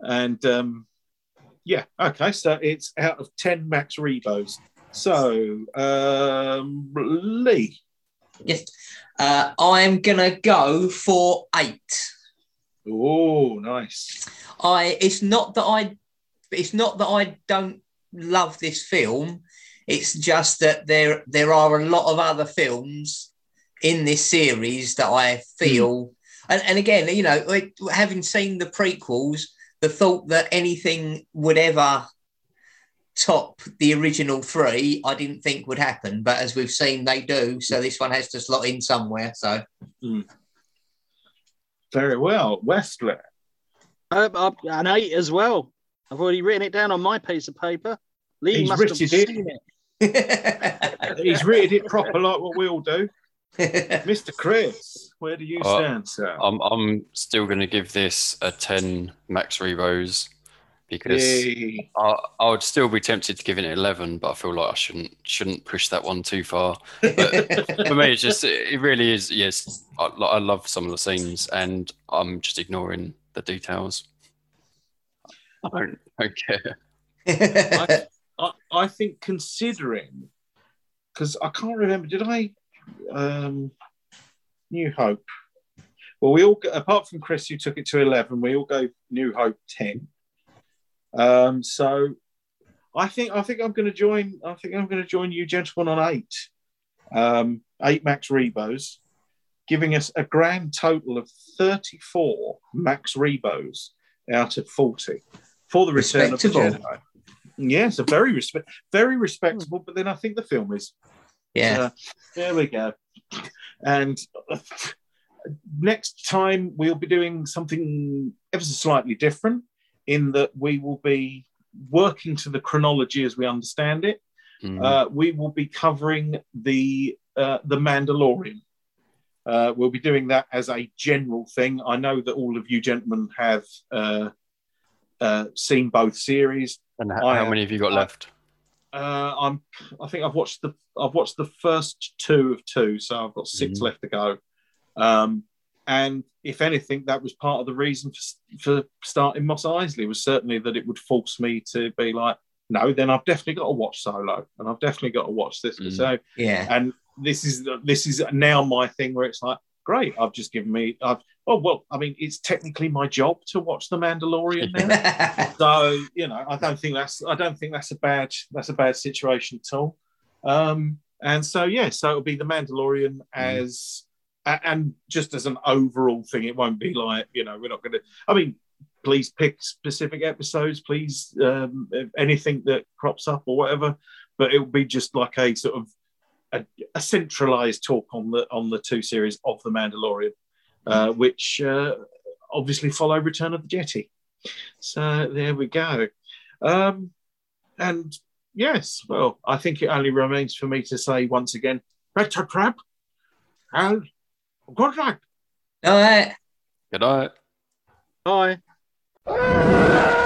And um, yeah, okay, so it's out of 10 Max Rebos. So, um, Lee. yes. Uh, I'm gonna go for eight. Oh, nice. I it's not that I it's not that I don't love this film. It's just that there there are a lot of other films in this series that I feel and, and again, you know, like, having seen the prequels, the thought that anything would ever top the original three, I didn't think would happen. But as we've seen, they do. So this one has to slot in somewhere. So Very well. Westler. Uh, uh, an eight as well. I've already written it down on my piece of paper. Lee He's must have written it. seen it. He's rated it proper like what we all do. Mr. Chris, where do you Uh, stand, sir? I'm I'm still going to give this a ten Max Rebos. because Yay. I, I would still be tempted to give it an 11, but I feel like I shouldn't shouldn't push that one too far. But For me, it's just it really is. Yes, I, I love some of the scenes, and I'm just ignoring the details. I don't, don't care. I, I, I think considering because I can't remember, did I um New Hope? Well, we all apart from Chris, who took it to eleven, we all go New Hope ten. Um, so I think I think I'm going to join. I think I'm going to join you gentlemen on eight, um, eight max rebos, giving us a grand total of thirty-four max rebos out of forty for the return of the. Jedi. Yes, a very respect, very respectable. But then I think the film is yeah. uh, there we go. And uh, next time we'll be doing something ever so slightly different in that we will be working to the chronology as we understand it. Mm. Uh, we will be covering the uh, the Mandalorian. Uh, we'll be doing that as a general thing. I know that all of you gentlemen have uh, uh, seen both series. and how, how many have you got left? Uh, I'm. I think I've watched the. I've watched the first two of two, so I've got 6 Mhm. left to go. Um, and if anything, that was part of the reason for, for starting Mos Eisley was certainly that it would force me to be like, no, then I've definitely got to watch Solo, and I've definitely got to watch this. Mm. So, Yeah. and this is this is now my thing where it's like, great, I've just given me. I've. Oh well, I mean, it's technically my job to watch the Mandalorian now. So you know, I don't think that's I don't think that's a bad that's a bad situation at all. Um, and so yeah, so it'll be the Mandalorian as a- and just as an overall thing. It won't be like you know we're not going to. I mean, please pick specific episodes. Please um, anything that crops up or whatever. But it will be just like a sort of a, a centralized talk on the on the two series of the Mandalorian, uh, which uh, obviously follow Return of the Jedi. So there we go. Um, and yes, well, I think it only remains for me to say once again, better crab and good night. All right. Good night. Bye.